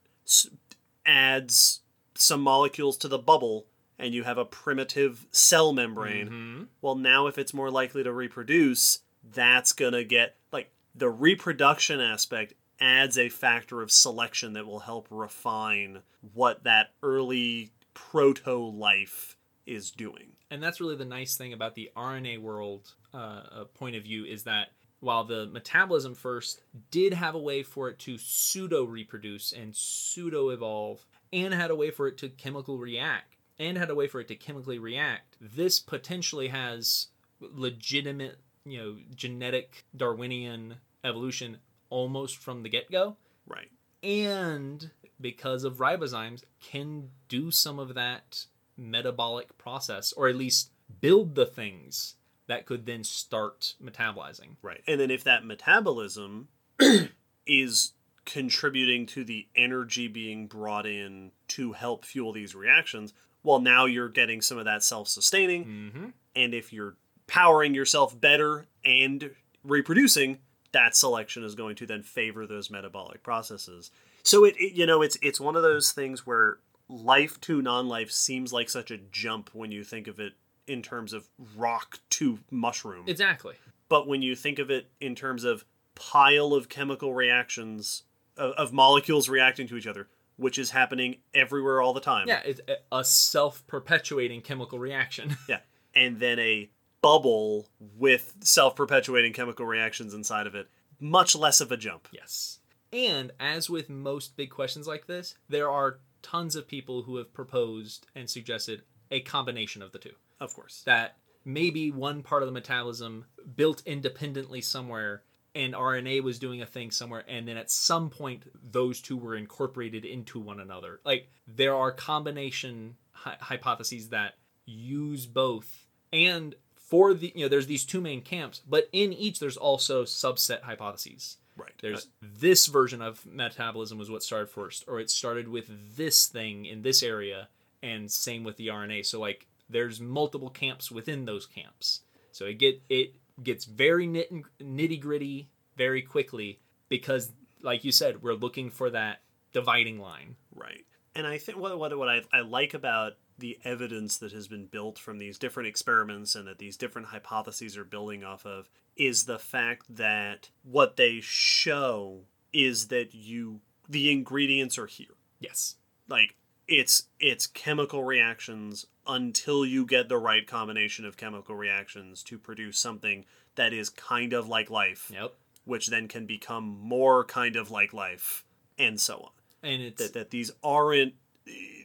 adds some molecules to the bubble and you have a primitive cell membrane Mhm. well now if it's more likely to reproduce that's going to get like the reproduction aspect adds a factor of selection that will help refine what that early proto life is doing and that's really the nice thing about the RNA world uh, uh, point of view is that while the metabolism first did have a way for it to pseudo reproduce and pseudo evolve, and had a way for it to chemical react, and had a way for it to chemically react, this potentially has legitimate, you know, genetic Darwinian evolution almost from the get go right. And because of ribozymes can do some of that metabolic process or at least build the things that could then start metabolizing Right. And then if that metabolism is contributing to the energy being brought in to help fuel these reactions, well, now you're getting some of that self sustaining. mm-hmm. And if you're powering yourself better and reproducing, that selection is going to then favor those metabolic processes. So it, it you know, it's it's one of those things where life to non-life seems like such a jump when you think of it in terms of rock to mushroom. exactly But when you think of it in terms of pile of chemical reactions of, of molecules reacting to each other, which is happening everywhere all the time. yeah it's a- a self-perpetuating chemical reaction Yeah. And then a bubble with self-perpetuating chemical reactions inside of it. Much less of a jump. yes And as with most big questions like this, there are tons of people who have proposed and suggested a combination of the two. Of course. That maybe one part of the metabolism built independently somewhere and RNA was doing a thing somewhere, and then at some point those two were incorporated into one another. Like there are combination hy- hypotheses that use both, and for the you know there's these two main camps, but in each there's also subset hypotheses. Right. There's this version of metabolism was what started first, or it started with this thing in this area, and same with the RNA. So like there's multiple camps within those camps. So it get it gets very nit nitty gritty very quickly because, like you said, we're looking for that dividing line. Right. And I think what what, what I, I like about the evidence that has been built from these different experiments and that these different hypotheses are building off of is the fact that what they show is that you the ingredients are here. Yes. Like it's it's chemical reactions until you get the right combination of chemical reactions to produce something that is kind of like life, Yep. which then can become more kind of like life, and so on. And it's That that these aren't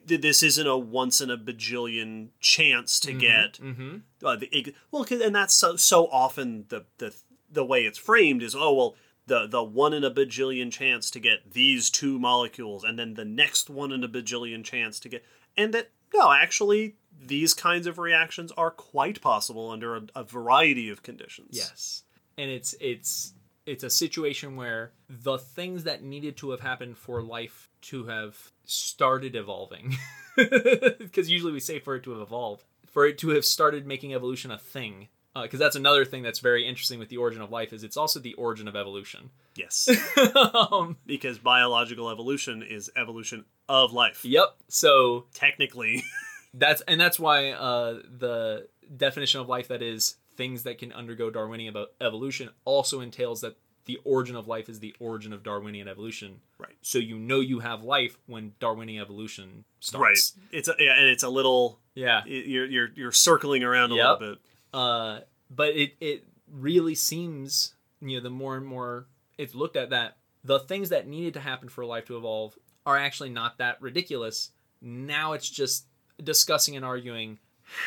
this isn't a once in a bajillion chance to get mm-hmm. uh, the well and that's so so often the the the way it's framed is oh well the the one in a bajillion chance to get these two molecules and then the next one in a bajillion chance to get and that no actually these kinds of reactions are quite possible under a, a variety of conditions. Yes. And it's it's it's a situation where the things that needed to have happened for life to have started evolving because usually we say for it to have evolved for it to have started making evolution a thing because that's another thing that's very interesting with the origin of life is it's also the origin of evolution. Yes. Um, because biological evolution is evolution of life. Yep. So technically that's and that's why uh, the definition of life that is things that can undergo darwinian evolution also entails that the origin of life is the origin of darwinian evolution. Right. So you know you have life when darwinian evolution starts. right. It's a, yeah, and it's a little yeah. you're you're you're circling around a Yep. little bit. Uh, but it it really seems you know the more and more it's looked at that the things that needed to happen for life to evolve are actually not that ridiculous. Now it's just discussing and arguing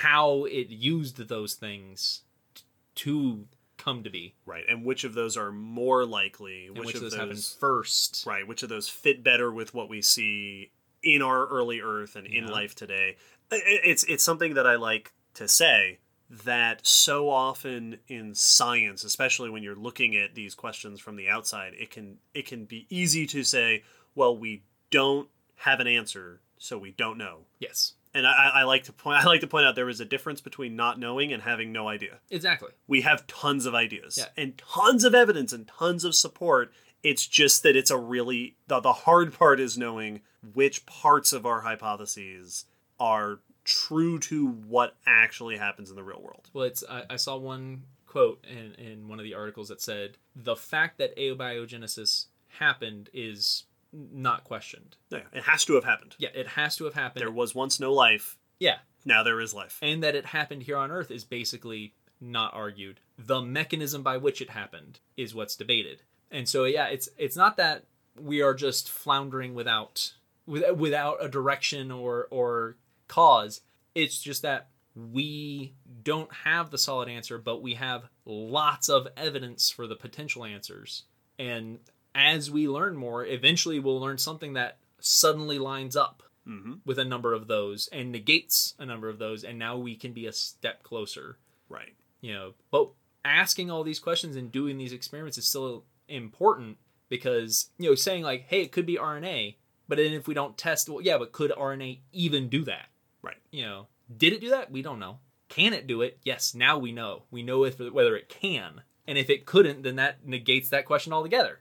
how it used those things t- to come to be Right, and which of those are more likely? Which, which, of those, those happened first right? Which of those fit better with what we see in our early Earth and in life today? It's it's something that I like to say that so often in science, especially when you're looking at these questions from the outside, it can it can be easy to say, well, we don't have an answer, so we don't know. yes And I, I like to point I like to point out there is a difference between not knowing and having no idea exactly we have tons of ideas Yeah. and tons of evidence and tons of support. It's just that it's a really the, the hard part is knowing which parts of our hypotheses are true to what actually happens in the real world. Well, it's I, I saw one quote in, in one of the articles that said the fact that abiogenesis happened is not questioned. Yeah, it has to have happened. Yeah, it has to have happened. There was once no life. yeah, Now there is life. and that it happened here on Earth is basically not argued. The mechanism by which it happened is what's debated. And so yeah, it's it's not that we are just floundering without with, without a direction or or cause. It's just that we don't have the solid answer, but we have lots of evidence for the potential answers. And as we learn more, eventually we'll learn something that suddenly lines up hmm with a number of those and negates a number of those and now we can be a step closer. Right. you know but asking all these questions and doing these experiments is still important because you know saying like hey it could be rna but then if we don't test well yeah but could rna even do that? Right. you know did it do that? We don't know. Can it do it? Yes now we know. We know if whether it can and if it couldn't then that negates that question altogether.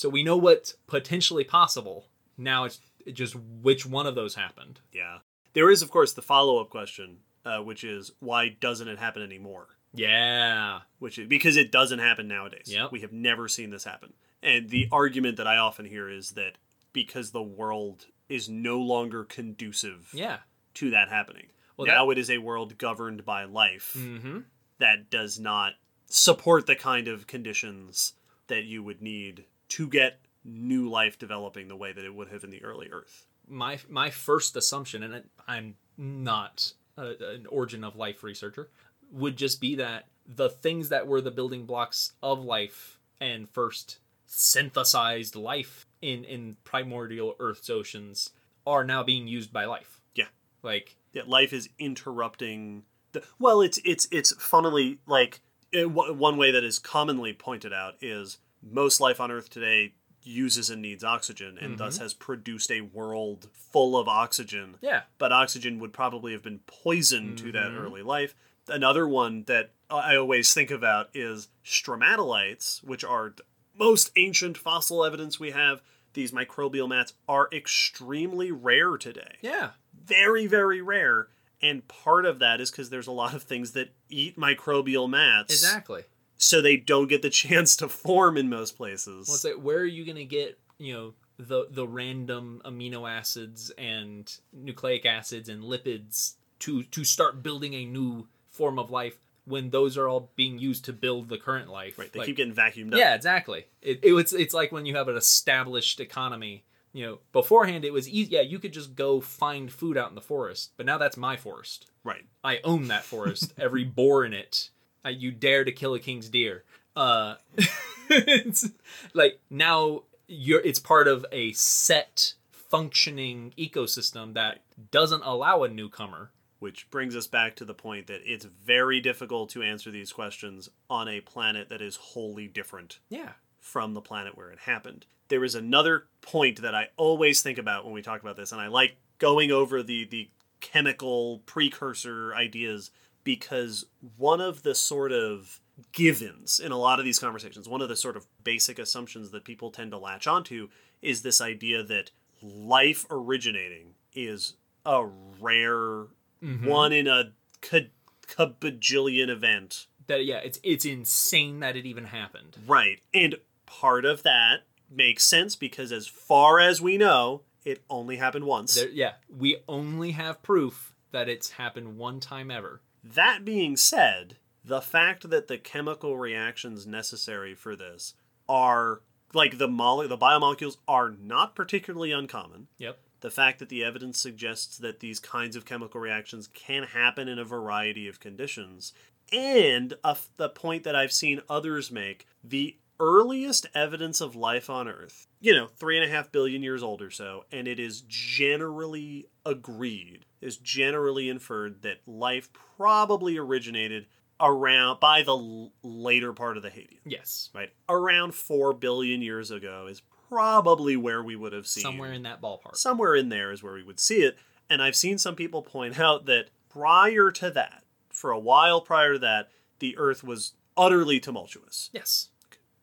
So we know what's potentially possible now it's just which one of those happened Yeah. There is, of course, the follow up question, uh, which is why doesn't it happen anymore? yeah which is because it doesn't happen nowadays. Yep. We have never seen this happen. And the argument that I often hear is that because the world is no longer conducive yeah to that happening. Well, now it is a world governed by life mm-hmm that does not support the kind of conditions that you would need to get new life developing the way that it would have in the early Earth. My my first assumption, and I'm not a, an origin of life researcher, would just be that the things that were the building blocks of life and first synthesized life in in primordial Earth's oceans are now being used by life. Yeah. Like that life is interrupting the, well it's it's it's funnily like it, w- one way that is commonly pointed out is most life on earth today uses and needs oxygen and thus mm-hmm. has produced a world full of oxygen. Yeah, but oxygen would probably have been poison to that mm-hmm. early life. Another one that i always think about is stromatolites which are the most ancient fossil evidence we have. These microbial mats are extremely rare today. Yeah, very very rare. And part of that is because there's a lot of things that eat microbial mats exactly. So they don't get the chance to form in most places Well, it's like where are you gonna get you know the the random amino acids and nucleic acids and lipids to to start building a new form of life when those are all being used to build the current life. right they Like, keep getting vacuumed up yeah, exactly. It, it it's it's like when you have an established economy. You know, beforehand it was easy. Yeah, you could just go find food out in the forest, but now that's my forest. right I own that forest. Every boar in it. Uh, you dare to kill a king's deer. Uh, it's like now you're. It's part of a set functioning ecosystem that doesn't allow a newcomer. which brings us back to the point that it's very difficult to answer these questions on a planet that is wholly different Yeah. from the planet where it happened. There is another point that I always think about when we talk about this, and I like going over the the chemical precursor ideas because one of the sort of givens in a lot of these conversations, one of the sort of basic assumptions that people tend to latch onto is this idea that life originating is a rare mm-hmm. one in a ca- bajillion event That yeah, it's it's insane that it even happened. Right. And part of that makes sense because as far as we know, it only happened once. There, yeah, we only have proof that it's happened one time ever. That being said, the fact that the chemical reactions necessary for this are like the mole- the biomolecules are not particularly uncommon. Yep. The fact that the evidence suggests that these kinds of chemical reactions can happen in a variety of conditions, and a f the point that I've seen others make the earliest evidence of life on Earth, you know, three and a half billion years old or so, and it is generally agreed, is generally inferred that life probably originated around by the l- later part of the Hadean, Yes. right? Around four billion years ago is probably where we would have seen Somewhere in that ballpark. somewhere in there is where we would see it. And I've seen some people point out that prior to that, for a while prior to that, the Earth was utterly tumultuous. yes.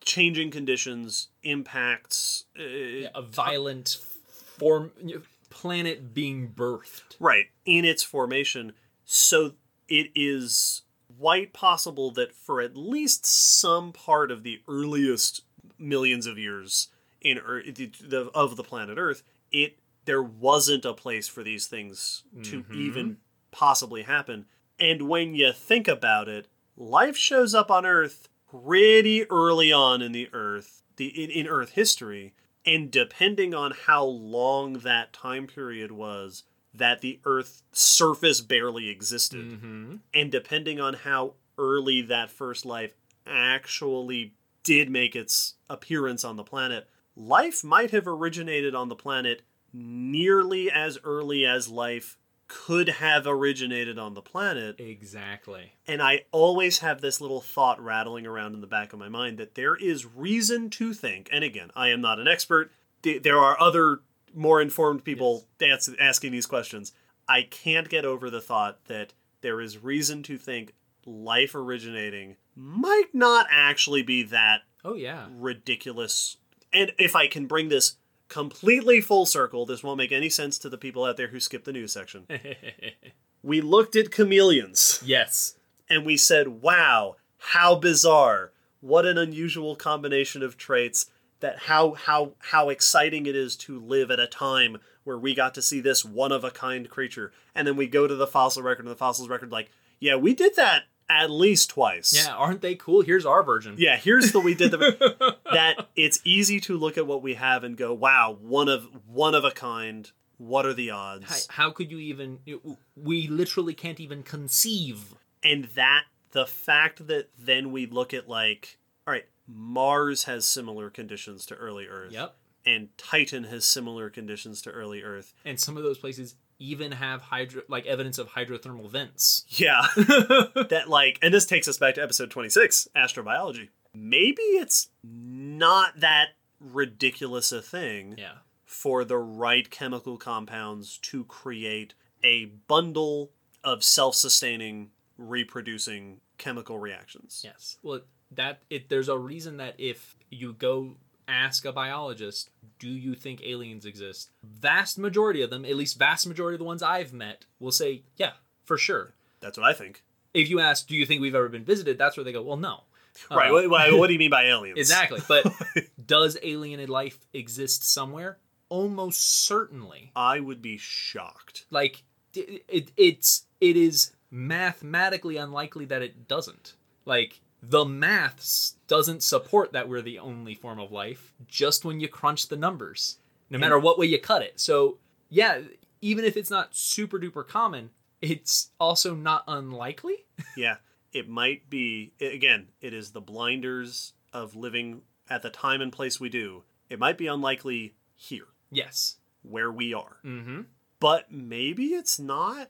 Changing conditions, impacts. Uh, A violent form planet being birthed. Right, in its formation. So it is quite possible that for at least some part of the earliest millions of years in Earth, the, the, of the planet Earth, it there wasn't a place for these things to mm-hmm. even possibly happen. And when you think about it, life shows up on Earth pretty early on in the Earth, the in, in Earth history, and depending on how long that time period was that the Earth surface barely existed, Mm-hmm. and depending on how early that first life actually did make its appearance on the planet, life might have originated on the planet nearly as early as life could have originated on the planet. Exactly. And I always have this little thought rattling around in the back of my mind that there is reason to think, and again, I am not an expert, there are other more informed people that's asking these questions. I can't get over the thought that there is reason to think life originating might not actually be that Oh yeah. ridiculous. And if I can bring this completely full circle, this won't make any sense to the people out there who skip the news section. We looked at chameleons yes. and we said, wow, how bizarre. What an unusual combination of traits that how how how exciting it is to live at a time where we got to see this one of a kind creature. And then we go to the fossil record and the fossils record like, yeah, we did that at least twice. Yeah, aren't they cool? Here's our version. Yeah, here's the we did the that it's easy to look at what we have and go, "Wow, one of one of a kind. What are the How, odds?" how could you even? We literally can't even conceive. And that the fact that then we look at like, all right, Mars has similar conditions to early Earth. Yep. And Titan has similar conditions to early Earth. And some of those places even have hydro, like evidence of hydrothermal vents. Yeah. that like and this takes us back to episode 26, astrobiology. Maybe it's not that ridiculous a thing. Yeah. for the right chemical compounds to create a bundle of self-sustaining reproducing chemical reactions. Yes. Well, that it there's a reason that if you go ask a biologist, do you think aliens exist? Vast majority of them, at least vast majority of the ones I've met, will say, yeah, for sure. That's what I think. If you ask, do you think we've ever been visited? That's where they go, well, no. right. Uh, What, what, do you mean by aliens? Exactly. But does alien life exist somewhere? Almost certainly. I would be shocked. Like it, it it's it is mathematically unlikely that it doesn't. Like the maths doesn't support that we're the only form of life just when you crunch the numbers. No matter what way you cut it. So, yeah, even if it's not super duper common, it's also not unlikely. Yeah. It might be again, it is the blinders of living at the time and place we do. It might be unlikely here Yes. where we are. Mhm. but maybe it's not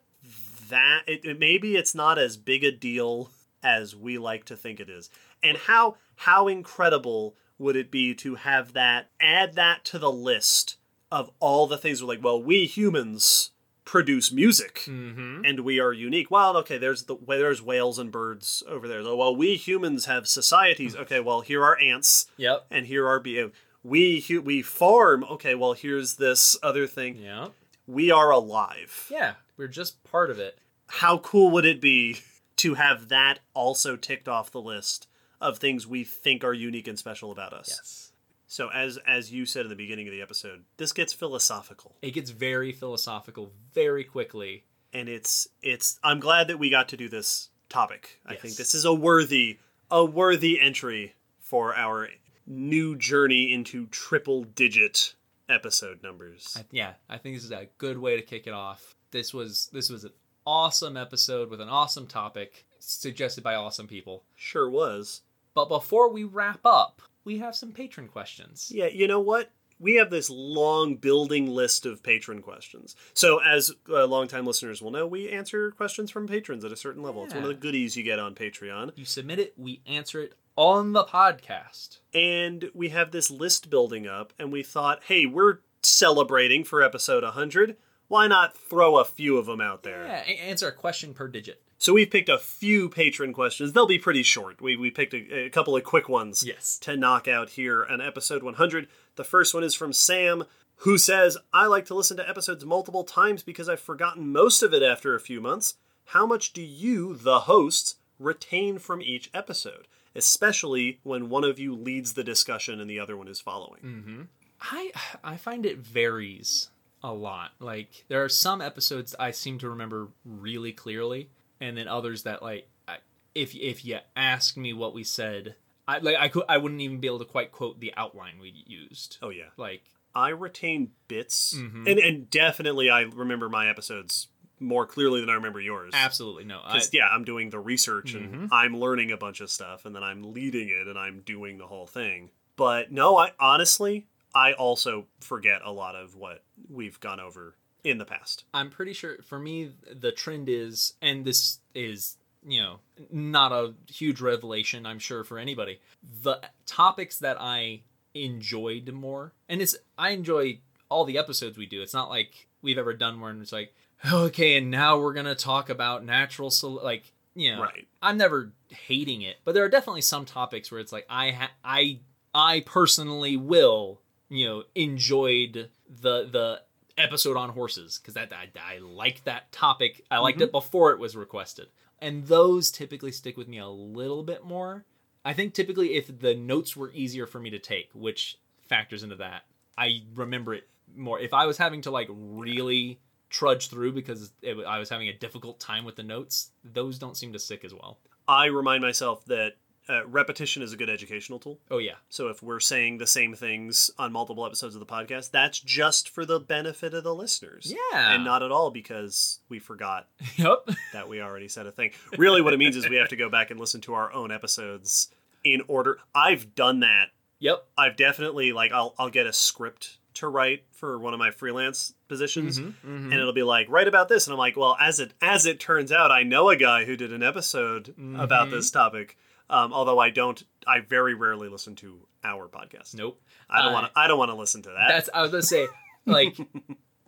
that it, it- maybe it's not as big a deal as we like to think it is and how how incredible would it be to have that add that to the list of all the things we're like well we humans produce music Mhm. and we are unique well okay there's the there's whales and birds over there oh, well we humans have societies okay well here are ants Yep. and here are be we we farm okay well here's this other thing Yeah. we are alive. Yeah, we're just part of it. How cool would it be to have that also ticked off the list of things we think are unique and special about us? Yes. So as as you said in the beginning of the episode, this gets philosophical. It gets very philosophical very quickly. And it's it's I'm glad that we got to do this topic. I think this is a worthy a worthy entry for our new journey into triple digit episode numbers. I, yeah, I think this is a good way to kick it off. This was this was awesome episode with an awesome topic suggested by awesome people. Sure was. But before we wrap up, we have some patron questions. Yeah, you know what? We have this long building list of patron questions. So, as uh, longtime listeners will know, we answer questions from patrons at a certain level. It's one of the goodies you get on Patreon. You submit it, we answer it on the podcast. And we have this list building up, and we thought, hey, we're celebrating for episode 100. Why not throw a few of them out there? Yeah, a- answer a question per digit. So, we've picked a few patron questions. They'll be pretty short. We, we picked a, a couple of quick ones. Yes. to knock out here on episode 100. The first one is from Sam, who says, I like to listen to episodes multiple times because I've forgotten most of it after a few months. How much do you, the hosts, retain from each episode? Especially when one of you leads the discussion and the other one is following. Mm-hmm. I I find it varies a lot. Like there are some episodes I seem to remember really clearly, and then others that like I, if if you ask me what we said, I like I could I wouldn't even be able to quite quote the outline we used. Oh, yeah. Like I retain bits, Mhm. and, and definitely I remember my episodes more clearly than I remember yours. absolutely no. Because yeah, I'm doing the research and Mhm. I'm learning a bunch of stuff, and then I'm leading it and I'm doing the whole thing. But no, I honestly, I also forget a lot of what we've gone over in the past. I'm pretty sure for me the trend is, and this is you know not a huge revelation. I'm sure for anybody, the topics that I enjoyed more, and it's I enjoy all the episodes we do. It's not like we've ever done one. It's like okay, and now we're gonna talk about natural sol- like you know. Right. I'm never hating it, but there are definitely some topics where it's like I ha- I I personally will you know enjoyed the the episode on horses because that I, I liked that topic. I liked it mm-hmm. before it was requested, and those typically stick with me a little bit more. I think typically if the notes were easier for me to take, which factors into that, I remember it more. If I was having to like really trudge through because it, I was having a difficult time with the notes, those don't seem to stick as well. I remind myself that uh, repetition is a good educational tool. Oh yeah. So if we're saying the same things on multiple episodes of the podcast, that's just for the benefit of the listeners. Yeah. And not at all because we forgot Yep. that we already said a thing. Really, what it means is we have to go back and listen to our own episodes in order. I've done that. yep. I've definitely like I'll I'll get a script to write for one of my freelance positions, Mm-hmm. and it'll be like write about this, and I'm like, well, as it as it turns out, I know a guy who did an episode Mm-hmm. about this topic. Um, although I don't, I very rarely listen to our podcast. Nope. I don't Uh, want to. I don't want to listen to that. That's I was gonna say, like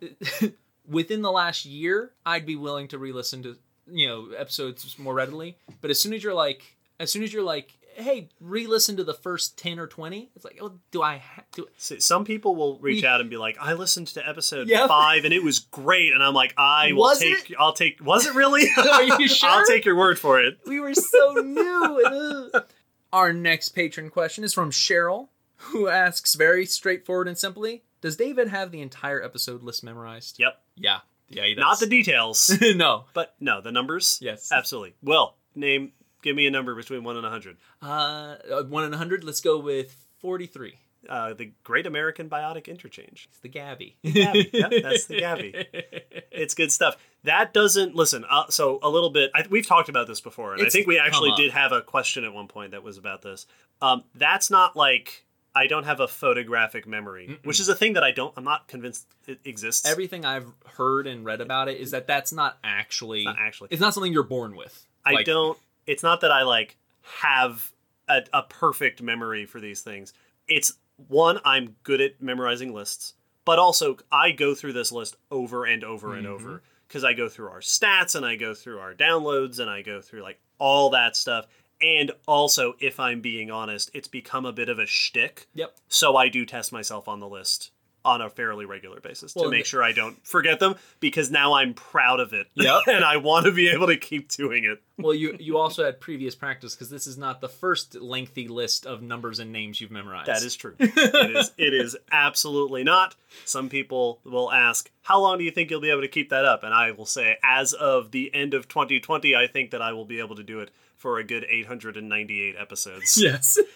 within the last year, I'd be willing to re-listen to you know episodes more readily. But as soon as you're like, as soon as you're like, hey, re-listen to the first ten or twenty, it's like, oh, do I have to? See, Some people will reach We- out and be like, "I listened to episode five and it was great," and I'm like, "I will Was take. I'll take. Was it really? Are you sure? I'll take your word for it." We were so new. Uh. Our next patron question is from Cheryl, who asks very straightforward and simply: Does David have the entire episode list memorized? Yep. Yeah. Yeah, he does. Not the details, no. but no, the numbers. Yes. absolutely. Well, name. Give me a number between one and a hundred. Uh, uh, one and a hundred. Let's go with forty-three. Uh, the Great American Biotic Interchange. It's the Gabby. Gabby. Yep, that's the Gabby. It's good stuff. That doesn't listen. Uh, so a little bit. I, we've talked about this before, and It's I think we actually did have a question at one point that was about this. Um, that's not like I don't have a photographic memory, which is a thing that I don't. I'm not convinced it exists. Everything I've heard and read about it is that that's not actually. not actually. It's not something you're born with. I Like, don't. It's not that I like have a, a perfect memory for these things. It's one I'm good at memorizing lists, but also I go through this list over and over and mm-hmm. over because I go through our stats and I go through our downloads and I go through like all that stuff. And also, if I'm being honest, it's become a bit of a shtick. Yep. So I do test myself on the list on a fairly regular basis Well, to make sure I don't forget them because now I'm proud of it. Yep. and I want to be able to keep doing it. Well, you you also had previous practice because this is not the first lengthy list of numbers and names you've memorized. That is true. it is it is absolutely not. Some people will ask, "How long do you think you'll be able to keep that up?" And I will say, as of the end of 2020, I think that I will be able to do it for a good 898 episodes. yes.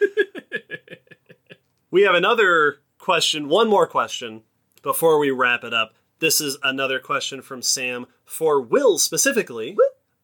We have another question, one more question before we wrap it up. This is another question from Sam for Will specifically.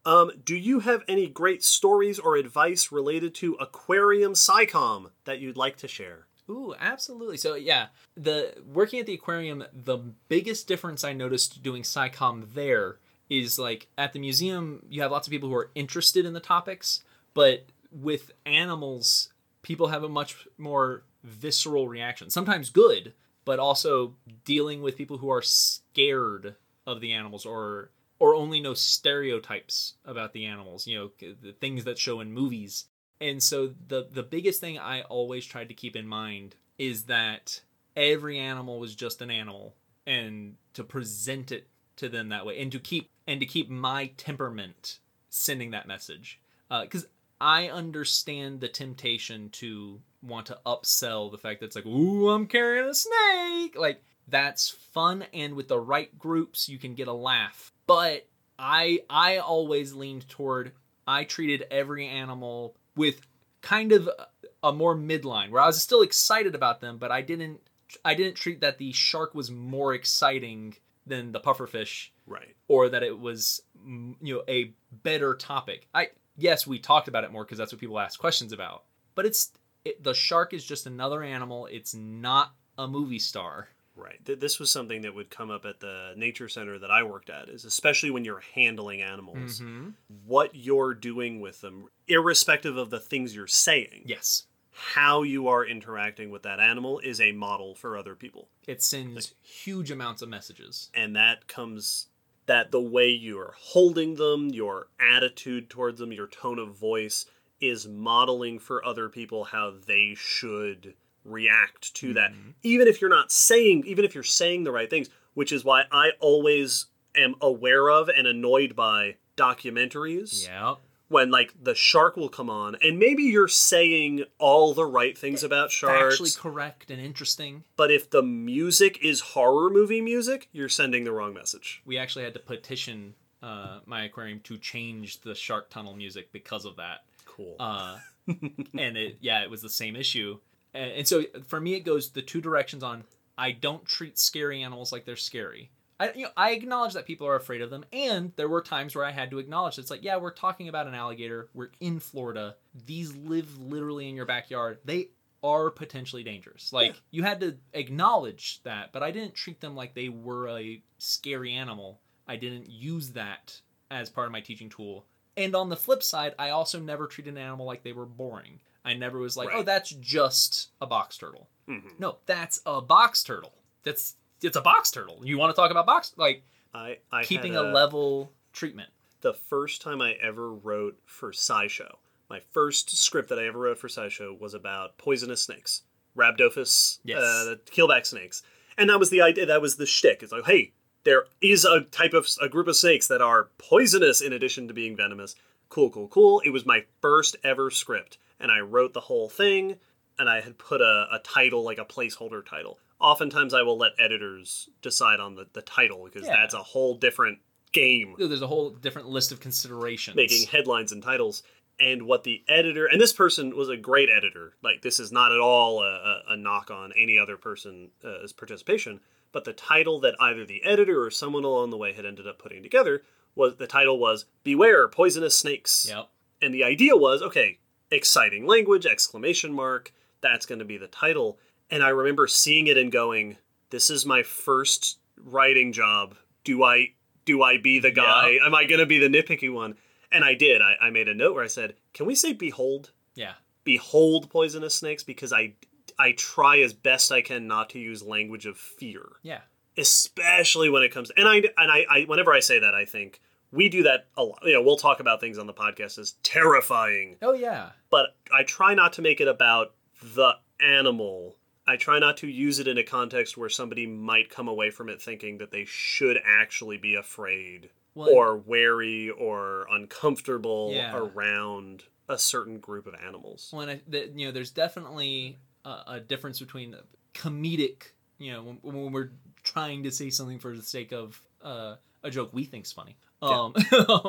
Um, do you have any great stories or advice related to aquarium SciComm that you'd like to share? Ooh, absolutely. So yeah, the working at the aquarium, the biggest difference I noticed doing SciComm there is like at the museum, you have lots of people who are interested in the topics, but with animals, people have a much more visceral reaction. Sometimes good, but also dealing with people who are scared of the animals or or only know stereotypes about the animals, you know, the things that show in movies. And so the the biggest thing I always tried to keep in mind is that every animal was just an animal and to present it to them that way and to keep and to keep my temperament sending that message uh, because I understand the temptation to want to upsell the fact that it's like, ooh, I'm carrying a snake. Like that's fun, and with the right groups, you can get a laugh. But I I always leaned toward I treated every animal with kind of a- more midline where I was still excited about them, but I didn't I didn't treat that the shark was more exciting than the pufferfish Right. or that it was mm, you know a better topic. I yes, we talked about it more because that's what people ask questions about. But it's it, the shark is just another animal. It's not a movie star. Right. This was something that would come up at the nature center that I worked at is especially when you're handling animals, mm-hmm. what you're doing with them, irrespective of the things you're saying, Yes, how you are interacting with that animal is a model for other people. it sends huge amounts of messages. And that comes that the way you are holding them, your attitude towards them, your tone of voice is modeling for other people how they should react to that. Even if you're not saying, even if you're saying the right things, which is why I always am aware of and annoyed by documentaries Yeah, when like the shark will come on and maybe you're saying all the right things about sharks actually correct and interesting. but if the music is horror movie music you're sending the wrong message We actually had to petition uh, my aquarium to change the shark tunnel music because of that. Cool. Uh, and it yeah, it was the same issue. And, and so for me, it goes the two directions on. I don't treat scary animals like they're scary. I you know I acknowledge that people are afraid of them, and there were times where I had to acknowledge it's like yeah, we're talking about an alligator. We're in Florida. These live literally in your backyard. They are potentially dangerous. Like Yeah. you had to acknowledge that, but I didn't treat them like they were a scary animal. I didn't use that as part of my teaching tool. And on the flip side, I also never treated an animal like they were boring. I never was like, Right. "Oh, that's just a box turtle." Mhm. No, that's a box turtle. That's it's a box turtle. You want to talk about box like I, I keeping had a level treatment. the first time I ever wrote for SciShow, my first script that I ever wrote for SciShow was about poisonous snakes, Rhabdophis, Yes. uh, the keelback snakes, and that was the idea. That was the shtick. It's like, hey, there is a type of a group of snakes that are poisonous in addition to being venomous. Cool, cool, cool. It was my first ever script, and I wrote the whole thing, and I had put a, a title, like a placeholder title. Oftentimes, I will let editors decide on the, the title because Yeah. that's a whole different game There's a whole different list of considerations. making headlines and titles and what the editor and this person was a great editor like this is not at all a, a, a knock on any other person's uh, participation but the title that either the editor or someone along the way had ended up putting together was the title was beware poisonous snakes. Yep. and the idea was okay exciting language exclamation mark that's going to be the title. And i remember seeing it and going this is my first writing job. Do i do i be the guy? Am i going to be the nitpicky one? And i did. I, I made a note where i said can we say behold? Yeah. behold poisonous snakes because i i try as best i can not to use language of fear Yeah. especially when it comes and I and I, I whenever I say that I think we do that a lot. You know, we'll talk about things on the podcast as terrifying, Oh yeah. but I try not to make it about the animal. I try not to use it in a context where somebody might come away from it thinking that they should actually be afraid Well, or wary or uncomfortable Yeah. around a certain group of animals. when I, the, you know, there's definitely a, a difference between comedic, you know, when, when we're trying to say something for the sake of uh, a joke we think's funny, um,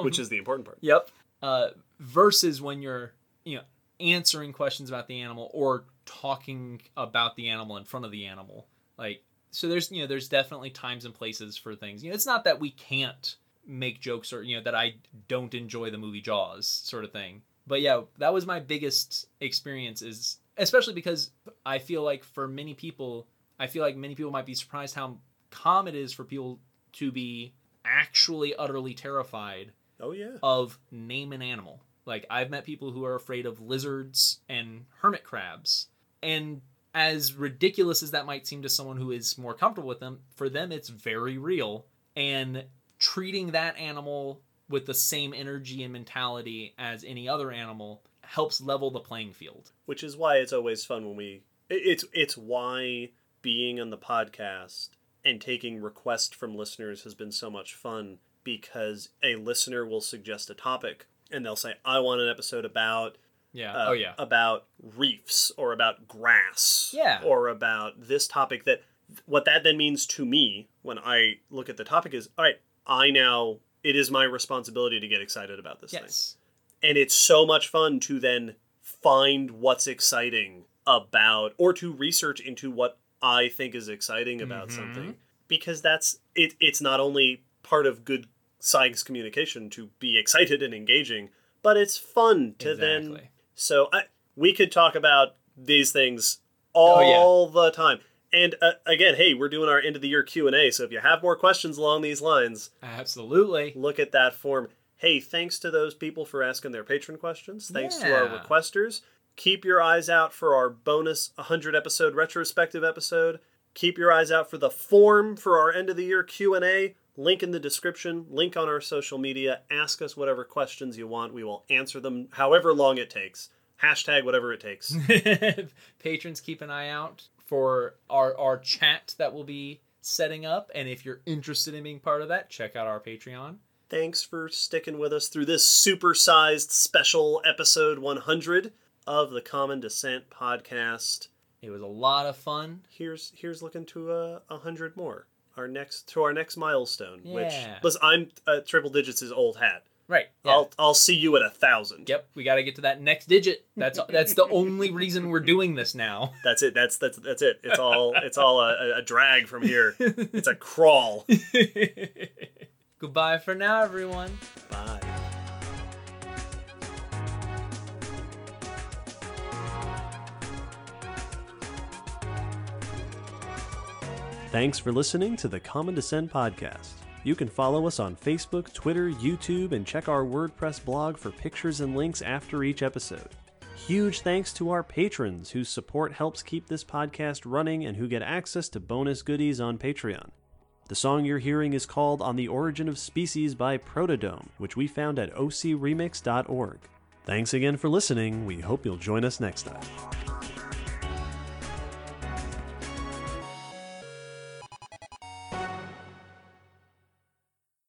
Which is the important part. Yep. Uh, versus when you're, you know, answering questions about the animal or talking about the animal in front of the animal. Like, so there's, you know, there's definitely times and places for things. You know, it's not that we can't make jokes or, you know, that I don't enjoy the movie Jaws sort of thing. But yeah, that was my biggest experience is, especially because I feel like for many people, I feel like many people might be surprised how common it is for people to be actually utterly terrified Oh yeah. of name an animal. Like I've met people who are afraid of lizards and hermit crabs. And as ridiculous as that might seem to someone who is more comfortable with them, for them it's very real. And treating that animal with the same energy and mentality as any other animal helps level the playing field. which is why it's always fun when we it's it's why being on the podcast and taking requests from listeners has been so much fun because a listener will suggest a topic and they'll say i want an episode about Yeah. uh, oh yeah. about reefs or about grass Yeah. or about this topic that what that then means to me when i look at the topic is all right i now it is my responsibility to get excited about this thing Yes. And it's so much fun to then find what's exciting about or to research into what I think is exciting about Mhm. something because that's it it's not only part of good science communication to be excited and engaging but it's fun to then so I, we could talk about these things Oh, yeah. all the time and uh, again hey we're doing our end of the year q&a so if you have more questions along these lines Absolutely. look at that form. Hey, thanks to those people for asking their patron questions. Thanks to our requesters. Keep your eyes out for our bonus 100 episode retrospective episode. Keep your eyes out for the form for our end of the year Q&A. Link in the description, link on our social media. Ask us whatever questions you want. We will answer them however long it takes. Hashtag whatever it takes. patrons keep an eye out for our our chat that we'll be setting up and if you're interested in being part of that check out our patreon Thanks for sticking with us through this supersized special episode 100 of the Common Descent podcast. it was a lot of fun here's here's looking to a, a hundred more our next to our next milestone. Which Yeah. listen, I'm uh, triple digits is old hat. Right. Yeah. I'll I'll see you at a thousand. Yep, we got to get to that next digit. That's that's the only reason we're doing this now. That's it. That's that's that's it. It's all it's all a, a drag from here. It's a crawl. Goodbye for now, everyone. Bye. Thanks for listening to the Common Descent podcast. You can follow us on Facebook, Twitter, YouTube, and check our WordPress blog for pictures and links after each episode. Huge thanks to our patrons whose support helps keep this podcast running and who get access to bonus goodies on Patreon. The song you're hearing is called On the Origin of Species by Protodome, which we found at ocremix.org. Thanks again for listening. We hope you'll join us next time.